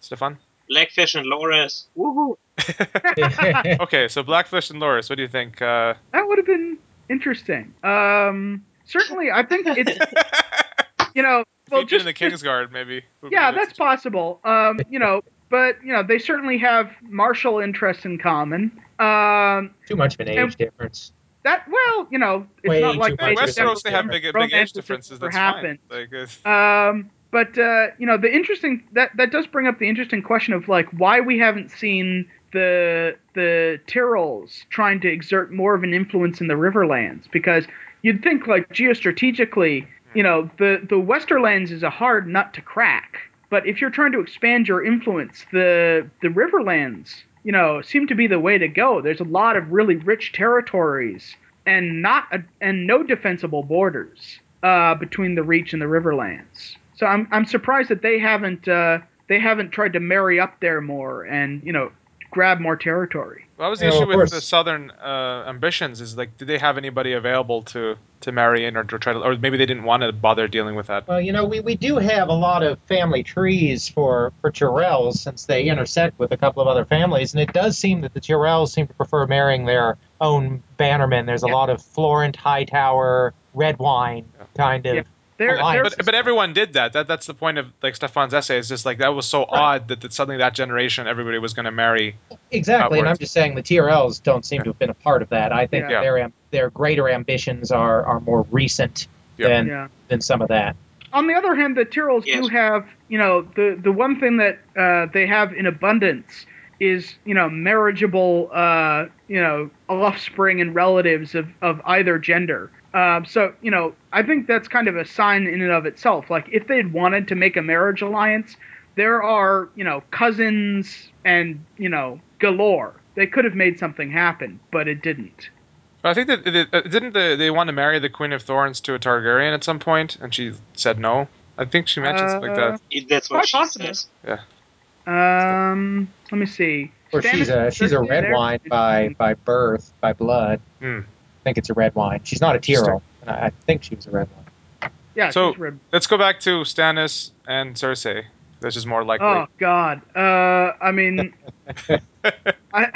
Stefan? Blackfish and Loras. Woohoo! okay, so Blackfish and Loras, what do you think? Uh, That would have been interesting. Um, certainly, I think it's you know well featured just in the just- Kingsguard, maybe. yeah, good. that's possible. Um, you know, but you know they certainly have martial interests in common. Um, Too much of an age difference. that well, you know, it's Way not like too Yeah, much they Westeros, they have big, big age differences. never That's happened. fine. Like, Um, but uh, you know, the interesting that that does bring up the interesting question of like why we haven't seen the the Tyrrells trying to exert more of an influence in the Riverlands because you'd think like geostrategically, you know, the the Westerlands is a hard nut to crack. But if you're trying to expand your influence, the the Riverlands, you know, seem to be the way to go. There's a lot of really rich territories and not a, and no defensible borders uh, between the Reach and the Riverlands. So I'm I'm surprised that they haven't uh, they haven't tried to marry up there more and you know grab more territory. Well, that was the Yeah, issue of with course. the Southern uh, ambitions. Is like, did they have anybody available to to marry in or to try to, or maybe they didn't want to bother dealing with that. Well, you know, we, we do have a lot of family trees for, for Tyrells since they intersect with a couple of other families, and it does seem that the Tyrells seem to prefer marrying their own bannermen. There's a Yeah. lot of Florent, Hightower, Redwyne kind of. Yeah. They're, Alliance. they're But, but everyone did that. That that's the point of like Stefan's essay. Is just like that was so odd that, that suddenly that generation everybody was going to marry. Exactly, and I'm just saying the Tyrells don't seem to have been a part of that. I think Yeah. their their greater ambitions are, are more recent Yeah. than yeah. than some of that. on the other hand, the Tyrrells do have, you know, the the one thing that uh, they have in abundance is you know marriageable uh, you know offspring and relatives of of either gender. Um, so you know I think that's kind of a sign in and of itself. Like if they'd wanted to make a marriage alliance, there are you know cousins and you know galore. They could have made something happen, but it didn't. I think that it, uh, didn't they, they want to marry the Queen of Thorns to a Targaryen at some point, and she said no. I think she mentioned something like Uh, that. That's what Quite she possible. says. Um, let me see. Or she's a she's a red there? wine by by birth, by blood. Hmm. I think it's a Redwyne. She's not a Tyrell. and I, I think she was a Redwyne. Yeah, So- red. Let's go back to Stannis and Cersei. This is more likely. Oh God. Uh, I mean, I,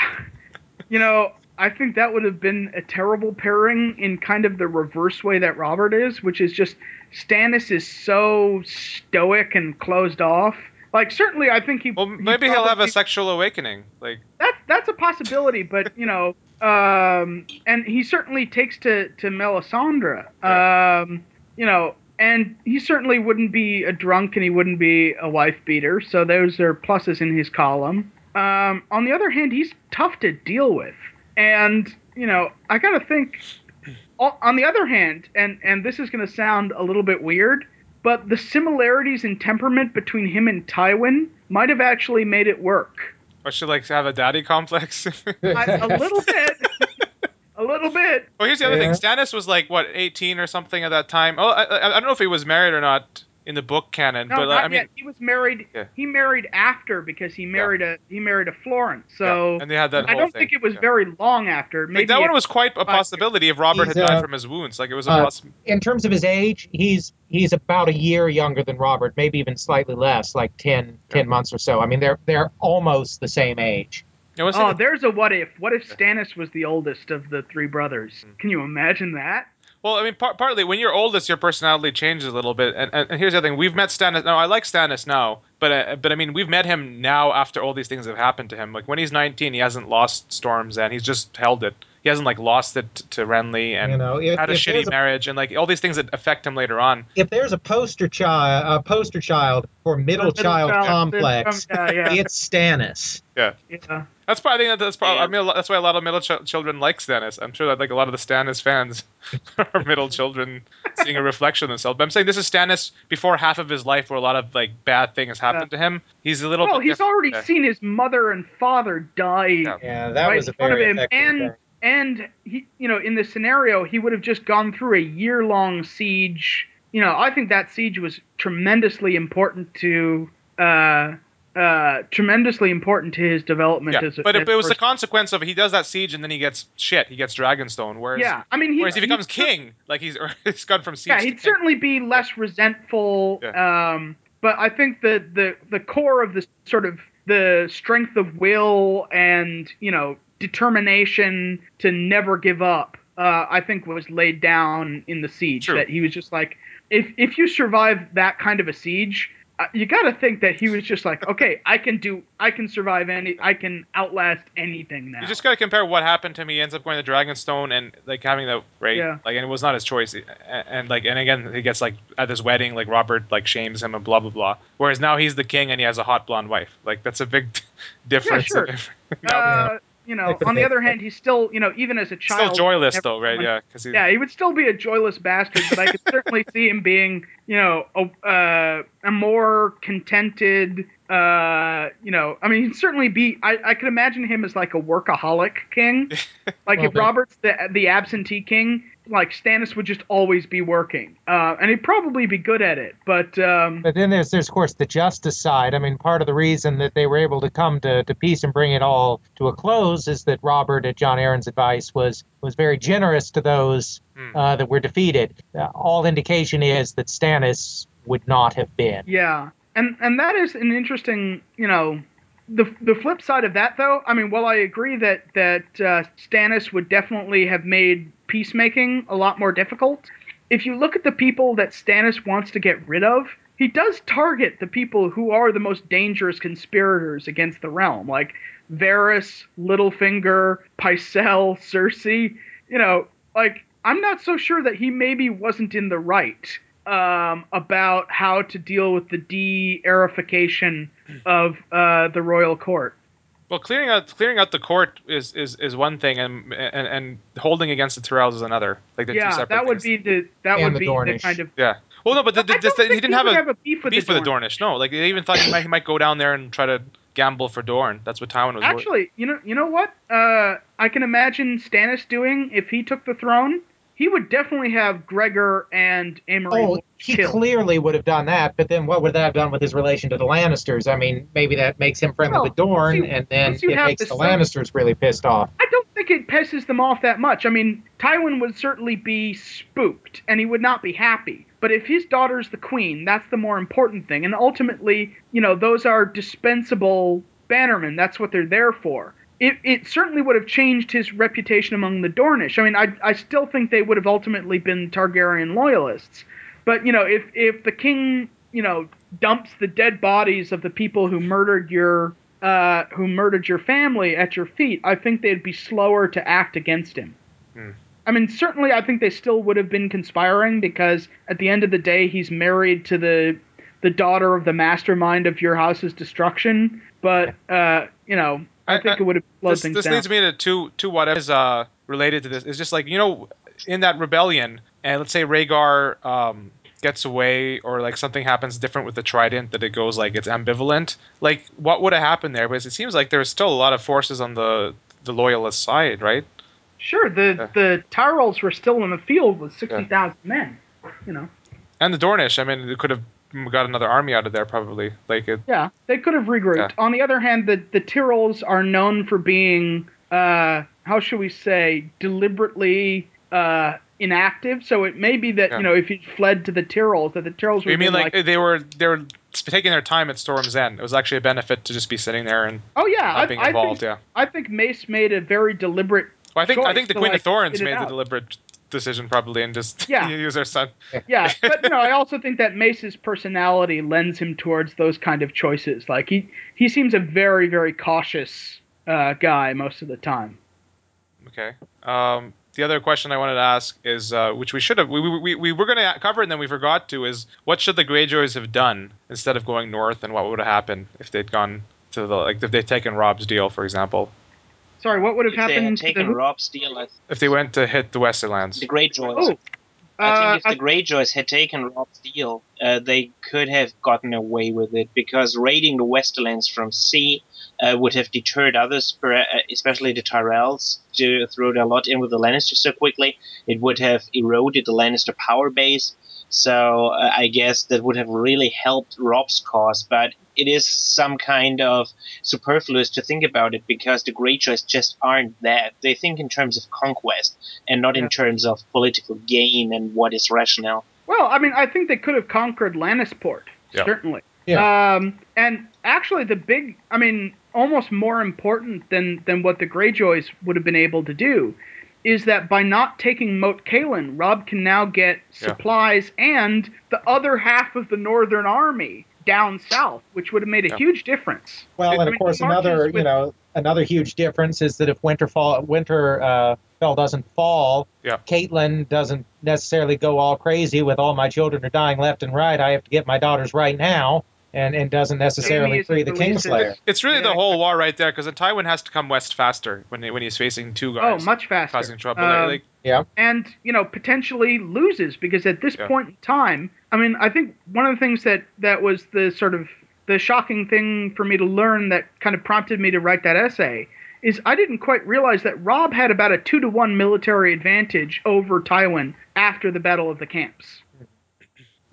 you know, I think that would have been a terrible pairing in kind of the reverse way that Robert is, which is just Stannis is so stoic and closed off. Like certainly, I think he. well, he maybe he'll have a sexual awakening. Like, That's that's a possibility, but you know, um, and he certainly takes to to Melisandre. Um, you know, and he certainly wouldn't be a drunk, and he wouldn't be a wife beater. So those are pluses in his column. Um, on the other hand, he's tough to deal with, and you know, I gotta think. On the other hand, and and this is gonna sound a little bit weird, but the similarities in temperament between him and Tywin might have actually made it work. Or should like have a daddy complex. a little bit. a little bit. Well, here's the other Yeah. thing. Stannis was like what 18 or something at that time. Oh, I, I, I don't know if he was married or not in the book canon, No, but not I mean, yet. He was married. Yeah. He married after because he married a he married a Florence. So yeah, and they had that I don't thing. think it was Yeah. very long after. Maybe Like, that one was quite a possibility if Robert had died uh, from his wounds. Like it was a uh, possibility. In terms of his age, he's he's about a year younger than Robert, maybe even slightly less, like 10, 10 months or so. I mean, they're they're almost the same age. Oh, there's a what if. What if Stannis was the oldest of the three brothers? Mm. Can you imagine that? Well, I mean, par- partly when you're oldest, your personality changes a little bit. And, and, and here's the other thing: we've met Stannis. Now, I like Stannis now, but uh, but I mean, we've met him now after all these things have happened to him. Like when he's 19, he hasn't lost Storm's End He's just held it. He hasn't like lost it to Renly and you know, if, had a shitty a, marriage and like all these things that affect him later on. if there's a poster child, a poster child for middle, child, complex, Yeah, yeah. it's Stannis. yeah. That's probably I think that's probably I mean that's why a lot of middle ch- children like Stannis. I'm sure that like a lot of the Stannis fans are middle children seeing a reflection of themselves. But I'm saying this is Stannis before half of his life, where a lot of like bad things happened to him. He's a little. Well, bit he's different. already Yeah. seen his mother and father die. Yeah. Yeah, that Right was a in front of him, and- thing. and he you know in this scenario he would have just gone through a year long siege you know i think that siege was tremendously important to uh uh tremendously important to his development Yeah, as a but it, it was a the consequence of he does that siege and then he gets shit. He gets Dragonstone. Whereas, yeah i mean he, whereas if he becomes king, like he's he's gone from siege. yeah he'd certainly be less resentful um but i think the the the core of the sort of the strength of will and you know determination to never give up uh, I think was laid down in the siege. True. That he was just like, if if you survive that kind of a siege, you got to think that he was just like, okay, I can do, I can survive any, I can outlast anything now. You just got to compare what happened to him. He ends up going to Dragonstone and like having the right, Yeah. like, and it was not his choice. And, and like, and again, he gets like at this wedding, like Robert like shames him and blah blah blah. Whereas now he's the king and he has a hot blonde wife. Like that's a big difference. Yeah, sure. Uh, you know, on the other hand, he's still, you know, even as a child, still joyless though, right? Yeah, because Yeah, he would still be a joyless bastard, but I could certainly see him being, you know, a, uh, a more contented, uh, you know, I mean, he'd certainly be, I, I could imagine him as like a workaholic king. Like Well, if but- Robert's the, the absentee king, like Stannis would just always be working. Uh, and he'd probably be good at it, but, um, But then there's, there's of course the justice side. I mean, part of the reason that they were able to come to, to peace and bring it all to a close is that Robert, at Jon Arryn's advice, was was very generous to those Hmm. uh, that were defeated. Uh, all indication is that Stannis would not have been. Yeah, and and that is an interesting, you know, the the flip side of that though. I mean, while I agree that that uh, Stannis would definitely have made peacemaking a lot more difficult, if you look at the people that Stannis wants to get rid of, he does target the people who are the most dangerous conspirators against the realm, like Varys, Littlefinger, Pycelle, Cersei. You know, like I'm not so sure that he maybe wasn't in the right um, about how to deal with the de-erification of uh, the royal court. Well, clearing out clearing out the court is, is, is one thing, and, and and holding against the Tyrells is another. Like they're two yeah, separate that would things. be the that And would the be the kind of. Yeah. Well, no, but the, I the, don't the, he didn't have would a have a beef with beef the with the Dornish. Dornish. No, like they even thought he might, he might go down there and try to gamble for Dorne. That's what Tywin was. wor- Actually, you know, you know what? Uh, I can imagine Stannis doing if he took the throne. He would definitely have Gregor and Amory Oh, he killed. clearly would have done that, but then what would that have done with his relation to the Lannisters? I mean, maybe that makes him friendly Well, with Dorne, you- and then it makes the the Lannisters really pissed off. I don't think it pisses them off that much. I mean, Tywin would certainly be spooked, and he would not be happy. But if his daughter's the queen, that's the more important thing. And ultimately, you know, those are dispensable bannermen. That's what they're there for. It, it certainly would have changed his reputation among the Dornish. I mean, I, I still think they would have ultimately been Targaryen loyalists. But, you know, if, if the king, you know, dumps the dead bodies of the people who murdered your uh, who murdered your family at your feet, I think they'd be slower to act against him. Hmm. I mean, certainly, I think they still would have been conspiring because at the end of the day, he's married to the the daughter of the mastermind of your house's destruction. But uh, you know, I, think I- it would have slowed this things this down. leads me to two two what is uh related to this. It's just like you know, in that rebellion, and let's say Rhaegar um gets away or like something happens different with the trident that it goes like it's ambivalent like what would have happened there because it seems like there's still a lot of forces on the the loyalist side right Sure, the Yeah. the Tyrells were still in the field with sixty thousand men. You know, and the dornish i mean it could have got another army out of there probably like it yeah, they could have regrouped. Yeah. On the other hand, the the Tyrells are known for being, uh, how should we say, deliberately uh, inactive. So it may be that Yeah. you know if he fled to the Tyrells, that the Tyrells would you mean been like, they were they were taking their time at storm's end it was actually a benefit to just be sitting there and oh yeah, not I, being I involved think yeah I think Mace made a very deliberate. well, i think i think the queen like, of thorns made the deliberate decision probably and just Yeah. use their son Yeah, but you know, I also think that Mace's personality lends him towards those kind of choices. Like he he seems a very very cautious uh, guy most of the time. Okay. Um, the other question I wanted to ask is, uh, which we should have, we, we, we, we were going to cover and then we forgot to, is what should the Greyjoys have done instead of going north, and what would have happened if they'd gone to the like if they'd taken Robb's deal, for example, Sorry, what would have If they had happened? taken the, Robb's deal, I- if they went to hit the Westerlands. the Greyjoys. oh, I uh, think if the Greyjoys had taken Robb's deal, uh, they could have gotten away with it because raiding the Westerlands from sea uh, would have deterred others, uh, especially the Tyrells, to throw their lot in with the Lannisters so quickly. It would have eroded the Lannister power base. So uh, I guess that would have really helped Robb's cause, but it is some kind of superfluous to think about it because the Greyjoys just aren't that. They think in terms of conquest and not Yeah. in terms of political gain and what is rational. well, I mean, I think they could have conquered Lannisport Yeah. certainly. Yeah. Um, and actually, the big, I mean, almost more important than than what the Greyjoys would have been able to do, is that by not taking Moat Cailin, Robb can now get Yeah. supplies and the other half of the Northern Army down south, which would have made a Yeah. huge difference. Well, I and mean, of course, he marches another you know another huge difference is that if Winterfell Winter uh, Fell doesn't fall, Yeah. Catelyn doesn't necessarily go all crazy with all my children are dying left and right. I have to get my daughters right now, and and doesn't necessarily free the released Kingslayer. It's really Yeah, the whole war right there because Tywin has to come west faster when he, when he's facing two Oh, guys much faster. causing trouble. Um, like, yeah, and you know potentially loses because at this Yeah. point in time i mean i think one of the things that that was the sort of the shocking thing for me to learn that kind of prompted me to write that essay is i didn't quite realize that robb had about a two to one military advantage over tywin after the battle of the camps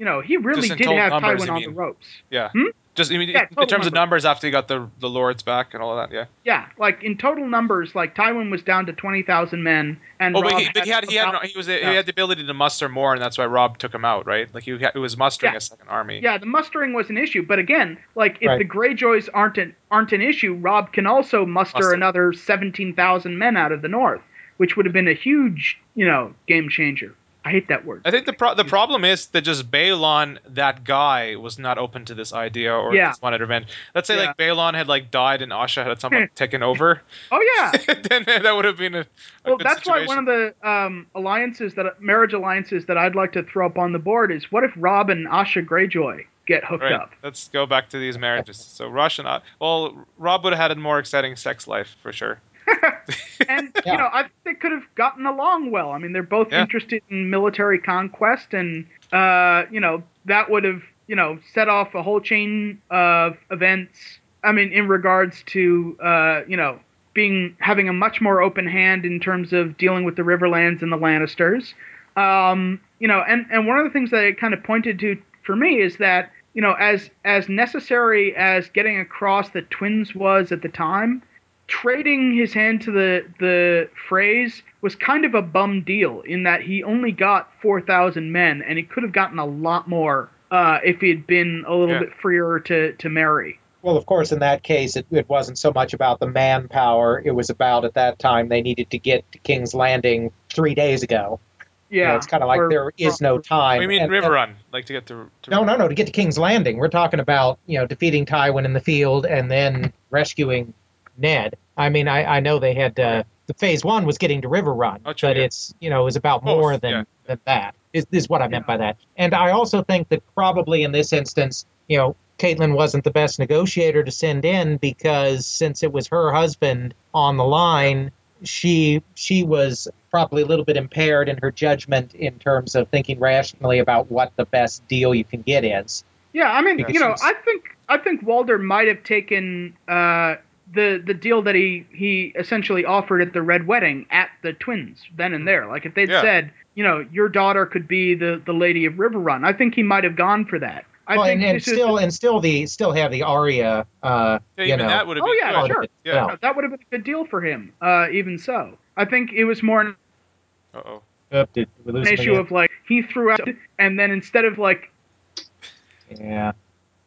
you know he really did have numbers, tywin on mean. the ropes yeah. Hmm? Just I mean, Yeah, in terms of numbers. numbers after he got the the lords back and all of that. Yeah. yeah like in total numbers like tywin was down to 20000 men and Oh, Robb but he, but he had he had he was he had the ability to muster more, and that's why Robb took him out, right? Like he, had, he was mustering Yeah. a second army. Yeah, the mustering was an issue, but again, like if Right. the Greyjoys aren't an aren't an issue, Robb can also muster, Muster. another seventeen thousand men out of the north, which would have been a huge, you know, game changer. I hate that word. I think the pro- the problem is that just Balon, that guy, was not open to this idea or Yeah. just wanted revenge. Let's say Yeah. like Balon had like died and Asha had someone taken over, Oh yeah. then that would have been a, a well, that's why one of the um, alliances that marriage alliances that I'd like to throw up on the board is what if Robb and Asha Greyjoy get hooked Right. up. Let's go back to these marriages. So Rush and I, well, Robb would have had a more exciting sex life for sure. and Yeah. you know, I think they could have gotten along well. I mean, they're both Yeah. interested in military conquest, and uh, you know, that would have you know set off a whole chain of events. I mean, in regards to uh, you know being having a much more open hand in terms of dealing with the Riverlands and the Lannisters. Um, you know, and and one of the things that it kind of pointed to for me is that you know, as as necessary as getting across the twins was at the time, trading his hand to the the Freys was kind of a bum deal in that he only got 4,000 men and he could have gotten a lot more uh, if he had been a little Yeah. bit freer to to marry. Well, of course, in that case, it, it wasn't so much about the manpower. It was about at that time they needed to get to King's Landing three days ago. You know, Yeah, it's kind of like or- there is no time. We mean And- River and- Run, like to get to. to No, no, no. To get to King's Landing, we're talking about you know defeating Tywin in the field and then rescuing Ned. I mean, I, I know they had uh, the phase one was getting to Riverrun, Oh, true, but yeah. it's you know it was about Both, more than yeah. than that. Is is what I meant by that. And I also think that probably in this instance, you know, Catelyn wasn't the best negotiator to send in because since it was her husband on the line, she she was probably a little bit impaired in her judgment in terms of thinking rationally about what the best deal you can get is. Yeah, I mean, Because you know, she's- I think I think Walder might have taken uh, the the deal that he he essentially offered at the Red Wedding at the Twins then and there. Like if they'd Yeah. said, you know, your daughter could be the the Lady of Riverrun, I think he might have gone for that. I well, think and, and this is- still and still the still have the aria uh, Yeah, you even know, that would have Oh, been yeah, sure. Yeah. well. that would have been a good deal for him. Uh, even so, I think it was more an Uh-oh. Oh, did we issue again? of like he threw out, and then instead of like yeah.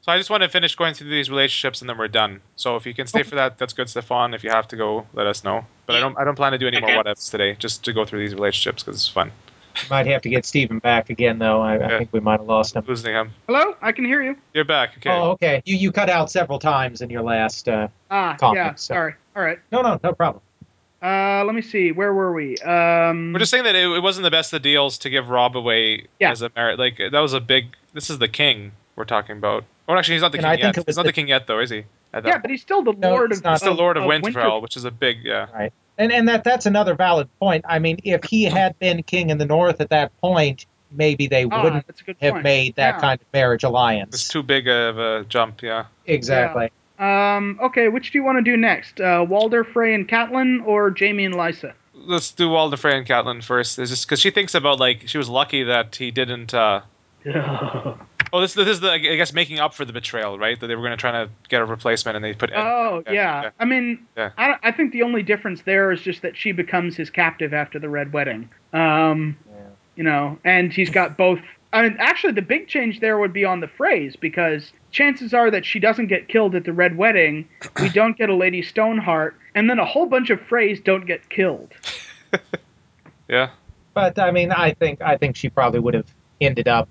So I just want to finish going through these relationships and then we're done. So if you can stay for that, that's good, Stefan. If you have to go, let us know. But I don't I don't plan to do any more what ifs today, just to go through these relationships because it's fun. We might have to get Stephen back again, though. I, Yeah. I think we might have lost him. Losing him. hello, I can hear you. You're back. Okay. Oh, okay. You you cut out several times in your last. Uh, Ah, Comment, yeah, so- sorry. All right. no, no, no problem. Uh, let me see. Where were we? Um, We're just saying that it, it wasn't the best of deals to give Robb away Yeah. as a merit. Like that was a big. This is the king we're talking about. Oh, actually, he's not the And king I yet. it was He's not the- the king yet, though, is he? Yeah, but he's still the No, Lord of. not. He's the Lord of, Winter- Winterfell, which is a big, yeah. Right, And and that that's another valid point. I mean, if he had been king in the north at that point, maybe they Ah, wouldn't that's a good have point. made that Yeah. kind of marriage alliance. It's too big of a jump, yeah. Exactly. Um, okay, which do you want to do next? Uh, Walder, Frey, and Catelyn, or Jaime and Lysa? Let's do Walder Frey and Catelyn first. It's just because she thinks about like she was lucky that he didn't. uh Oh, this, this is the I guess making up for the betrayal, right? That they were going to try to get a replacement, and they put. Ed- Oh, yeah, yeah. yeah. I mean, Yeah. I, I think the only difference there is just that she becomes his captive after the Red Wedding. Um, you know, and he's got both. I mean, actually, the big change there would be on the Freys because chances are that she doesn't get killed at the Red Wedding. We don't get a Lady Stoneheart, and then a whole bunch of Freys don't get killed. yeah. But I mean, I think I think she probably would have ended up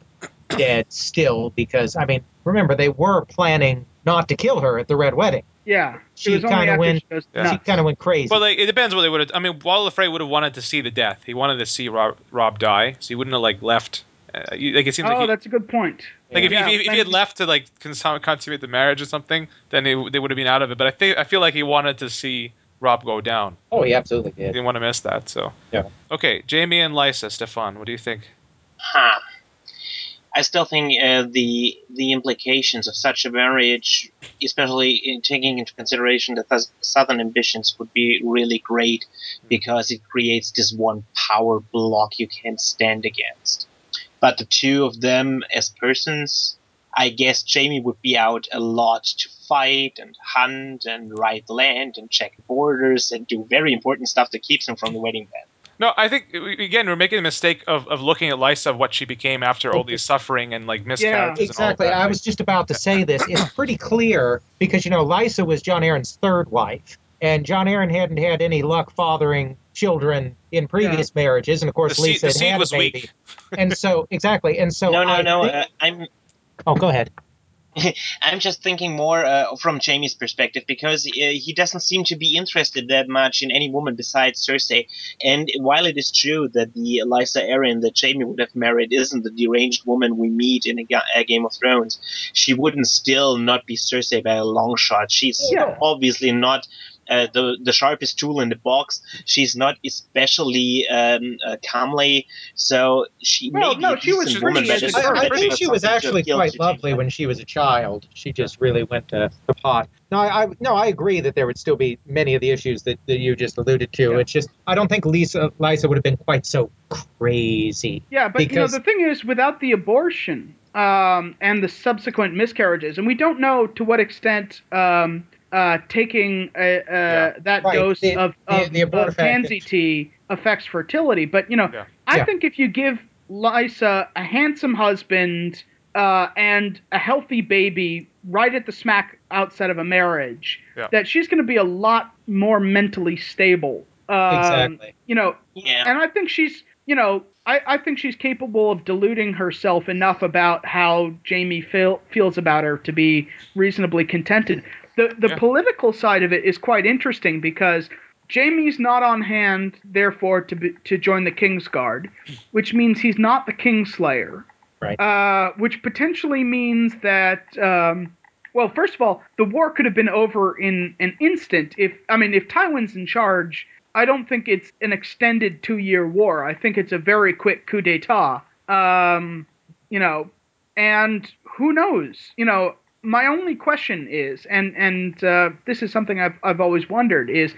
dead still because I mean, remember they were planning not to kill her at the Red Wedding. Yeah, She it was only kinda went- she Yeah. She kind of went crazy. Well, like it depends what they would have. I mean, Walder Frey would have wanted to see the death. He wanted to see Robb, Robb die, so he wouldn't have like left. Uh, you- like it seems oh, like he, that's a good point. Like if, Yeah, he, if, if he had left to like consummate the marriage or something, then they, they would have been out of it. But I think I feel like he wanted to see Robb go down. oh, he absolutely did. He did. didn't want to miss that. So Yeah. Okay, Jaime and Lysa, Stefan, what do you think? Huh. I still think uh, the the implications of such a marriage, especially in taking into consideration the th- southern ambitions, would be really great because it creates this one power block you can't stand against. But the two of them as persons, I guess Jaime would be out a lot to fight and hunt and ride land and check borders and do very important stuff that keeps him from the wedding bed. No, I think again we're making the mistake of, of looking at Lysa of what she became after all these suffering and like miscarriages. Exactly. And all I was just about to say this. It's pretty clear because you know Lysa was Jon Arryn's third wife, and Jon Arryn hadn't had any luck fathering children in previous marriages, and of course The seed- Lysa the had seed had was a baby. weak. and so exactly, and so no, no, I no. think- Uh, I'm oh, go ahead. I'm just thinking more uh, from Jaime's perspective because uh, he doesn't seem to be interested that much in any woman besides Cersei. And while it is true that the Lysa Arryn that Jaime would have married isn't the deranged woman we meet in a, Ga- a Game of Thrones, she wouldn't still not be Cersei by a long shot. She's Yeah. obviously not. Uh, the the sharpest tool in the box. She's not especially um, uh, comely, so she Well, may no, a she was decent pretty woman, but as it's a I, girl. I think she was actually quite lovely when she was a child. She just really went to the pot. No, I, I no, I agree that there would still be many of the issues that, that you just alluded to. Yeah. It's just I don't think Lysa Lysa would have been quite so crazy. Yeah, but you know the thing is, without the abortion um, and the subsequent miscarriages, and we don't know to what extent um, uh, taking a, uh, Yeah. that Right, dose the- of, the- of, the of abortifacient- tansy tea affects fertility. But you know, Yeah. I Yeah. think if you give Lysa a handsome husband uh, and a healthy baby right at the smack outset of a marriage, Yeah. that she's going to be a lot more mentally stable. Um, exactly. You know, Yeah. and I think she's, you know, I, I think she's capable of deluding herself enough about how Jaime feel, feels about her to be reasonably contented. The the Yeah. political side of it is quite interesting because Jaime's not on hand, therefore, to be, to join the King's Guard, which means he's not the Kingslayer. Right. Uh, which potentially means that. Um, well, first of all, the war could have been over in an instant if I mean if Tywin's in charge. I don't think it's an extended two-year war. I think it's a very quick coup d'état. Um, you know, and who knows? You know, my only question is, and and uh, this is something I've I've always wondered is,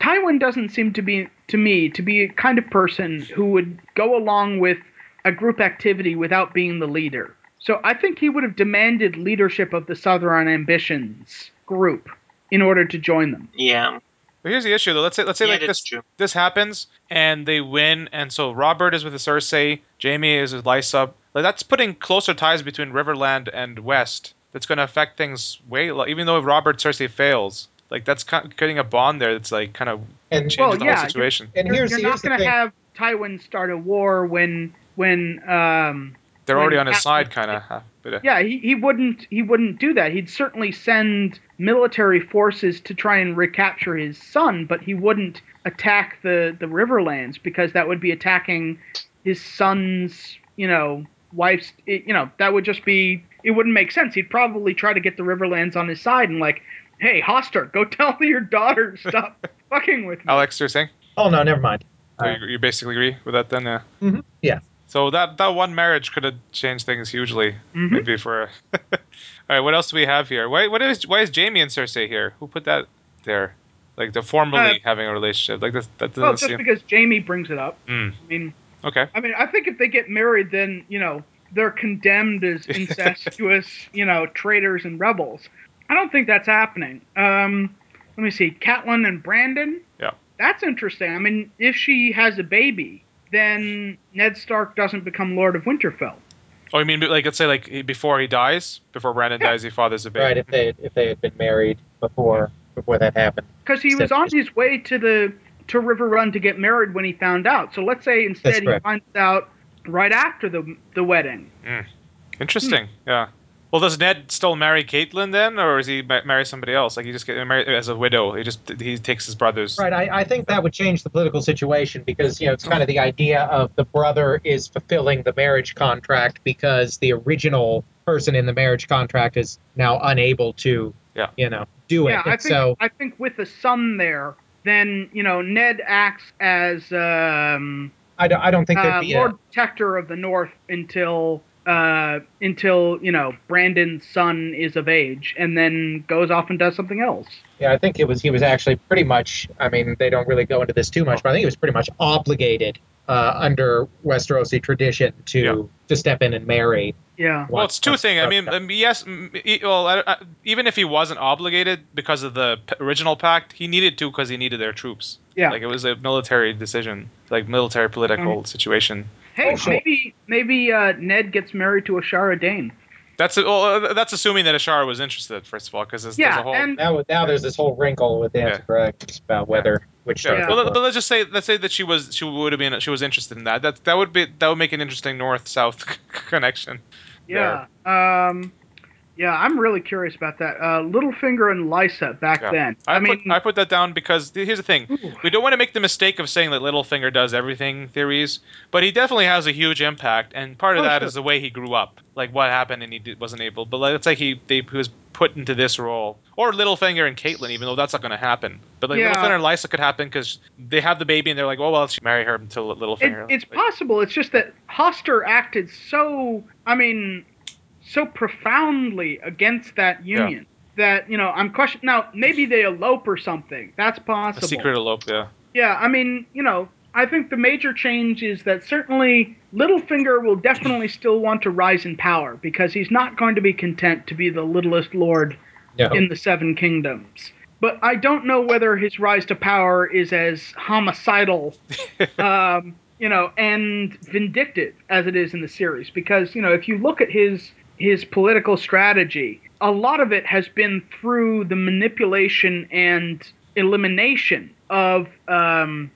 Tywin doesn't seem to be to me to be a kind of person who would go along with a group activity without being the leader. So I think he would have demanded leadership of the Southern Ambitions group in order to join them. Yeah. But here's the issue, though. Let's say let's say Yeah, like this true. this happens and they win, and so Robert is with the Cersei, Jaime is with Lysa. Like that's putting closer ties between Riverland and West. That's going to affect things way. lo- Even though Robert Cersei fails, like that's kind of creating a bond there. That's like kind of And changes Well, the yeah, whole you're- situation. and You're, here's you're here's not going to have Tywin start a war when when um, They're when already on his side, kind of. But uh, Yeah, he, he wouldn't he wouldn't do that. He'd certainly send military forces to try and recapture his son, but he wouldn't attack the the Riverlands because that would be attacking his son's, you know, wife's. You know, that would just be it wouldn't make sense. He'd probably try to get the Riverlands on his side and like, hey, Hoster, go tell your daughter stop fucking with me. Alex, you're saying? Oh no, never mind. So you, you basically agree with that then, yeah. Mhm, yeah. So that that one marriage could have changed things hugely, Mhm. maybe for. All right, what else do we have here? Why what is why is Jaime and Cersei here? Who put that there? Like they're formally having a relationship. Like that that doesn't Well, just seem. because Jaime brings it up. Mm, I mean, okay. I mean, I think if they get married, then you know they're condemned as incestuous, you know, traitors and rebels. I don't think that's happening. Um, let me see, Catelyn and Brandon. Yeah. That's interesting. I mean, if she has a baby, then Ned Stark doesn't become Lord of Winterfell. Oh, you mean like let's say like before he dies, before Brandon Yeah. dies, he fathers a baby. Right, if they if they had been married before before that happened. because he was on his way to the to Riverrun to get married when he found out. So let's say instead he finds out right after the the wedding. Interesting. Yeah. Well, does Ned still marry Catelyn then, or is he ma- marry somebody else? Like he just get married as a widow. He just he takes his brother's. Right, I, I think that would change the political situation because you know it's kind of the idea of the brother is fulfilling the marriage contract because the original person in the marriage contract is now unable to, Yeah. you know, do it. Yeah, I think so I think with the son there, then you know Ned acts as um, I don't, I don't think there'd uh, be Lord a Protector of the North until uh, until you know Brandon's son is of age, and then goes off and does something else. yeah. I think it was he was actually pretty much. I mean, they don't really go into this too much, but I think he was pretty much obligated uh, under Westerosi tradition to Yeah. to step in and marry. Yeah. Well, it's two things. I once- mean, um, yes. m- e- Well, I, I, even if he wasn't obligated because of the p- original pact, he needed to because he needed their troops. Yeah. Like it was a military decision, like military political situation. Hey, Oh, sure. maybe maybe uh, Ned gets married to Ashara Dane. That's well, uh, that's assuming that Ashara was interested first of all, because there's, there's Yeah, a whole. and Now, now there's this whole wrinkle with Yeah. Dancer Greg about whether which yeah. Well, let- but let's just say let's say that she was she would have been she was interested in that. That that would be that would make an interesting north south connection. Yeah. Um, Yeah, I'm really curious about that. Uh, Littlefinger and Lysa back Yeah. then. I, I, mean, put I put that down because here's the thing: Ooh. we don't want to make the mistake of saying that Littlefinger does everything theories, but he definitely has a huge impact, and part of Oh, that is sure. the way he grew up, like what happened and he did, wasn't able. But let's say he they, he was put into this role, or Littlefinger and Catelyn, even though that's not going to happen. But like Yeah. Littlefinger and Lysa could happen because they have the baby and they're like, oh well, let's marry her until it, Littlefinger. it's Like, possible. It's just that Hoster acted so, I mean, so profoundly against that union that you know I'm question. Now maybe they elope or something. That's possible. a possible. secret elope, yeah. Yeah, I mean, you know, I think the major change is that certainly Littlefinger will definitely still want to rise in power because he's not going to be content to be the littlest lord No. in the Seven Kingdoms. But I don't know whether his rise to power is as homicidal, um, you know, and vindictive as it is in the series. Because you know, if you look at his his political strategy, a lot of it has been through the manipulation and elimination of um,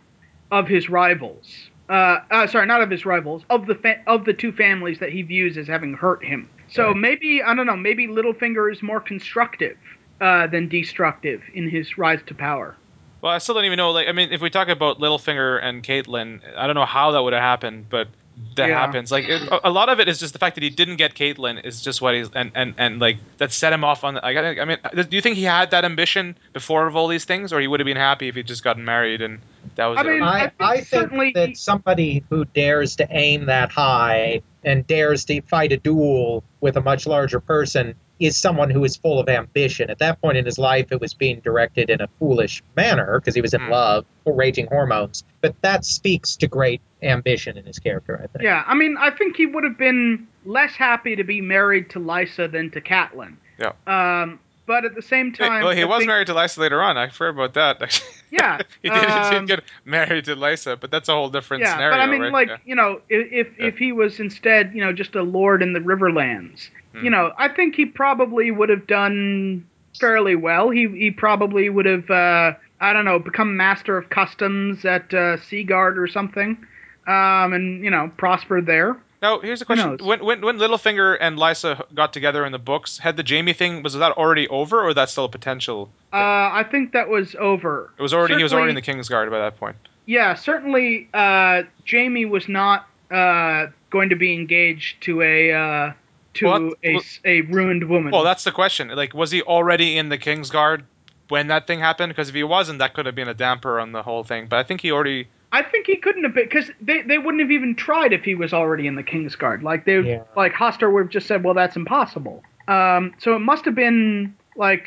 of his rivals. Uh, uh, sorry, not of his rivals, of the fa- of the two families that he views as having hurt him. So Right. maybe I don't know. Maybe Littlefinger is more constructive uh, than destructive in his rise to power. Well, I still don't even know. Like, I mean, if we talk about Littlefinger and Catelyn, I don't know how that would have happened, but that Yeah. happens. Like, it, a- a lot of it is just the fact that he didn't get Catelyn is just what he's and and and like that set him off on. The, like, I, I mean, uh, do you think he had that ambition before of all these things, or he would have been happy if he'd just gotten married and that was I it? mean, I I, think I think that somebody who dares to aim that high and dares to fight a duel with a much larger person is someone who is full of ambition. At that point in his life, it was being directed in a foolish manner because he was in Hmm. love, raging hormones. But that speaks to great ambition in his character, I think. Yeah, I mean, I think he would have been less happy to be married to Lysa than to Catelyn. Yeah. Um, but at the same Wait, time, well, he I was think- married to Lysa later on. I forgot about that. Yeah, he did, he um, did get married to Lysa, but that's a whole different yeah, scenario, but I mean, right? like Yeah. you know, if if, Yeah. if he was instead, you know, just a lord in the Riverlands, Hmm. you know, I think he probably would have done fairly well. He he probably would have, uh, I don't know, become master of customs at uh, Seaguard or something, um, and you know, prospered there. Now, here's a Who question: when, when when Littlefinger and Lysa got together in the books, had the Jaime thing was that already over, or that still a potential? Uh, I think that was over. It was already he was already in the Certainly- Kingsguard by that point. Yeah, certainly. Uh, Jaime was not uh, going to be engaged to a uh, to Well, a, well- s- a ruined woman. Well, that's the question. Like, was he already in the Kingsguard when that thing happened? Because if he wasn't, that could have been a damper on the whole thing. But I think he already. I think he couldn't have been because they, they wouldn't have even tried if he was already in the Kingsguard. Like they Yeah. like Hoster would have just said, "Well, that's impossible." Um, so it must have been like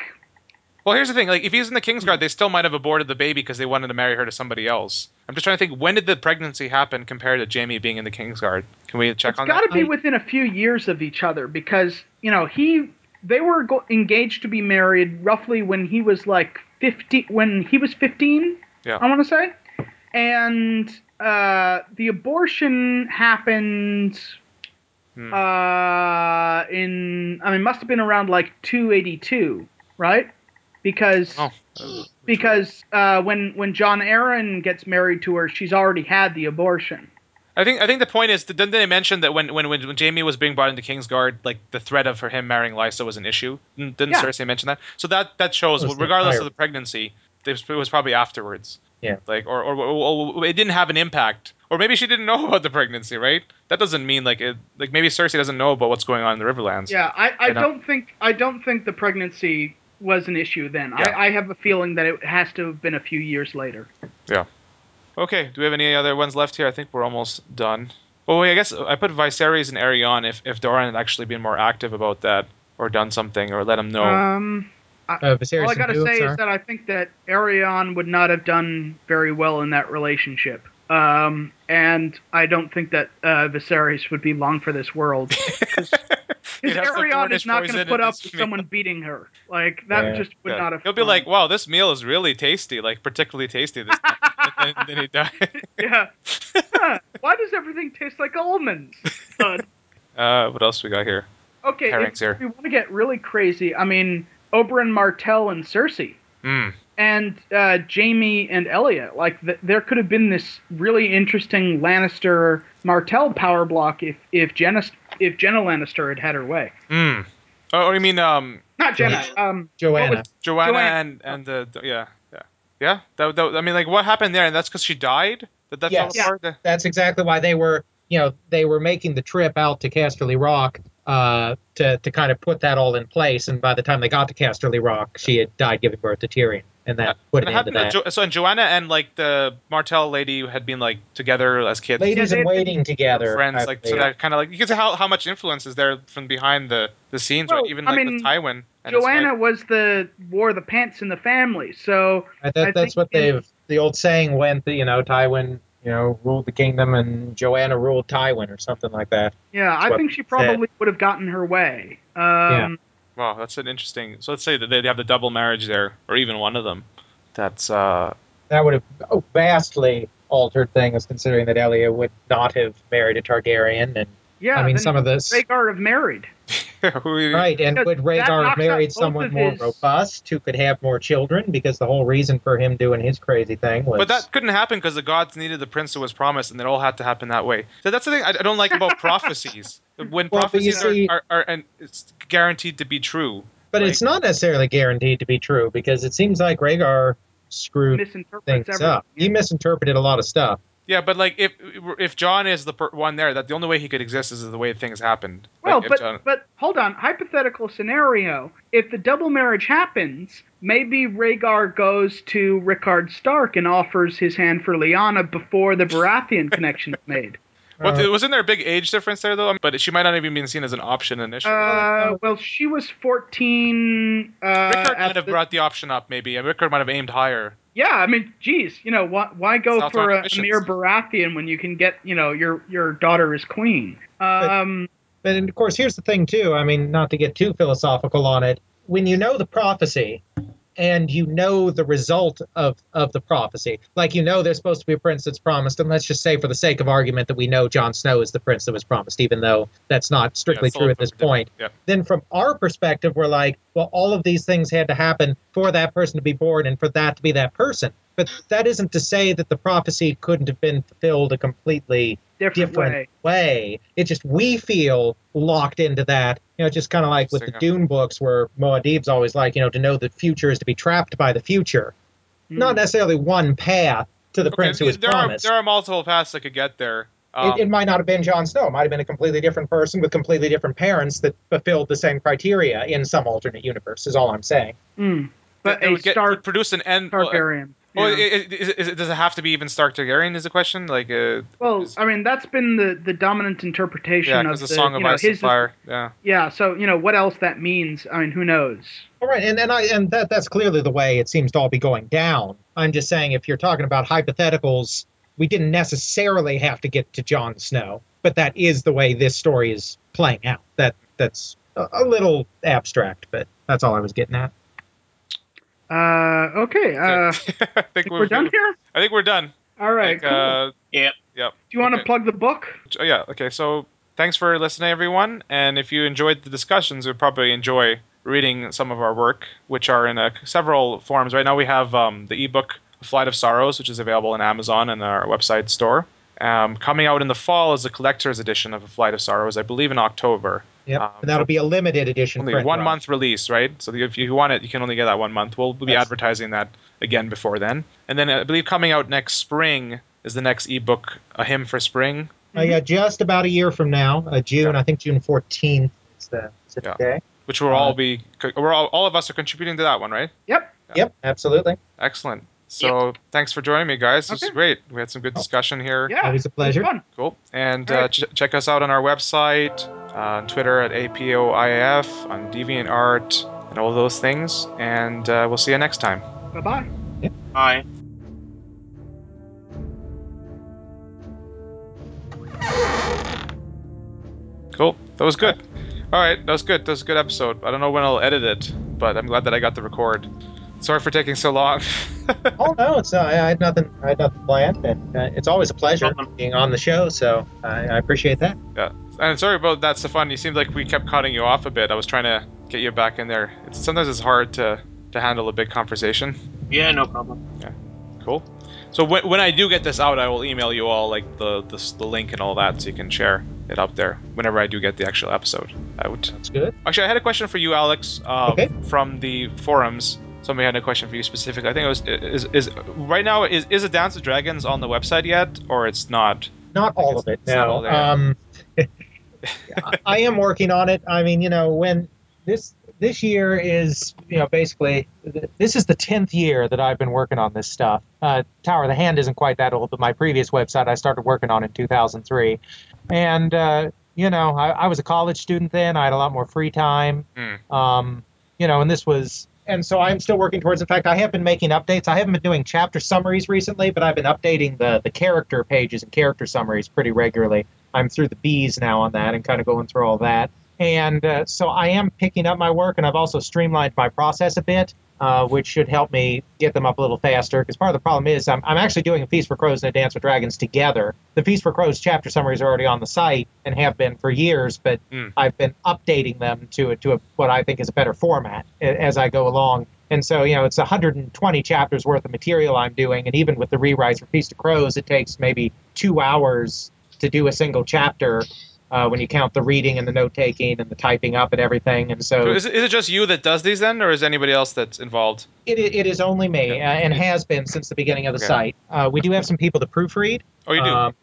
Well, here's the thing: like, if he's in the Kingsguard, they still might have aborted the baby because they wanted to marry her to somebody else. I'm just trying to think when did the pregnancy happen compared to Jaime being in the Kingsguard? Can we check it's on It's got to be I- within a few years of each other because you know he they were go- engaged to be married roughly when he was like 15 when he was 15 Yeah. i want to say and uh, the abortion happened Hmm. uh, in i mean must have been around like 282 right because Oh. because uh, when when Jon Arryn gets married to her she's already had the abortion I think I think the point is that didn't they mention that when, when when when Jaime was being brought into Kingsguard, like the threat of for him marrying Lysa was an issue. Didn't didn't Yeah. Cersei mention that? So that that shows, It was the regardless of the pregnancy, it was probably afterwards. Yeah. Like or, or, or, or it didn't have an impact, or maybe she didn't know about the pregnancy, right? That doesn't mean like it. Like maybe Cersei doesn't know about what's going on in the Riverlands. Yeah, I, I don't think I don't think the pregnancy was an issue then. Yeah. I, I have a feeling that it has to have been a few years later. Yeah. Okay. Do we have any other ones left here? I think we're almost done. Oh, wait, I guess I put Viserys and Arianne if if Doran had actually been more active about that or done something or let him know. Um, Uh, all I gotta say sorry? is that I think that Arianne would not have done very well in that relationship. Um, and I don't think that uh, Viserys would be long for this world. Because He'd have some Arianne is not going to put up his with meal. someone beating her. Like that Yeah. just would Yeah. not have. He'll be like, "Wow, this meal is really tasty, like particularly tasty this time." and, then, then he died. yeah. Huh, Why does everything taste like almonds? Bud? Uh, what else we got here? Okay, Herrings if here. we want to get really crazy, I mean, Oberyn Martell and Cersei. Hmm. and uh, Jaime and Elia. Like th- there could have been this really interesting Lannister Martell power block if if Jenna if Jenna Lannister had had her way. Hmm. Oh, you mean um, Not Jenna. Joanna. Um, Joanna. was- Joanna, Joanna. and and the, the- yeah yeah yeah. That, that, I mean, like, what happened there? And that's because she died. That that Yes. fell apart. The- That's exactly why they were, you know, they were making the trip out to Casterly Rock uh, to to kind of put that all in place. And by the time they got to Casterly Rock, she had died giving birth to Tyrion, and that put And an it end to happened that. Jo- so and Joanna and like the Martell lady had been like together as kids. Ladies in waiting together. friends I like so that kind of like you can see how, how much influence is there from behind the the scenes Well, right even I like mean, with Tywin and Joanna was the wore the pants in the family, so Right, that, I that's think what they've. The old saying went that you know Tywin, you know, ruled the kingdom, and Joanna ruled Tywin, or something like that. yeah, That's I think she said. probably would have gotten her way. Um, wow that's an interesting so let's say that they have the double marriage there or even one of them that's uh That would have oh, vastly altered things, considering that Elia would not have married a Targaryen, and yeah, I mean some of this. Rhaegar have married. who- Right, and would that Rhaegar have married someone more his- robust who could have more children? Because the whole reason for him doing his crazy thing was. but that couldn't happen because the gods needed the prince who was promised and it all had to happen that way so that's the thing i, I don't like about prophecies when Well, prophecies see- are, are, are and it's guaranteed to be true but like- it's not necessarily guaranteed to be true because it seems like Rhaegar screwed Misinterprets things everything. up. He misinterpreted a lot of stuff. Yeah but like if if Jon is the per- one there that the only way he could exist is the way things happened Well, Like, but Jon- but hold on. Hypothetical scenario: If the double marriage happens, maybe Rhaegar goes to Rickard Stark and offers his hand for Lyanna before the Baratheon connection is made. What, Uh, wasn't there a big age difference there though? But she might not even been seen as an option initially. Uh, well, she was fourteen. Uh, Rickard might have the- brought the option up, maybe. And Rickard might have aimed higher. Yeah, I mean, geez, you know, why, why go South for a, a mere Baratheon when you can get, you know, your your daughter is queen? Um, But and of course, here's the thing too. I mean, not to get too philosophical on it. When you know the prophecy, and you know the result of of the prophecy, like you know there's supposed to be a prince that's promised, and let's just say for the sake of argument that we know Jon Snow is the prince that was promised, even though that's not strictly all true at this point. Yeah. Then from our perspective, we're like, well, all of these things had to happen for that person to be born and for that to be that person. But that isn't to say that the prophecy couldn't have been fulfilled a completely different, different way. way. It's just we feel locked into that. You know, just kind of like with the Dune books, where Muad'Dib's always like, you know, to know the future is to be trapped by the future. Hmm. Not necessarily one path to the Okay, prince who was there promised. are there are multiple paths that could get there. Um, it, it might not have been Jon Snow. It might have been a completely different person with completely different parents that fulfilled the same criteria in some alternate universe. Is all I'm saying. Hmm. But it a would get, Stark produce an end. Well, Targaryen. Well, yeah. it, it, is it- is it- does it have to be even Stark Targaryen? Is the question? Like, uh, Well, is- I mean, that's been the, the dominant interpretation yeah, of the, the Song you of know, Ice and. Fire. Yeah. Yeah, so you know what else that means. I mean, who knows? All right, and, and I and that that's clearly the way it seems to all be going down. I'm just saying if you're talking about hypotheticals, we didn't necessarily have to get to Jon Snow, but that is the way this story is playing out. That that's a, a little abstract, but that's all I was getting at. Uh, okay. Uh, I think think we're done here. I think we're done. All right. Like, cool. uh, Yeah. Yep. Do you want to plug the book? Oh, yeah. Okay. So thanks for listening, everyone. And if you enjoyed the discussions, you'll probably enjoy reading some of our work, which are in uh, several forms. Right now, we have um, the ebook "Flight of Sorrows," which is available on Amazon and our website store. Um, coming out in the fall is a collector's edition of "A Flight of Sorrows," I believe in October. Yep, Um, and that'll be a limited edition. Only one run. month release, right? So if you want it, you can only get that one month. We'll be Yes. advertising that again before then. And then I believe coming out next spring is the next ebook, "A Hymn for Spring." Uh, yeah, just about a year from now, uh, June. Yeah. I think June 14th is the, is the Yeah. day. which will Uh, all be we're all, all of us are contributing to that one, right? Yep. Yep, absolutely. Excellent. So thanks for joining me, guys. This was great. We had some good discussion here. Yeah. Always a it was a pleasure. fun. Cool. And All uh, ch- check us out on our website, uh, on Twitter at APOIF, on DeviantArt, and all those things. And uh, we'll see you next time. Bye bye. Yep. Bye. Cool. That was good. All right, that was good. That was a good episode. I don't know when I'll edit it, but I'm glad that I got the record. Sorry for taking so long. Oh no, it's uh, I had nothing. I had nothing planned, and uh, it's always a pleasure being on the show. So I, I appreciate that. Yeah, and sorry about that, Stefan. You seemed like we kept cutting you off a bit. I was trying to get you back in there. It's, sometimes it's hard to to handle a big conversation. Yeah, no problem. Yeah, Cool. So when, when I do get this out, I will email you all like the, the the link and all that, so you can share. it up there whenever I do get the actual episode out. That's good. Actually, I had a question for you, Alex, uh, Okay. from the forums. Somebody had a question for you specifically. I think it was is is right now is is a Dance of Dragons on the website yet, or it's not? Not all of it. It's not all No. Um, I- am working on it. I mean, you know, when this this year is, you know, basically this is the tenth year that I've been working on this stuff. Uh, Tower of the Hand isn't quite that old, but my previous website I started working on in 2003, and uh, you know, I, I was a college student then. I had a lot more free time. Hmm. Um, you know, and this was. And so I'm still working towards. In fact, I have been making updates. I haven't been doing chapter summaries recently, but I've been updating the the character pages and character summaries pretty regularly. I'm through the B's now on that and kind of going through all that. And uh, so I am picking up my work, and I've also streamlined my process a bit, uh, which should help me get them up a little faster. Because part of the problem is I'm, I'm actually doing a Feast for Crows and a Dance with Dragons together. The Feast for Crows chapter summaries are already on the site and have been for years, but Hmm. I've been updating them to a, to a, what I think is a better format as I go along. And so, you know, it's 120 chapters worth of material I'm doing, and even with the rewrites for Feast of Crows, it takes maybe two hours to do a single chapter uh, when you count the reading and the note taking and the typing up and everything. And so, So is it, is it just you that does these then, or is anybody else that's involved? it, it is only me uh, and has been since the beginning of the Okay. site. Uh, we do have some people to proofread. Oh, you do. Um,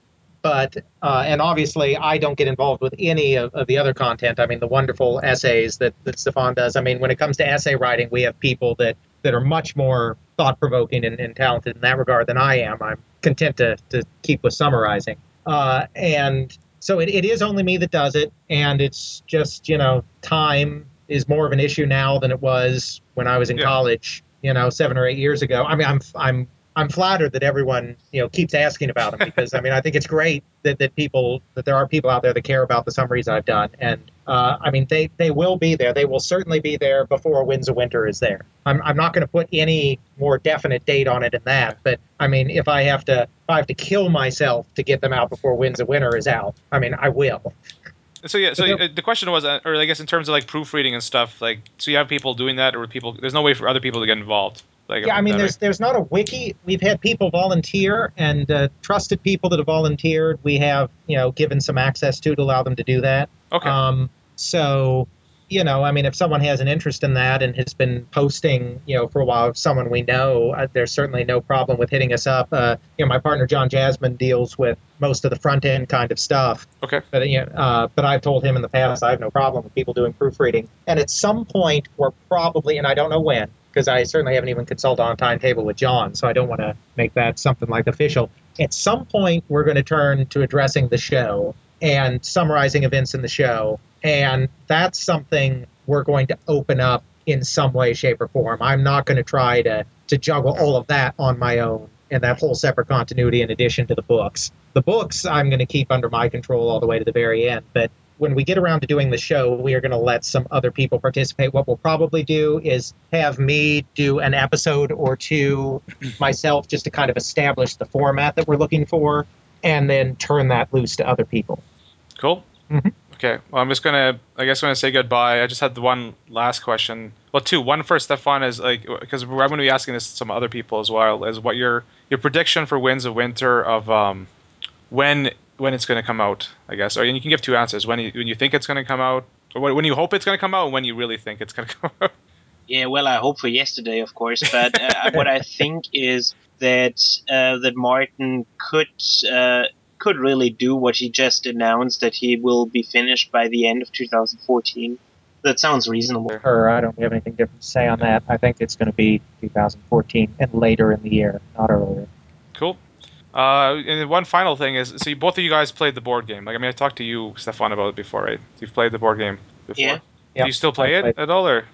but uh, and obviously, I don't get involved with any of, of the other content. I mean, the wonderful essays that, that Stefan does. I mean, when it comes to essay writing, we have people that, that are much more thought provoking and, and talented in that regard than I am. I'm content to, to keep with summarizing. Uh, and so it, it is only me that does it. And it's just, you know, time is more of an issue now than it was when I was in Yeah. college, you know, seven or eight years ago. I mean, I'm, I'm I'm flattered that everyone you know keeps asking about them because I mean I think it's great that, that people that there are people out there that care about the summaries I've done and uh, I mean they they will be there they will certainly be there before Winds of Winter is there I'm, I'm not going to put any more definite date on it than that but I mean if I have to if I have to kill myself to get them out before Winds of Winter is out I mean I will So yeah, so uh, the question was, uh, or I guess in terms of like proofreading and stuff, like, so you have people doing that, or people? There's no way for other people to get involved. Like, yeah, I mean, there's there's not a wiki. We've had people volunteer and uh, trusted people that have volunteered. We have you know given some access to to allow them to do that. Okay. Um, so you know, I mean, if someone has an interest in that and has been posting, you know, for a while, if someone we know, uh, there's certainly no problem with hitting us up. Uh, you know, my partner John Jasmine deals with most of the front end kind of stuff. Okay. But you know, uh, but I've told him in the past I have no problem with people doing proofreading. And at some point, we're probably, and I don't know when, because I certainly haven't even consulted on a timetable with John, so I don't want to make that something like official. At some point, we're going to turn to addressing the show and summarizing events in the show, and that's something we're going to open up in some way, shape, or form. I'm not going to try to to juggle all of that on my own and that whole separate continuity in addition to the books. The books I'm going to keep under my control all the way to the very end, but when we get around to doing the show, we are going to let some other people participate. What we'll probably do is have me do an episode or two myself just to kind of establish the format that we're looking for and then turn that loose to other people. Cool. Mhm. Okay. Well, I'm just gonna. I guess I'm gonna say goodbye. I just had the one last question. Well, two. One for Stefan is like because I'm gonna be asking this to some other people as well. Is what your your prediction for Winds of Winter of um when when it's gonna come out? I guess, or and you can give two answers. When you when you think it's gonna come out, or when- when you hope it's gonna come out, and when you really think it's gonna come out. Yeah, well, I hope for yesterday, of course, but uh, what I think is that uh, that Martin could uh, could really do what he just announced that he will be finished by the end of 2014. That sounds reasonable. Or I don't have anything different to say on that. I think it's going to be 2014 and later in the year, not earlier. Cool. Uh, and then one final thing is, so you, both of you guys played the board game. Like, I mean, I talked to you, Stefan, about it before, right? You've played the board game before. Yeah. Yeah, Do you still play I it at all, or?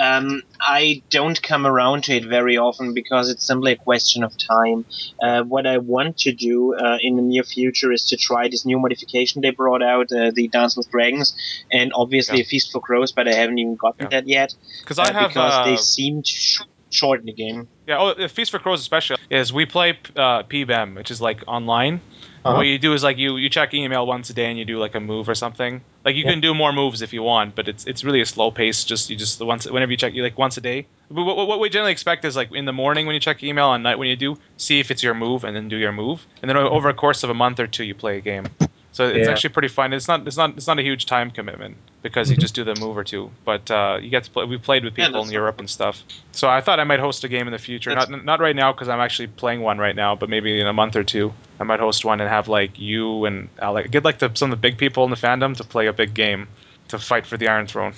Um, I don't come around to it very often because it's simply a question of time. Uh, what I want to do uh, in the near future is to try this new modification they brought out, uh, the Dance with Dragons, and obviously Yeah. a Feast for Crows, but I haven't even gotten Yeah. that yet Because uh, I have. because uh, they seem to sh- shorten the game. Yeah, oh, Feast for Crows especially is we play uh, PBEM, which is like online. Uh-huh. What you do is like you you check email once a day and you do like a move or something. Like you Yeah. can do more moves if you want, but it's it's really a slow pace. Just you just once whenever you check you like once a day. But what, what we generally expect is like in the morning when you check email, and night when you do, see if it's your move and then do your move, and then over a course of a month or two you play a game. So it's Yeah. actually pretty fun. It's not it's not it's not a huge time commitment because you Mhm. just do the move or two. But uh, you get to play. We played with people that's in Europe and stuff. So I thought I might host a game in the future. That's- Not not right now because I'm actually playing one right now. But maybe in a month or two, I might host one and have like you and Alec get like the, some of the big people in the fandom to play a big game to fight for the Iron Throne.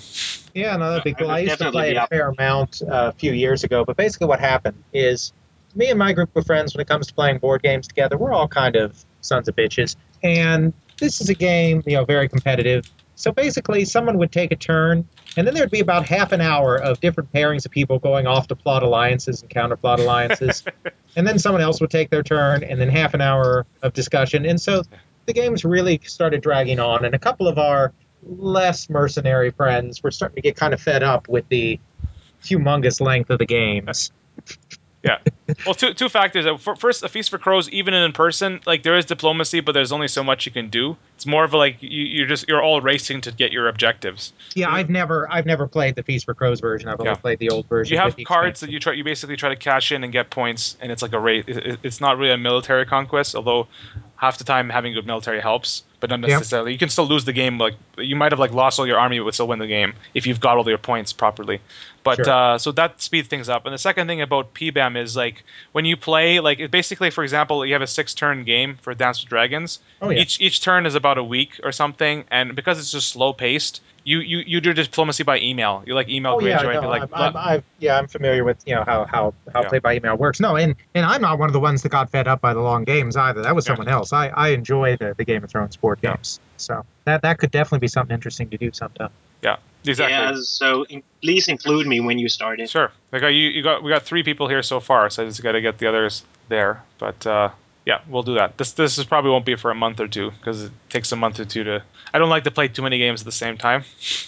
Yeah, no, that'd be I cool. I, used to play a fair amount uh, a few years ago, but basically what happened is me and my group of friends, when it comes to playing board games together, we're all kind of sons of bitches. And this is a game, you know, very competitive. So basically, someone would take a turn, and then there'd be about half an hour of different pairings of people going off to plot alliances and counter plot alliances. and then someone else would take their turn, and then half an hour of discussion. And so the games really started dragging on, and a couple of our less mercenary friends were starting to get kind of fed up with the humongous length of the games. Well, two two factors. Uh, First, a feast for crows, even in person, like there is diplomacy, but there's only so much you can do. It's more of a, like you, you're just you're all racing to get your objectives. Yeah, I've never I've never played the Feast for Crows version. I've only Yeah. played the old version. You have cards that you try. You basically try to cash in and get points, and it's like a race. It, it- it's not really a military conquest, although half the time having good military helps, but not Yep. necessarily. You can still lose the game. Like you might have like lost all your army, but still win the game if you've got all your points properly. But Sure. uh, so that speeds things up. And the second thing about PBEM is like when you play, like basically, for example, you have a six-turn game for Dance with Dragons. Oh yeah. Each each turn is about a week or something, and because it's just slow paced, you you, you do diplomacy by email. You like email Oh yeah, Greyjoy be no, like, I'm, I'm, I'm, yeah, I'm familiar with you know how how how Yeah. play by email works. No, and and I'm not one of the ones that got fed up by the long games either. That was Yeah. someone else. I I enjoy the, the Game of Thrones board Yeah. games, so that that could definitely be something interesting to do sometime. Exactly. Yeah, so in, please include me when you start it. Sure. Like uh, you, you got we got three people here so far, so I just got to get the others there. But uh, yeah, we'll do that. This this is probably won't be for a month or two because it takes a month or two to. I don't like to play too many games at the same time.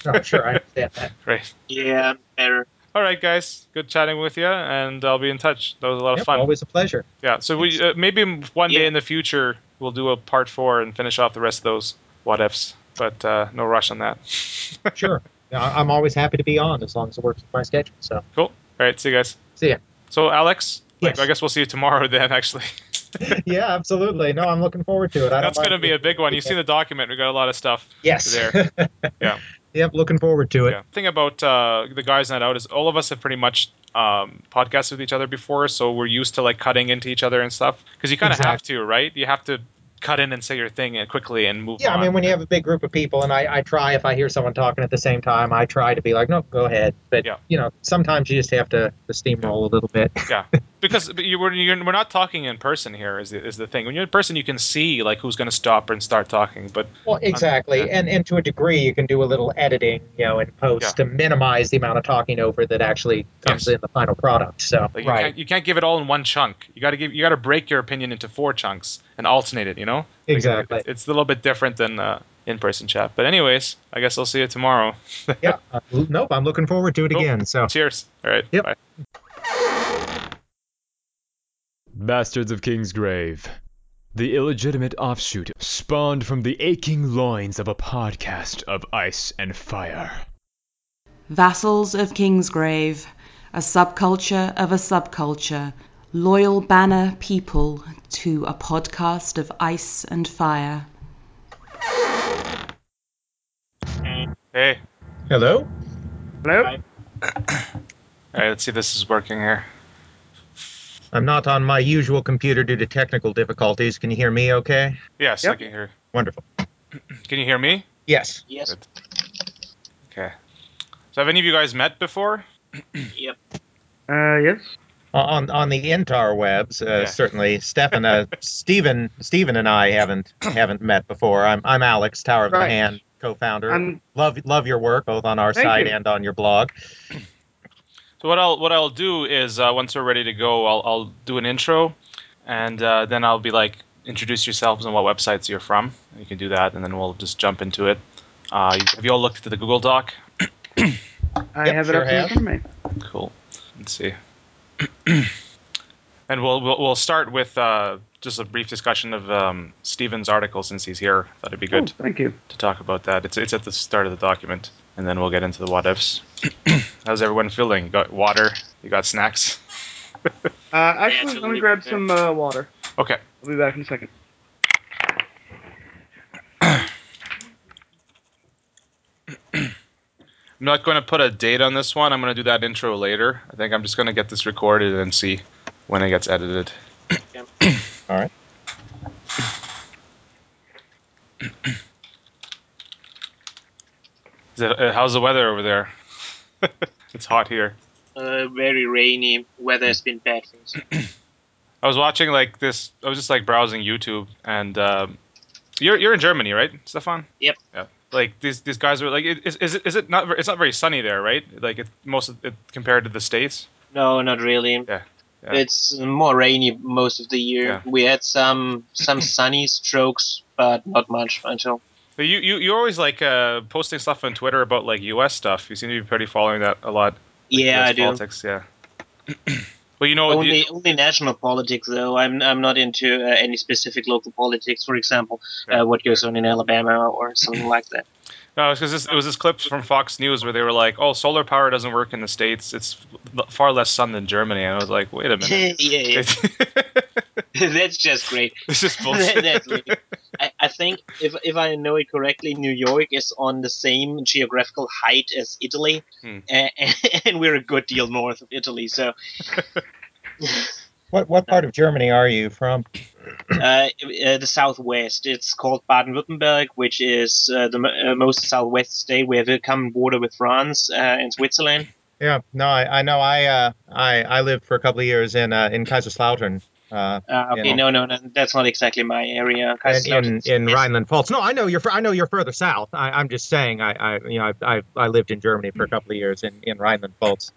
Oh, sure, I understand that. Right. Yeah, better. All right, guys. Good chatting with you, and I'll be in touch. That was a lot of fun. always a pleasure. Yeah. So we uh, maybe one day in the future we'll do a part four and finish off the rest of those what ifs. But uh, no rush on that. Sure, Yeah, I- I'm always happy to be on as long as it works with my schedule. So Cool. All right. See you guys. see ya. So Alex, like, Yes. I guess we'll see you tomorrow then. Actually. yeah, absolutely. No, I'm looking forward to it. I don't That's going to be a big one. You see the document. We got a lot of stuff. Yes. there. Yeah. Yep, looking forward to it. Yeah. Thing about uh, the guys night out is all of us have pretty much um, podcasted with each other before, so we're used to like cutting into each other and stuff. Because you kind of have to, right? You have to cut in and say your thing and quickly and move Yeah, on. I mean, when you have a big group of people, and I, I try if I hear someone talking at the same time, I try to be like, no, go ahead. But Yeah. you know, sometimes you just have to, to steamroll a little bit. yeah, because you, we're, you're, we're not talking in person here. Is the, is the thing when you're in person, you can see like who's going to stop and start talking. But Well, um, exactly, yeah. and and to a degree, you can do a little editing, you know, in post Yeah. to minimize the amount of talking over that actually comes Yes. in the final product. So like you can't you can't give it all in one chunk. You got to give you got to break your opinion into four chunks and alternate it. You know. Like, Exactly. It's, it's a little bit different than uh, in-person chat. But anyways, I guess I'll see you tomorrow. yeah, uh, nope, I'm looking forward to it Cool. again. So Cheers. All right. Yep. Bye. Bastards of Kingsgrave. The illegitimate offshoot spawned from the aching loins of a podcast of ice and fire. Vassals of Kingsgrave, a subculture of a subculture, loyal banner people to a podcast of ice and fire. Hey. hello. Hello? Right. All right. Let's see if this is working here. I'm not on my usual computer due to technical difficulties. Can you hear me? Okay. Yes, I can hear. Wonderful. Can you hear me? Yes. Yes. Okay. So have any of you guys met before? Yep. Uh, yes. On on the interwebs, uh, Yeah. certainly Stefan, uh, Stephen, Stephen and I haven't haven't met before. I'm I'm Alex, Tower of Right. the Hand co-founder. I'm love love your work both on our Thank site you. and on your blog. So what I'll what I'll do is uh, once we're ready to go, I'll I'll do an intro, and uh, then I'll be like introduce yourselves and what websites you're from. You can do that, and then we'll just jump into it. Uh, have you all looked at the Google Doc? I Yep, have it sure up in have. front of me. Cool. Let's see. and we'll, we'll we'll start with uh, just a brief discussion of um, Steven's article since he's here. Thought it'd be good Oh, thank you. to talk about that. It's it's at the start of the document, and then we'll get into the what ifs. How's everyone feeling? You got water? You got snacks? Uh, actually, let me grab some uh, water. Okay. I'll be back in a second. Not going to put a date on this one. I'm going to do that intro later. I think I'm just going to get this recorded and see when it gets edited. All right. Is it, uh, how's the weather over there? it's hot here. Uh, very rainy. Weather has been bad for us. I was watching like this. I was just like browsing YouTube, and um, you're you're in Germany, right, Stefan? Yep. Yeah. Like these these guys are like, is, is it is it not? It's not very sunny there, right? Like it most of it compared to the states. No, not really. Yeah. Yeah. It's more rainy most of the year. Yeah. We had some some sunny strokes, but not much until. You you you're always like uh, posting stuff on Twitter about like U.S. stuff. You seem to be pretty following that a lot. like, Yeah, US I do. Politics, yeah. well, you know, Only the- only national politics though. I'm I'm not into uh, any specific local politics. For example, uh, what goes on in Alabama or something like that. No, it's because it was this clip from Fox News where they were like, "Oh, solar power doesn't work in the states. It's far less sun than Germany." And I was like, "Wait a minute, yeah, yeah. That's just great. is bullshit." That's really- I, I think if if I know it correctly, New York is on the same geographical height as Italy, Hmm. and, and we're a good deal north of Italy. So, What what part of Germany are you from? uh, uh, the southwest, it's called Baden-Württemberg, which is uh, the mo- uh, most southwest state. We have a common border with France uh, and Switzerland. Yeah, no, I, I know. I uh, I I lived for a couple of years in uh, in Kaiserslautern, uh, Uh, okay, Yeah. no, no, no, that's not exactly my area. in in, in is- Rhineland-Pfalz. No, I know you're. I know you're further south. I, I'm just saying. I, I you know I, I I lived in Germany for a couple of years in in Rhineland-Pfalz.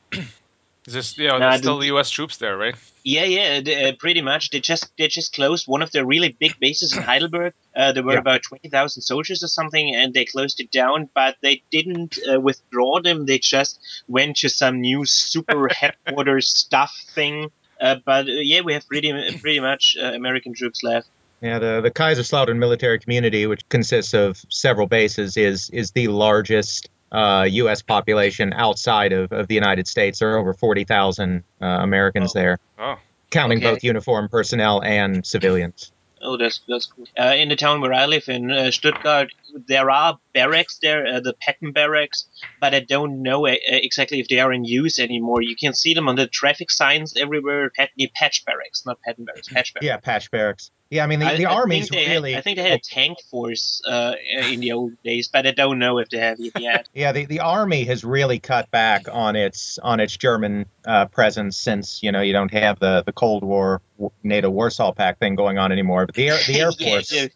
Is this, you know, there's still the- U.S. troops there, right? Yeah, yeah, they, uh, pretty much. They just they just closed one of their really big bases in Heidelberg. Uh, there were Yeah. about twenty thousand soldiers or something, and they closed it down. But they didn't uh, withdraw them. They just went to some new super headquarters stuff thing. Uh, but uh, yeah, we have pretty pretty much uh, American troops left. Yeah, the the Kaiserslautern military community, which consists of several bases, is is the largest uh, U.S. population outside of, of the United States. There are over forty thousand uh, Americans Oh. there, Oh, counting Okay. both uniformed personnel and civilians. Oh, that's that's cool. Uh, in the town where I live in uh, Stuttgart, there are barracks there, uh, the Patton barracks, but I don't know uh, exactly if they are in use anymore. You can see them on the traffic signs everywhere. Patney Patch barracks, not Patton barracks, Patch barracks. Yeah, patch barracks. Yeah, I mean the, I- the I army's think they had- really. I think they had a tank force uh, in the old days, but I don't know if they have it yet. Yeah, the, the army has really cut back on its on its German uh, presence since you know you don't have the, the Cold War NATO Warsaw Pact thing going on anymore. But the air the Air Force yeah.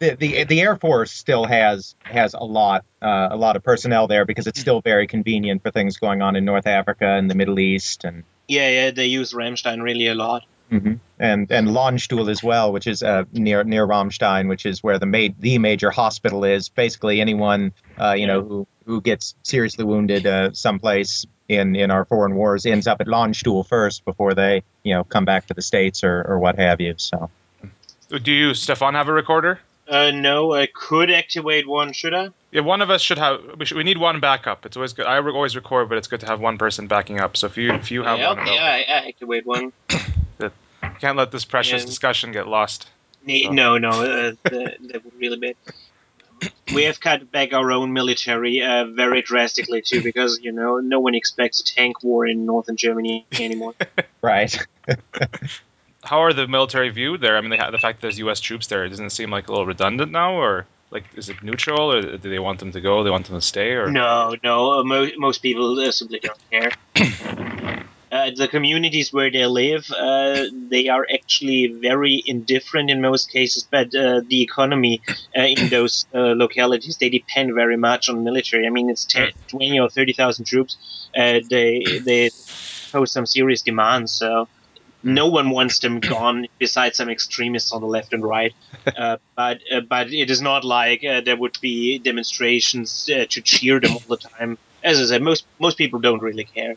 The, the the Air Force still has has a lot uh, a lot of personnel there because it's still very convenient for things going on in North Africa and the Middle East and yeah, yeah, they use Ramstein really a lot. mhm. and and Landstuhl as well, which is uh, near near Ramstein, which is where the ma- the major hospital is. Basically, anyone uh, you know who who gets seriously wounded uh, someplace in in our foreign wars ends up at Landstuhl first before they you know come back to the states or or what have you. So. Do you, Stefan, have a recorder? Uh, no, I could activate one. Should I? Yeah, one of us should have. We, should, we need one backup. It's always good. I re- always record, but it's good to have one person backing up. So if you if you have yeah, one, okay, available, I, I activate one. you can't let this precious Yeah. discussion get lost. Ne- So- No, no, uh, that, that would really be. We have cut back our own military uh, very drastically too, because you know no one expects a tank war in northern Germany anymore. Right. How are the military viewed there? I mean, ha- the fact that there's U.S. troops there doesn't it seem like a little redundant now, or like is it neutral, or do they want them to go? They want them to stay, or no, no, uh, mo- most people uh, simply don't care. Uh, the communities where they live, uh, they are actually very indifferent in most cases. But uh, the economy uh, in those uh, localities, they depend very much on military. I mean, it's 10, 20 or thirty thousand troops. Uh, they they pose some serious demands. So no one wants them gone, besides some extremists on the left and right. Uh, but uh, but it is not like uh, there would be demonstrations uh, to cheer them all the time. As I said, most most people don't really care.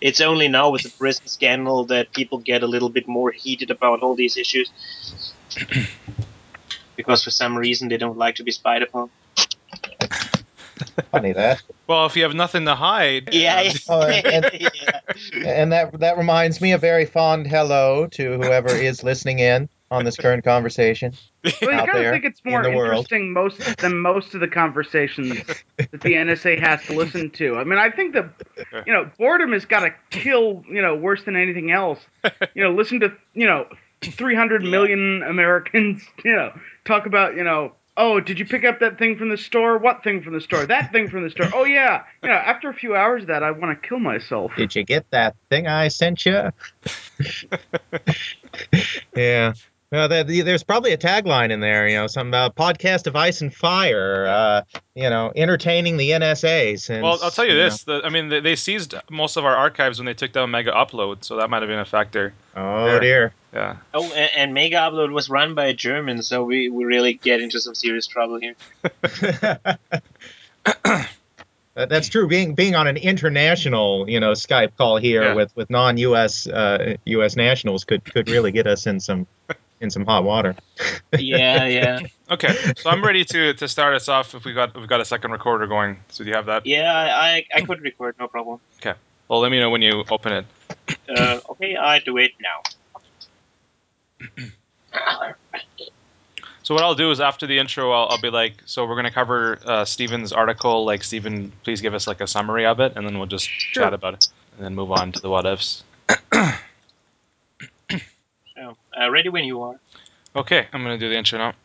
It's only now with the prison scandal that people get a little bit more heated about all these issues. because for some reason they don't like to be spied upon. Funny that. well, if you have nothing to hide, Yeah, um, yeah. Oh, and- yeah. And that that reminds me a very fond hello to whoever is listening in on this current conversation. Well, you out kind of think it's in more the world. interesting most than most of the conversations that the NSA has to listen to. I mean, I think that you know boredom has got to kill you know worse than anything else. You know, listen to you know 300 million Americans you know talk about you know oh did you pick up that thing from the store? What thing from the store? That thing from the store? Oh yeah. You know, after a few hours of that, I want to kill myself. Did you get that thing I sent you? yeah. Well, there- there's probably a tagline in there, you know, some uh, podcast of ice and fire, uh, you know, entertaining the NSA. Since, Well, I'll tell you know- this. The, I mean, they, they seized most of our archives when they took down Mega Upload, so that might have been a factor. oh There. dear. Yeah. Oh, and, and Mega Upload was run by a German, so we, we really get into some serious trouble here. That- That's true. Being being on an international, you know, Skype call here Yeah. with with non-U.S. Uh, U.S. nationals could could really get us in some in some hot water. Yeah, yeah. Okay, so I'm ready to, to start us off. If we got we've got a second recorder going, so do you have that? Yeah, I, I could record, no problem. Okay. Well, let me know when you open it. Uh, okay, I do it now. So what I'll do is after the intro, I'll, I'll be like, so we're gonna cover uh, Steven's article. Like, Steven, please give us like a summary of it, and then we'll just Sure. chat about it, and then move on to the what ifs. Uh, ready when you are. Okay, I'm gonna do the intro now.